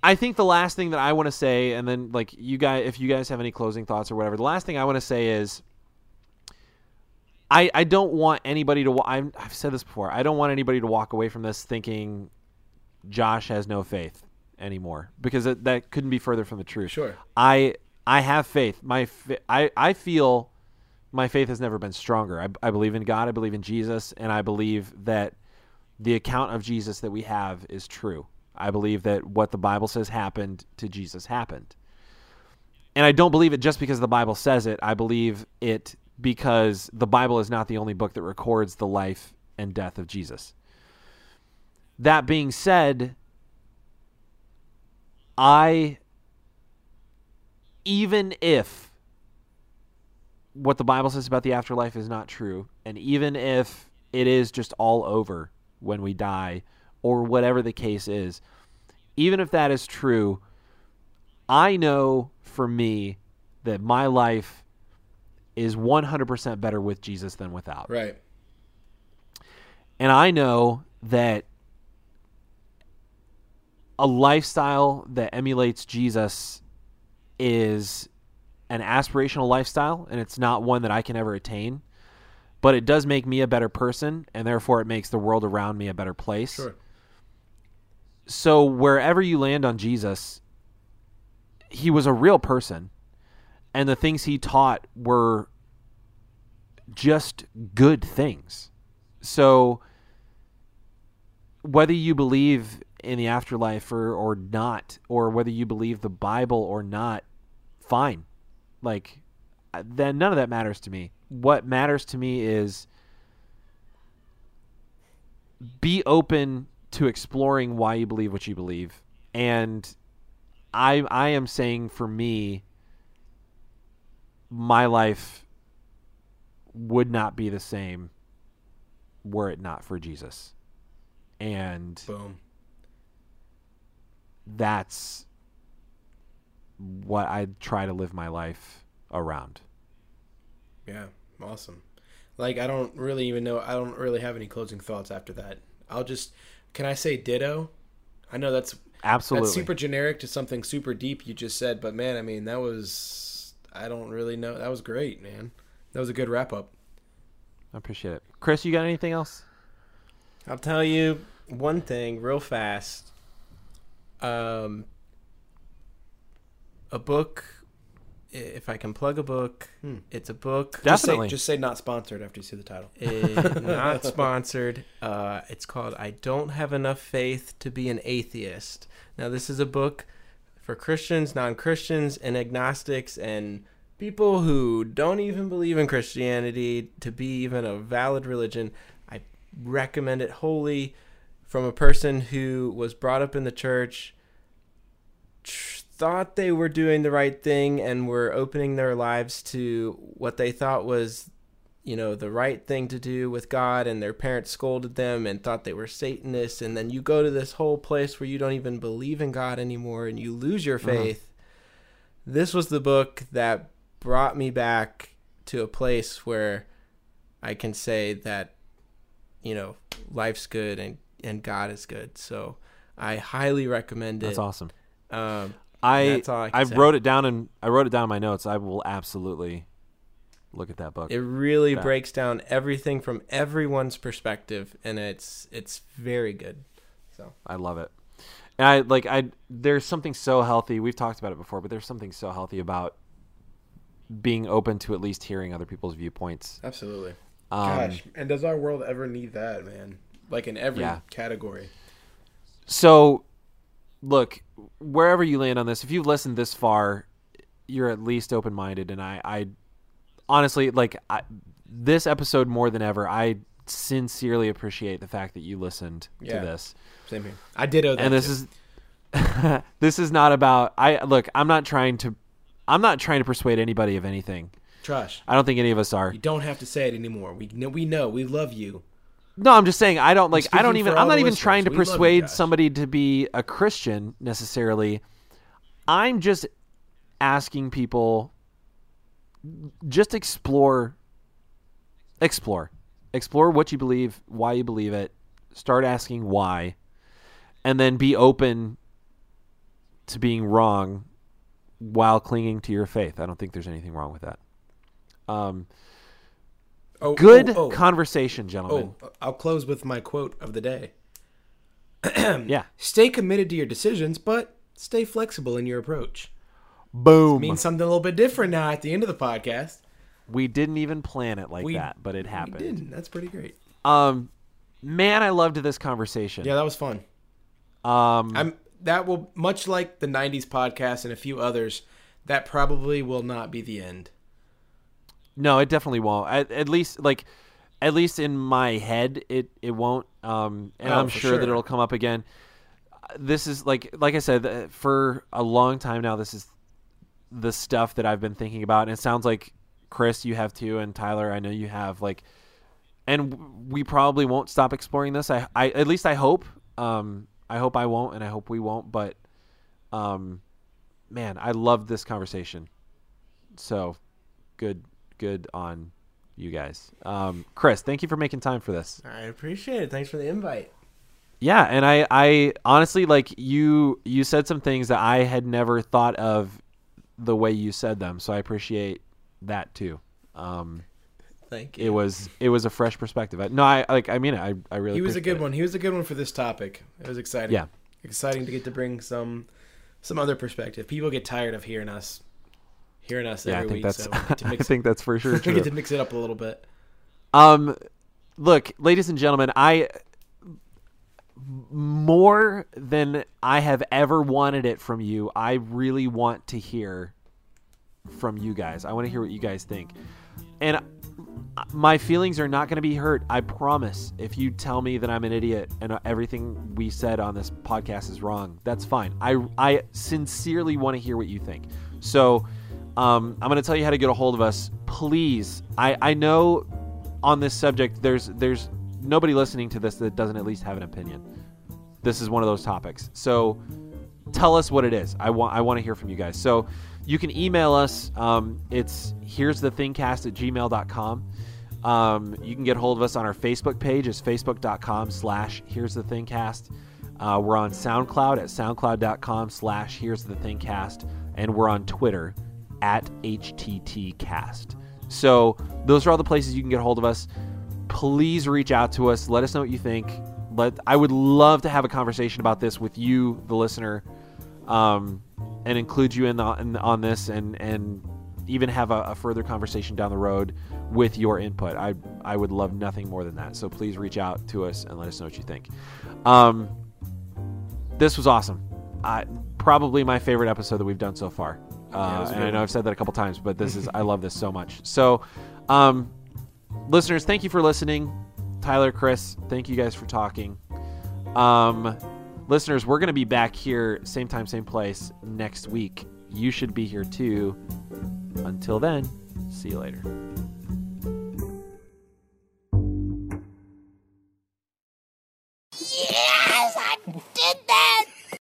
Speaker 1: I think the last thing that I want to say, and then like you guys, if you guys have any closing thoughts or whatever, the last thing I want to say is, I I don't want anybody to. I'm, I've said this before. I don't want anybody to walk away from this thinking Josh has no faith anymore because that, that couldn't be further from the truth.
Speaker 2: Sure.
Speaker 1: I I have faith. My I I feel my faith has never been stronger. I, I believe in God. I believe in Jesus, and I believe that the account of Jesus that we have is true. I believe that what the Bible says happened to Jesus happened. And I don't believe it just because the Bible says it. I believe it because the Bible is not the only book that records the life and death of Jesus. That being said, I even if what the Bible says about the afterlife is not true, and even if it is just all over when we die, or whatever the case is, even if that is true, I know for me that my life is 100% better with Jesus than without.
Speaker 2: Right.
Speaker 1: And I know that a lifestyle that emulates Jesus is an aspirational lifestyle, and it's not one that I can ever attain. But it does make me a better person, and therefore it makes the world around me a better place.
Speaker 2: Sure.
Speaker 1: So wherever you land on Jesus, he was a real person, and the things he taught were just good things. So whether you believe in the afterlife or, or not, or whether you believe the Bible or not, fine. Like, uh, then none of that matters to me. What matters to me is be open to exploring why you believe what you believe. And I I am saying for me my life would not be the same were it not for Jesus. And
Speaker 2: Boom.
Speaker 1: that's what I try to live my life around.
Speaker 2: Yeah. Awesome. Like I don't really even know. I don't really have any closing thoughts after that. I'll just. Can I say ditto? I know that's
Speaker 1: Absolutely.
Speaker 2: that's super generic to something super deep you just said, but man, I mean that was. I don't really know. That was great, man. That was a good wrap up.
Speaker 1: I appreciate it. Chris, you got anything else?
Speaker 3: I'll tell you one thing real fast. Um, a book. I- If I can plug a book,
Speaker 2: Hmm.
Speaker 3: it's a book.
Speaker 1: Definitely.
Speaker 2: Just say, just say not sponsored after you see the title.
Speaker 3: eh, not sponsored. Uh, it's called "I Don't Have Enough Faith to Be an Atheist." Now, this is a book for Christians, non-Christians, and agnostics, and people who don't even believe in Christianity to be even a valid religion. I recommend it wholly from a person who was brought up in the church, tr- thought they were doing the right thing, and were opening their lives to what they thought was you know the right thing to do with God and their parents scolded them and thought they were satanists and then you go to this whole place where you don't even believe in God anymore and you lose your
Speaker 1: Uh-huh.
Speaker 3: faith. This was the book that brought me back to a place where I can say that you know life's good and and God is good. So I highly recommend it.
Speaker 1: That's awesome.
Speaker 3: Um,
Speaker 1: I
Speaker 3: That's all I can
Speaker 1: I
Speaker 3: say.
Speaker 1: wrote it down and I wrote it down in my notes. I will absolutely look at that book.
Speaker 3: it really
Speaker 1: Yeah.
Speaker 3: breaks down everything from everyone's perspective and it's it's very good. So
Speaker 1: I love it. And I like I there's something so healthy. We've talked about it before, but there's something so healthy about being open to at least hearing other people's viewpoints.
Speaker 2: Absolutely.
Speaker 1: Um,
Speaker 2: Gosh, and does our world ever need that, man? Like in every
Speaker 1: Yeah.
Speaker 2: category.
Speaker 1: So, look, wherever you land on this, if you've listened this far, you're at least open minded. And I, I honestly, like, I, this episode more than ever, I sincerely appreciate the fact that you listened
Speaker 2: Yeah.
Speaker 1: to this.
Speaker 2: Same here. I did owe that.
Speaker 1: and this
Speaker 2: too.
Speaker 1: is [laughs] this is not about I look, I'm not trying to I'm not trying to persuade anybody of anything.
Speaker 2: Trash.
Speaker 1: I don't think any of us are.
Speaker 2: You don't have to say it anymore. We know. We know. We love you.
Speaker 1: No, I'm just saying I don't like I don't even I'm not even
Speaker 2: listeners.
Speaker 1: trying to
Speaker 2: We
Speaker 1: persuade somebody to be a Christian necessarily. I'm just asking people just explore explore. explore what you believe, why you believe it, start asking why, and then be open to being wrong while clinging to your faith. I don't think there's anything wrong with that. Um,
Speaker 2: Oh,
Speaker 1: good
Speaker 2: oh, oh,
Speaker 1: conversation, gentlemen.
Speaker 2: oh, I'll close with my quote of the day. [clears throat]
Speaker 1: Yeah.
Speaker 2: Stay committed to your decisions, but stay flexible in your approach.
Speaker 1: Boom.
Speaker 2: Means something a little bit different now at the end of the podcast.
Speaker 1: we didn't even plan it like
Speaker 2: We-
Speaker 1: that, but it
Speaker 2: We
Speaker 1: happened.
Speaker 2: didn't. That's pretty great.
Speaker 1: Um, man, I loved this conversation.
Speaker 2: Yeah, that was fun.
Speaker 1: Um,
Speaker 2: I'm that will much like the '90s podcast and a few others. That probably will not be the end.
Speaker 1: No, it definitely won't. At, at least, like, at least in my head, it it won't. Um, and
Speaker 2: Oh,
Speaker 1: I'm
Speaker 2: for
Speaker 1: sure, that it'll come up again. This is like, like I said, uh, for a long time now. This is the stuff that I've been thinking about, and it sounds like Chris, you have too, and Tyler, I know you have. Like, and we probably won't stop exploring this. I, I at least I hope. Um, I hope I won't, and I hope we won't. But, um, man, I loved this conversation. So, good, good on you guys. Um, Chris, thank you for making time for this.
Speaker 3: I appreciate it. Thanks for the invite.
Speaker 1: Yeah, and I, I honestly like you. You said some things that I had never thought of the way you said them, so I appreciate that too. Um,
Speaker 3: Thank you.
Speaker 1: it was it was a fresh perspective. I, no, I like. I mean, it. I I really.
Speaker 2: He was a good
Speaker 1: it.
Speaker 2: one. He was a good one for this topic. It was exciting.
Speaker 1: Yeah.
Speaker 2: exciting to get to bring some some other perspective. People get tired of hearing us hearing us
Speaker 1: Yeah, I
Speaker 2: every
Speaker 1: think
Speaker 2: week,
Speaker 1: that's.
Speaker 2: so we [laughs]
Speaker 1: I think that's for sure [laughs]
Speaker 2: we get to mix it up a little bit.
Speaker 1: Um, look, ladies and gentlemen, I more than I have ever wanted it from you. I really want to hear from you guys. I want to hear what you guys think, and my feelings are not going to be hurt. I promise. If you tell me that I'm an idiot and everything we said on this podcast is wrong, that's fine. I I sincerely want to hear what you think. So. Um, I'm going to tell you how to get a hold of us. Please, I, I know on this subject there's there's nobody listening to this that doesn't at least have an opinion. This is one of those topics. So tell us what it is. I want I want to hear from you guys. So you can email us. Um, it's here's the thingcast at gmail.com. Um, you can get a hold of us on our Facebook page. It's facebook.com slash here's the thingcast. Uh, we're on SoundCloud at soundcloud.com slash here's the thingcast. And we're on Twitter at HTTcast. So those are all the places you can get a hold of us. Please reach out to us. Let us know what you think. Let I would love to have a conversation about this with you, the listener, um, and include you in, the, in on this, and and even have a, a further conversation down the road with your input. I I would love nothing more than that. So please reach out to us and let us know what you think. Um, this was awesome. I, probably my favorite episode that we've done so far.
Speaker 2: Yeah,
Speaker 1: uh, and I know I've said that a couple times, but this is I love this so much. So, um, listeners, thank you for listening. Tyler, Chris, thank you guys for talking. Um, listeners, we're going to be back here, same time, same place next week. You should be here too. Until then, see you later. did that!